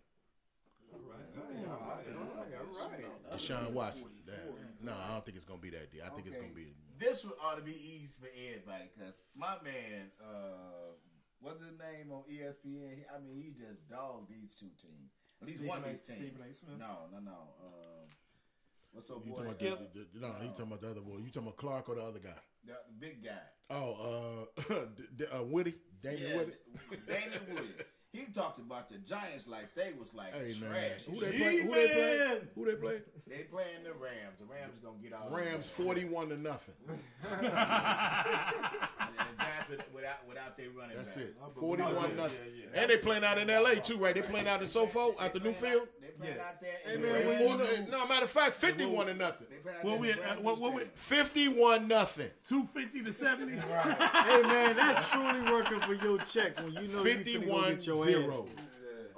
All right. Deshaun Watson. Damn. No, I don't think it's gonna be that deal. I think it's gonna be. This one ought to be easy for everybody because my man, uh, what's his name on ESPN? I mean, he just dogged these two teams. At least one of these teams. Stephen No, no, no. Um, what's up, You boy? talking about the, the, no? He talking about the other boy. You talking about Clark or the other guy? The, the big guy. Oh, uh, D- D- uh Woody, Damien Yeah, Woody. Damien Woody. He talked about the Giants like they was like Hey man, trash. who they play? Who they play? Who they play? They playing the Rams. The Rams are gonna get all Rams forty-one to nothing. And the Giants without without their running That's back. it. Forty-one yeah, nothing. yeah, yeah. And they playing out in L.A. too, right? They playing out in SoFi at the new field. out- They playing out there. Hey, in man, the- Four- you no, matter of fact, fifty-one to nothing. They playing out What we at? Uh, what, what we? Fifty-one nothing. Two fifty to seventy. Hey man, that's truly working for your check when you know you finna go Fifty-one get your zero. ass.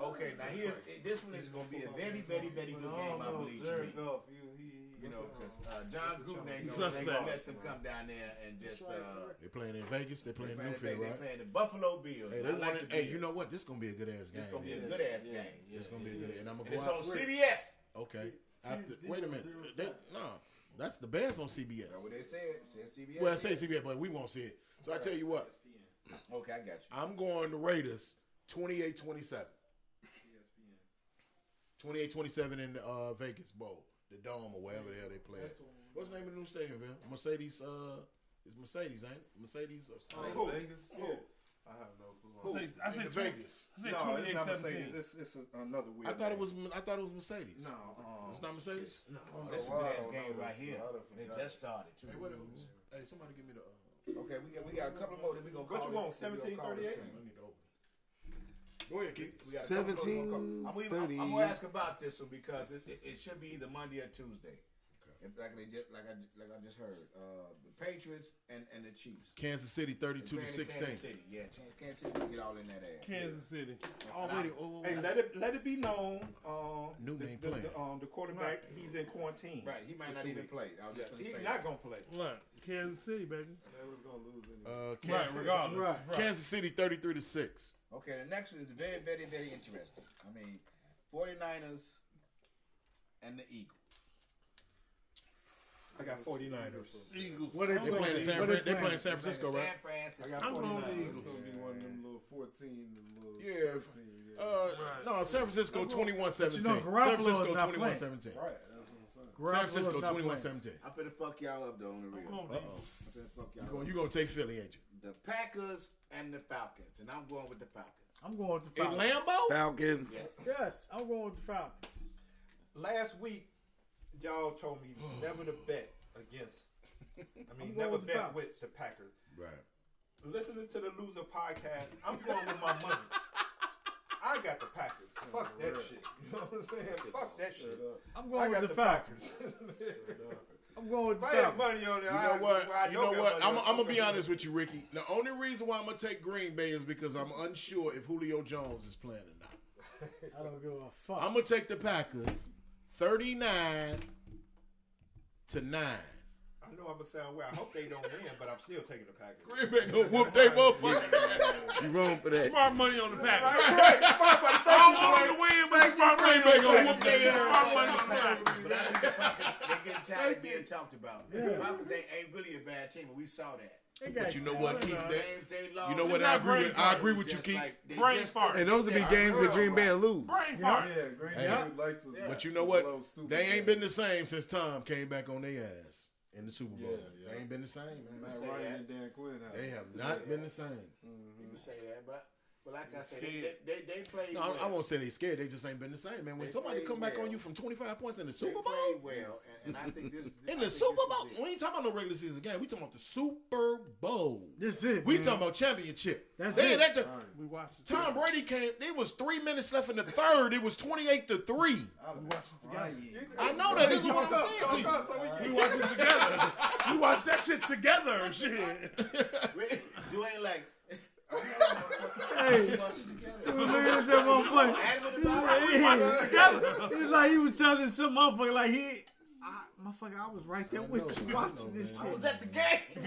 Okay, now here's this one is going to be a very, very, very good game, I believe. To me. Goff, you, he, he You know, because uh, Jon Gruden ain't going to let them come down there and just. Uh, They playing in Vegas. They they playing playing, Newfield, they right? playing the Buffalo Bills. Hey, I they like the it. Hey, Bills. you know what? This is gonna be a good ass game. It's going to be a good ass game. It's gonna be a good, and I'm gonna And go it's on CBS. Okay. After, wait a minute. They, no, that's the Bears on CBS. That's what they said. Said CBS. Well, I say CBS, but we won't see it. So I tell you what, Okay, I got you. I'm going the Raiders 28-27. 28-27 in the uh, Vegas Bowl, the Dome or wherever the hell they play. at. What's the name of the new stadium, Bill? Mercedes. Uh, it's Mercedes, ain't it? Mercedes or something? Oh, Vegas? Yeah. I have no clue. I say, I say In tw- Vegas. I say No, it's not Mercedes. 17. It's, it's a, another weird. I thought it name. was. I thought it was Mercedes. No, uh, It's not Mercedes. Oh, this is a Wow, good I ass don't game right this here. one. I done It forgot. just started, too. Hey, what else? Hey, somebody give me the. Uh, Okay, we got we got a couple more that we gonna What call. you want, it- that we gonna call this 1738? thing. I need to open. Go ahead, Keith. We got a couple more we gonna call- I'm, gonna- 17, I'm gonna ask about this one because it, it, it should be either Monday or Tuesday. If, like they just like I like I just heard, uh, the Patriots and, and the Chiefs. Kansas City, thirty-two to sixteen. Kansas City, yeah, Kansas City will get all in that ass. Kansas City. Oh oh, oh, Hey, let it let it be known. Um, Newton the, ain't the, playing. the, um, the quarterback, he's in quarantine. Right, he might not even weeks. play. I was just gonna he's not that. gonna play. What? Kansas City, baby. They was gonna lose anyway. Uh, Right, Kansas, regardless. Right. Right. Kansas City, thirty-three to six. Okay, the next one is very, very, very interesting. I mean, 49ers and the Eagles. I got 49ers. Eagles. What they I'm They playing in San. What Fran- they They playing? playing in San Francisco, right? San Francisco. I got I'm going with the It's Eagles. gonna be one of them little 14, the little Yeah. 15, yeah. Uh, no, San Francisco 21-17. But you know, Garoppolo's San Francisco not 21-17. right, that's what I'm saying. San Francisco not 21-17. I'm finna fuck y'all up though, on the real. I'm I'm going with the finna fuck You y'all gonna, up. you gonna take Philly, ain't you? The Packers and the Falcons, and I'm going with the Falcons. I'm going with the In Falcons. Lambeau? Falcons. Yes. Yes, I'm going with the Falcons. Last week, y'all told me never to bet against. I mean, never with bet Falcons. with the Packers. Right. Listening to the loser podcast, I'm going with my money. I got the Packers. Fuck that shit. You know what I'm saying? Fuck that shit. I'm I going got with the the Falcons. Packers. I'm going with if the I had money on there, You I, know what? I You know what? I'm, I'm gonna be honest with you, Ricky. The only reason why I'm gonna take Green Bay is because I'm unsure if Julio Jones is playing or not. I don't give a fuck. I'm gonna take the Packers, 39 to nine. I know I'm gonna sound weird. I hope they don't win, but I'm still taking the Packers. Green Bay gonna whoop they motherfucker. You wrong for that. Smart money on the Packers. Right, right. Smart money. I don't want them to win, but smart money Green Bay on the gonna Packers. whoop their ass. Smart money on the Packers. But I think the Falcons, they getting tired of being talked about. The Falcons ain't, ain't really a bad team, and we saw that. They got But you know what, Keith? That, Games they lost. you know what? I agree with. I agree with you, Keith. like Brain just- fart. And those would be games that Green Bay lose. Brain fart. Yeah, Green Bay would like to. But you know what? They ain't been the same since Tom came back on their ass in the Super Bowl. Yeah, yeah. They ain't been the same, man. Matt Ryan and Dan Quinn. They have not been the same. You can say that, but but like I said, they, Scared. they, they, they played No, well. I, I won't say they scared. They just ain't been the same, man. When They somebody come back well. on you from 25 points in the Super Bowl, played well, and, and I think this in the Super Bowl, we ain't talking about no regular season game. We talking about the Super Bowl. This is it. We man. talking about championship. That's They- it. that the- We watched it. Tom Brady came. There was three minutes left in the third. It was 28 to three. I'd watched it together. I know that. This is what I'm saying to you. We watched it together. We watched that shit together. Shit. You ain't like Hey, he was looking at that motherfucker. Adam and He the was Bible. like, he- was like he was telling some motherfucker like he, I, motherfucker, I was right there with you watching this shit. I was at the game.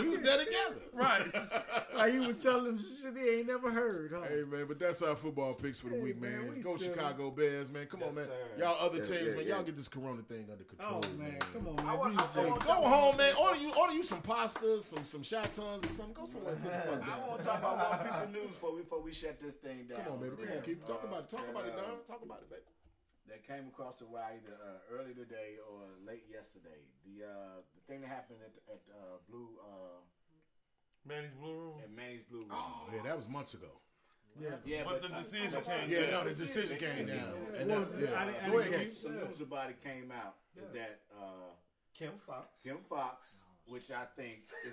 We was there together. Right. Like he was telling him shit he ain't never heard. Huh? Hey man, but that's our football picks for the Hey, week, man, man. we Go silly. Chicago Bears, man. Come on, man. sir. Y'all other Yeah, teams, yeah, man. yeah. Y'all get this Corona thing under oh, control, Oh man, come on, I man. want- We I want- Go home, man. Order you, order you some pasta, some some shatons or something. Go somewhere and sit the fuck I down. want to talk about one piece of news before we, before we shut this thing down. Come on, baby. Come on, keep talking about it. Talk that, about it, Don. Talk about it, baby. That came across the wire either uh, early today or late yesterday. The uh, the thing that happened at at uh, Blue uh, Manny's Blue Room. at Manny's Blue Room. Oh yeah, that was months ago. yeah, But but, the uh, decision but- came Yeah, no, the decision came down. And that, was it? I yeah. didn't- I Go didn't ahead, some news about it came out is that uh, Kim Foxx. Kim Foxx, which I think is,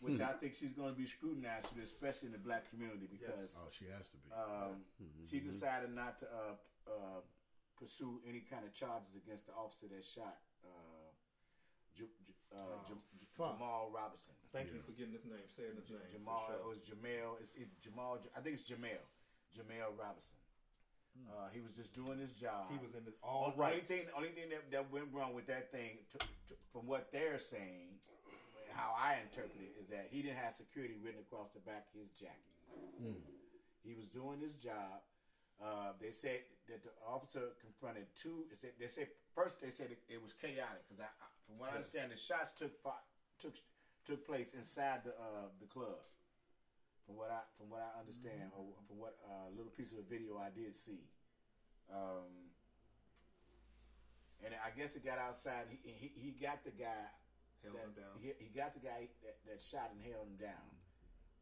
which I think she's going to be scrutinized, especially in the black community, because Oh, she has to be. um, she decided not to uh, uh, pursue any kind of charges against the officer that shot uh, J- J- uh, J- J- Jamal Robinson. Thank you for getting his name. Saying his name. Jamal, sure. it was Jamal. It's either Jamal. I think it's Jamal. Jamal Robinson. Uh, he was just doing his job. He was in his all only rights. thing, only thing that, that went wrong with that thing, to, to, from what they're saying, how I interpret it, is that he didn't have security written across the back of his jacket. He was doing his job. Uh, they said that the officer confronted two. They said, they said first they said it, it was chaotic because I, I, from what I understand, the shots took took took place inside the uh, the club. From what I from what I understand, or from what uh, little piece of the video I did see, um, and I guess it got outside. He he, he got the guy Held that, him down. He, he got the guy that, that shot and held him down.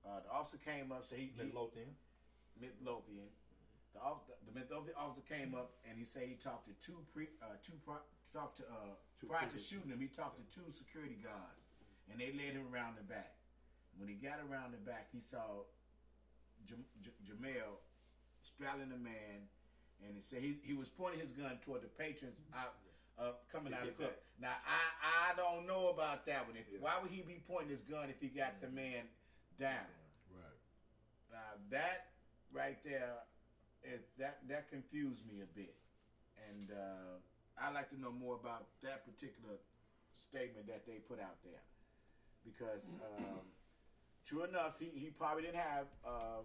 Uh, the officer came up, so he, he Midlothian. The, off- the, the officer came up and he said he talked to two pre, uh, two talked to uh, Two prior to shooting him. He talked to two security guards, and they led him around the back. When he got around the back, he saw Jam- J- Jamel straddling a man, and he said he, he was pointing his gun toward the patrons out uh, coming out of the club. Now I I don't know about that one. If, Why would he be pointing his gun if he got the man down? right. Now that right there, it, that that confused me a bit, and uh, I'd like to know more about that particular statement that they put out there, because um, true enough, he, he probably didn't have, uh,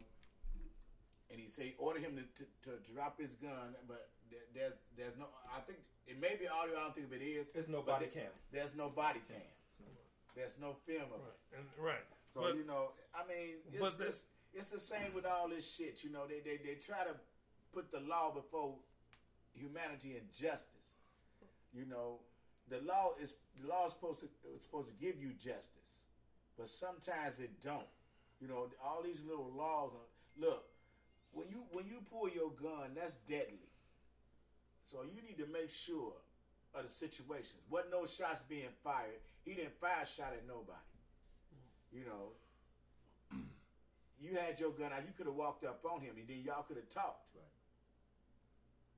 and he said he ordered him to, to, to drop his gun, but there, there's there's no, I think it may be audio. I don't think if it is. It's no body there- cam. There's no body cam. There's no film of it. And, right. So But- you know, I mean, it's, but the- it's it's the same with all this shit. You know, they they they try to put the law before humanity and justice. You know, the law is the law is supposed to it's supposed to give you justice, but sometimes it don't. You know, all these little laws. Are, look, when you when you pull your gun, that's deadly. So you need to make sure of the situations. What no shots being fired. He didn't fire shot at nobody. You know, you had your gun out. You could have walked up on him, and then y'all could have talked.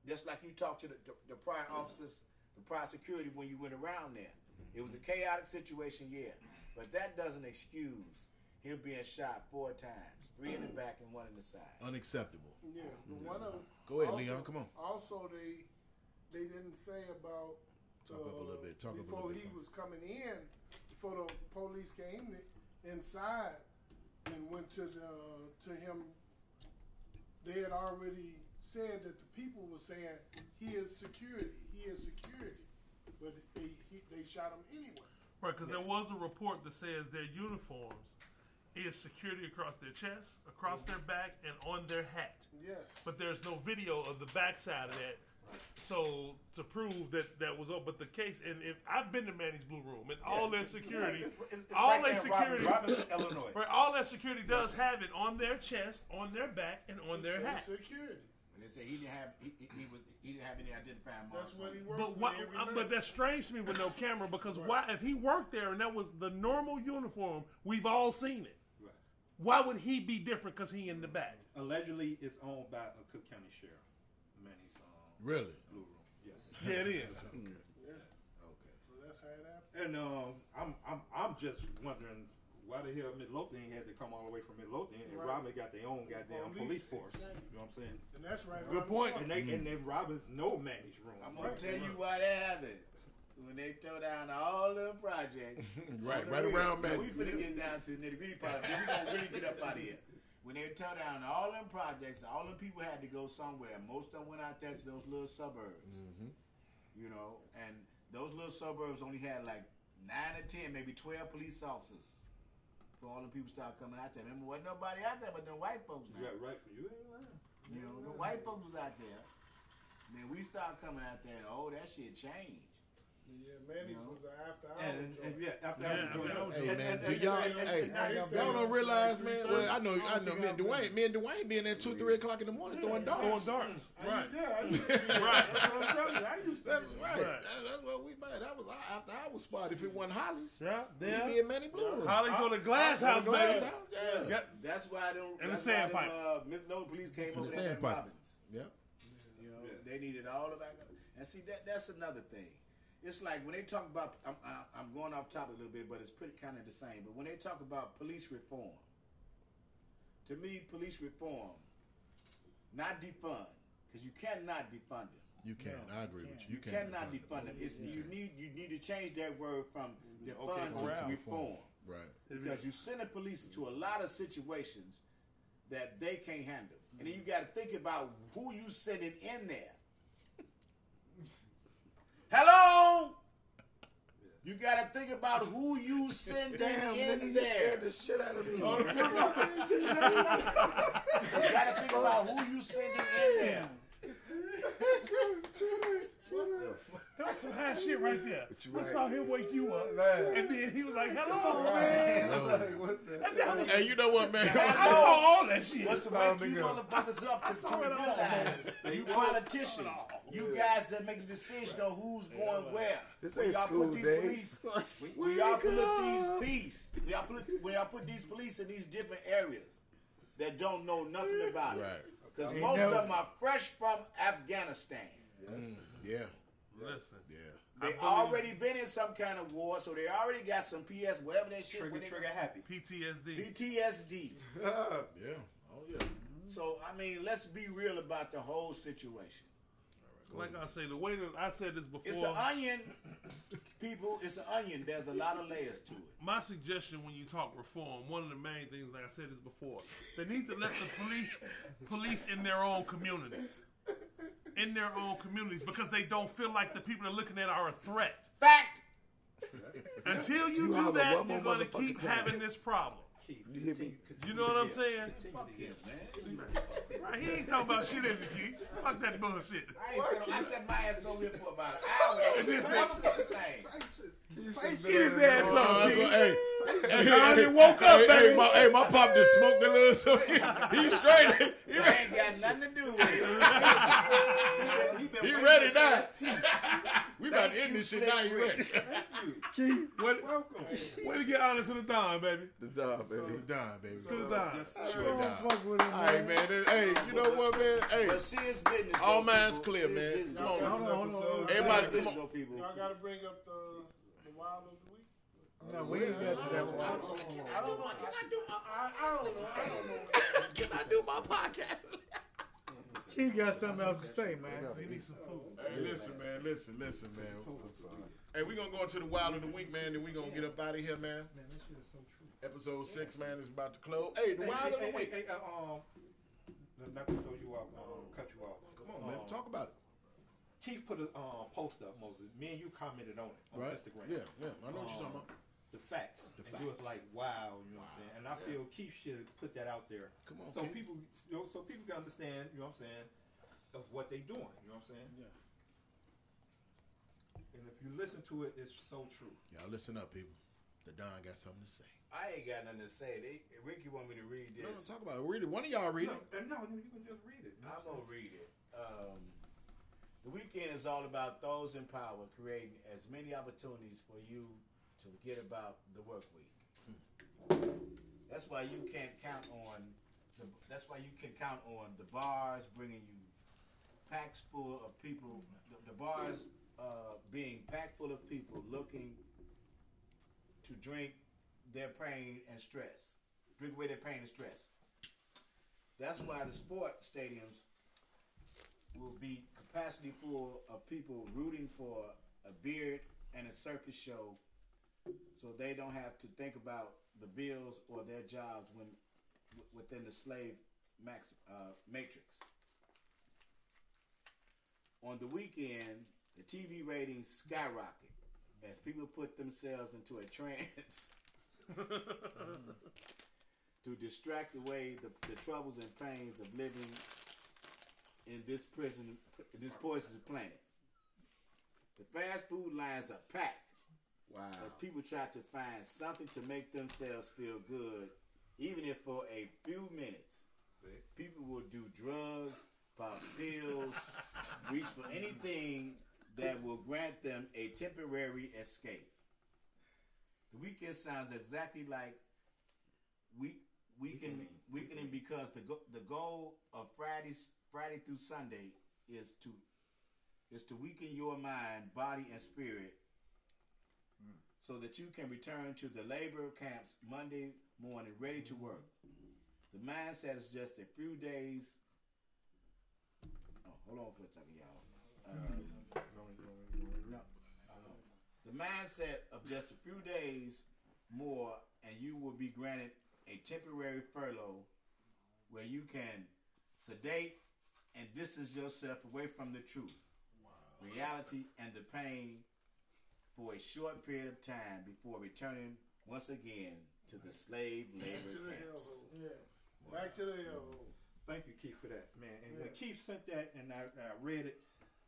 Just like you talked to the, the, the prior officers, the prior security when you went around there. Mm-hmm. It was a chaotic situation, yeah, but that doesn't excuse him being shot four times, three in the back and one in the side. Unacceptable. Yeah, but one of Go ahead, also, Leon, come on. Also, they they didn't say about Talk up a little bit, talk up a before little bit he for was coming in, before the police came inside and went to the to him. They had already said that the people were saying he is security, he is security, but they he, they shot him anyway. Right, because there was a report that says their uniforms is security across their chest, across their back, and on their hat. Yes. But there's no video of the backside of that. So to prove that that was up, but the case, and if I've been to Manny's Blue Room, and all their security, It's- it's all right their there in Robin- security, Robinson, Illinois. right, all that security does have it on their chest, on their back, and on their It hat. Security. And they say he didn't have he, he, he was he didn't have any identifying marks. That's what he worked But with why? uh. But that's strange to me with no camera because why? If he worked there and that was the normal uniform, we've all seen it. Right. Why would he be different because he in the back? Allegedly, it's owned by a Cook County sheriff. Manny's um, Really? Blue Room. Yes. Yeah, it is. Okay. Yeah. Okay. So that's how it happened. And um, I'm I'm I'm just wondering why the hell Midlothian had to come all the way from Midlothian, and Right. Robin got their own goddamn Police, police, force. exactly. You know what I'm saying? And that's right. Good point. And they and mm. then Robbins know Manny's room. I'm gonna Right. tell you why that happened. When they tore down all the projects, Right, right real. around Now, Manny. We finna get down to the nitty gritty part. Then we gonna really get up out of here. When they tore down all them projects, all them people had to go somewhere. Most of them went out there to those little suburbs. Mm-hmm. You know, and those little suburbs only had like nine or ten, maybe twelve police officers. For all the people started coming out there. Remember, wasn't nobody out there but the white folks now. Yeah, right. For you ain't lying. You know, the white folks was out there. Then we started coming out there. Oh, that shit changed. Yeah, Manny's was an after hour And, and, and yeah, after Yeah, hours I mean, joint. that was- Hey And- man, and- do y'all? and- and- Hey, and- and- and- y'all don't realize, man. Well, I know, I don't know. think Me and Dwayne, me and Dwayne being there two, three o'clock in the morning throwing Throwing darts. darts. Right. yeah, I used to. Right. That's what I'm telling you. I used to That's be right. Right. That's what we made. That was our after hour spot. If it wasn't Holly's, Yeah. we'd Yeah. be in Manny Blue Room. Holly's on the glass house, the baby. Yeah. Yeah. That's why them. And the that's why them, sandpiper. uh, Minnesota police came over the there in sandpiper. Yep. You know, they needed all of that. And see, that that's another thing. It's like when they talk about, I'm, I- I'm going off topic a little bit, but it's pretty kind of the same. But when they talk about police reform, to me, police reform, not defund, because you cannot defund them. You can. I agree with you. You, cannot defund them. It's, you need you need to change that word from defund to reform. Right. Because you send the police into a lot of situations that they can't handle. And then you got to think about who you sending in there. Hello? You got to think about who you sending Damn, in you there. scared the shit out of me. You got to think about who you sending in there. That's some high shit right there. I right. saw him wake you up, Man. and then he was like, "Hello, man." Like, what the- Hey, you know what, man? I saw all that shit. What's to wake you nigga. motherfuckers up to, to saw it all. realize you politicians, you guys that make the decision on who's going where. This When y'all put these days. police, when, when y'all put these police, when y'all put when y'all put these police in these different areas that don't know nothing about it. Because most of them are fresh from Afghanistan. Yeah. Listen, Yeah. They already been in some kind of war, so they already got some PS, whatever that shit. Trigger, trigger happy. PTSD. PTSD. Yeah. Oh yeah. Mm-hmm. So I mean, let's be real about the whole situation. Like I say, the way that I said this before. It's an onion, people. It's an onion. There's a lot of layers to it. my suggestion when you talk reform, one of the main things, like I said this before, they need to let the police police in their own communities, in their own communities, because they don't feel like the people they're looking at are a threat. Fact. Until you, You do that, you're going to keep time. having this problem. You hear me? You know what I'm saying? Fuck him, man. Right? He ain't talking about shit every Keith. Fuck that bullshit. I ain't said, I said my ass over here for about an hour. This motherfucking thing. Get his ass Oh, up, that's what, hey, hey, Donnie hey, woke up, hey, baby. Hey, my, hey, my pop just smoked a little, so he, he's straight. He, I ain't got nothing to do with it. He been he waiting ready now. that. we about to end this shit Slick now. He Rick. ready. Keith, way, Welcome. way to get honest to the Don, baby. The job, baby. We're done, baby. To the Don. We're Don't fuck with him, All right, man. This- Hey, you know what, man? Hey, But serious business. all though, minds clear, man. business. Come on. Hold on, hold on. Everybody, come on. Y'all gotta bring up the the wild of the week. No, we ain't got to that one. I don't know. I, I don't know. I don't know. Can I do my podcast? Keith got something else to say, man. Hey, listen, man. Listen, listen, man. Hey, we gonna go into the wild of the week, man. Then we gonna get up out of here, man. Man, this shit is so true. Episode six, man, is about to close. Hey, the Hey, wild hey, of the hey, week. hey, uh, um, not to throw you off, uh, cut you off. Come on, man. Um, Talk about it. Keith put a uh, post up, Moses. Me and you commented on it on Right? Instagram. Yeah, yeah. I know what you're Um, talking about. The facts. The and you was like, wow, you know what I'm saying? And I feel Keith should put that out there. Come on, so Keith. people, you know, so people can understand, you know what I'm saying, of what they doing. You know what I'm saying? Yeah. And if you listen to it, it's so true. Y'all listen up, people. The Don got something to say. I ain't got nothing to say. They, Ricky want me to read this. No, this. talk about it. Read it. One of y'all read no, it. uh, no, no, you can just read it. you know I'm what gonna read it. Um, the weekend is all about those in power creating as many opportunities for you to forget about the work week. That's why you can't count on. The, that's why you can count on the bars bringing you packs full of people. The, the bars uh, being packed full of people looking to drink their pain and stress, drink away their pain and stress. That's why the sport stadiums will be capacity full of people rooting for a beard and a circus show so they don't have to think about the bills or their jobs when within the slave max, uh, matrix. On the weekend, the TV ratings skyrocket as people put themselves into a trance to distract away the, the troubles and pains of living in this prison, this poisonous planet. The fast food lines are packed Wow. as people try to find something to make themselves feel good, even if for a few minutes. People will do drugs, pop pills, reach for anything that will grant them a temporary escape. The weekend sounds exactly like week weekend weekending because the go, the goal of Fridays Friday through Sunday is to is to weaken your mind, body, and spirit so that you can return to the labor camps Monday morning ready to work. The mindset is just a few days. Oh, hold on for a second, y'all. Uh, no, the mindset of just a few days more, and you will be granted a temporary furlough where you can sedate and distance yourself away from the truth, reality, and the pain for a short period of time before returning once again to the slave Back to labor the camps. Yeah. Back to the hellhole. Mm-hmm. Thank you, Keith, for that, man. And when Keith sent that and I, I read it,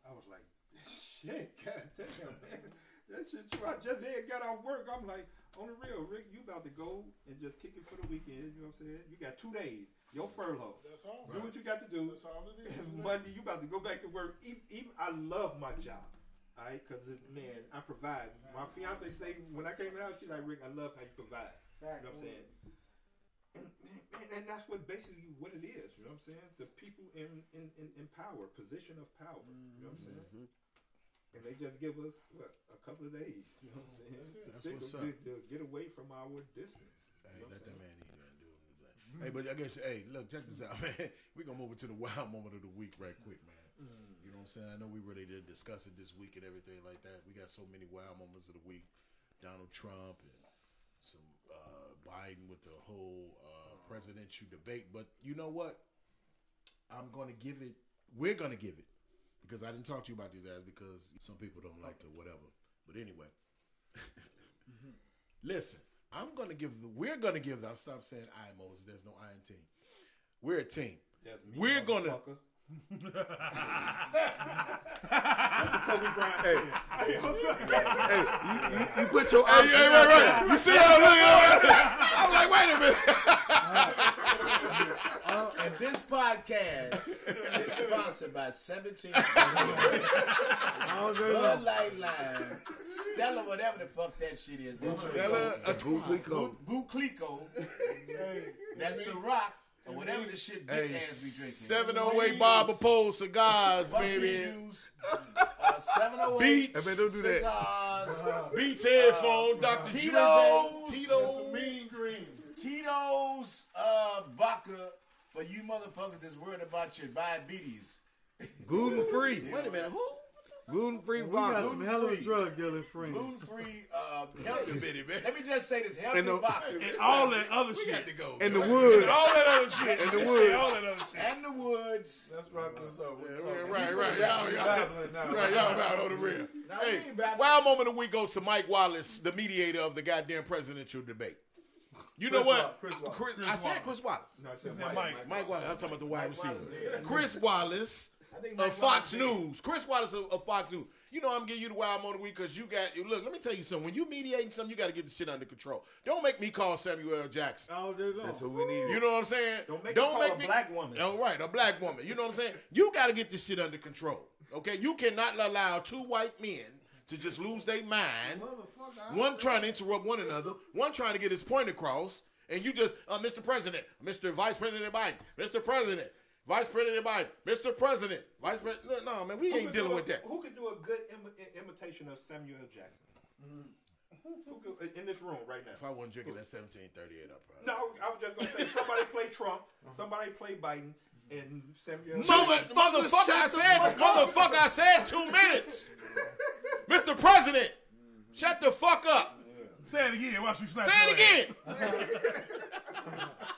I was like, shit, god damn, man. That shit right. Just had got off work. I'm like, on the real, Rick, you about to go and just kick it for the weekend. You know what I'm saying? You got two days. Your furlough. That's all. Do what you got to do. That's all it is. Monday, you about to go back to work. Even, even I love my job. All right, because man, I provide. My fiance say when I came out, she's like, Rick, I love how you provide. You know what I'm saying? And, man, man, and that's what basically what it is. You know what I'm saying? The people in in, in, in power, position of power. You know what I'm saying? Mm-hmm. And they just give us what a couple of days. You know what I'm saying? That's Stick what's up. To, get away from our distance. Hey, let that man eat, man. Do what he. Hey, but I guess, hey, look, check this out, man. We're going to move into the wild moment of the week right quick, man. You know what I'm saying? I know we really did discuss it this week and everything like that. We got so many wild moments of the week. Donald Trump and some uh, Biden with the whole uh, presidential debate. But you know what? I'm going to give it, we're going to give it, because I didn't talk to you about these ads because some people don't like the whatever. But anyway, listen, I'm going to give the, we're going to give, I'll stop saying I, Moses. There's no I in team. We're a team. That's me, We're going to. Kobe Bryant. Hey, hey, you, you, you put your Hey, hey, right, right. You see how I look I'm like, wait a minute. Uh, and this podcast is sponsored by 17 All Bud. Light Lime, Stella, whatever the fuck that shit is. This Stella, a Buclico. Buclico. Hey, That's a rock or whatever the shit big Hey, ass be drinking. 708 Barber Pole cigars, Buckwheat baby. juice, uh, 708 Beats. Hey, man, don't do that. cigars, Beats headphone, Dr. Tito's. Dre, that's Tito. a mean green. Tito's uh, vodka for you motherfuckers that's worried about your diabetes. Gluten free. Wait a minute, who? Gluten free We got vodka. some hell of a drug dealing friends. Gluten free, uh, Wait a healthy. minute, man. Let me just say this healthy And the- vodka. And all that other We shit. got to go. In the man. woods. And all that other shit. In the And woods. all that other shit. and the woods. Let's wrap this up. We're Yeah, talking- Right, right, y'all, y'all, babbling now. right, y'all about on the real. Now, Hey, ain't babbling. wild moment of the week goes to Mike Wallace, the mediator of the goddamn presidential debate. You know Chris what? Wa- Chris Wallace. Chris- Chris I said Chris Wallace. No, I said Mike. Mike. Mike Wallace. I'm talking about the wide Mike Wallace receiver. Chris Wallace I think of Mike Fox Wallace. News. Chris Wallace of, of Fox News. You know I'm giving you the wild moment of the week because you got look. Let me tell you something. When you mediating something, you got to get the shit under control. Don't make me call Samuel L. Jackson. All day long. That's what we need. You know what I'm saying? Don't make me call a me black woman. All right, a black woman. You know what I'm saying? You got to get this shit under control. Okay, you cannot allow two white men to just lose their mind. Motherfucker. One trying to interrupt one another, one trying to get his point across, and you just, uh, Mr. President, Mr. Vice President Biden, Mr. President, Vice President Biden, Mr. President, Vice President. No, no, man, we Who ain't dealing a- with that. Who could do a good Im- imitation of Samuel L. Jackson? Who could, uh, in this room right now? If I wasn't drinking that 1738, I probably. No, I was just gonna say somebody play Trump, somebody play Biden, and Samuel. Mother, motherfucker, I said, motherfucker, I said two minutes. Mr. President, shut the fuck up. Say it again. Watch me slap Say it ass. again.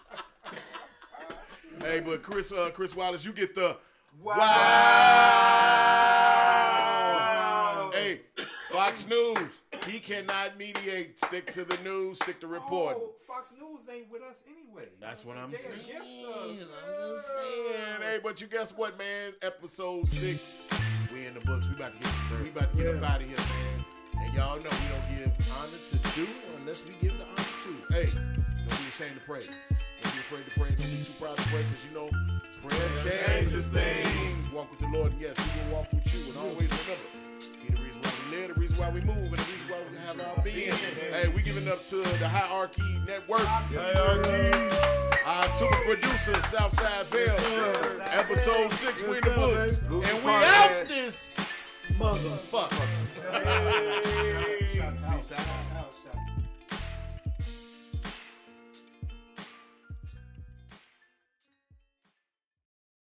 hey, but Chris, uh, Chris Wallace, you get the wow. Hey, Fox News, he cannot mediate. Stick to the news. Stick to reporting. Oh, Fox News ain't with us anyway. That's what I'm saying. I'm just saying. Hey, but you guess what, man? Episode six, we in the books. We about to get we about to get up out of here, man. And y'all know we don't give honor to do unless we give the honor to. Hey, don't be ashamed to pray. Don't be afraid to pray. Don't be too proud to pray because you know prayer changes things. Walk with the Lord, and yes, He will walk with you. And always remember, He the reason why we live, the reason why we move, and the reason why we have our being. Hey, we giving up to the Hierarchy Network. Our super producer, Southside Vale. Episode six, we in the books. And we out this Mother. fuck. Hey.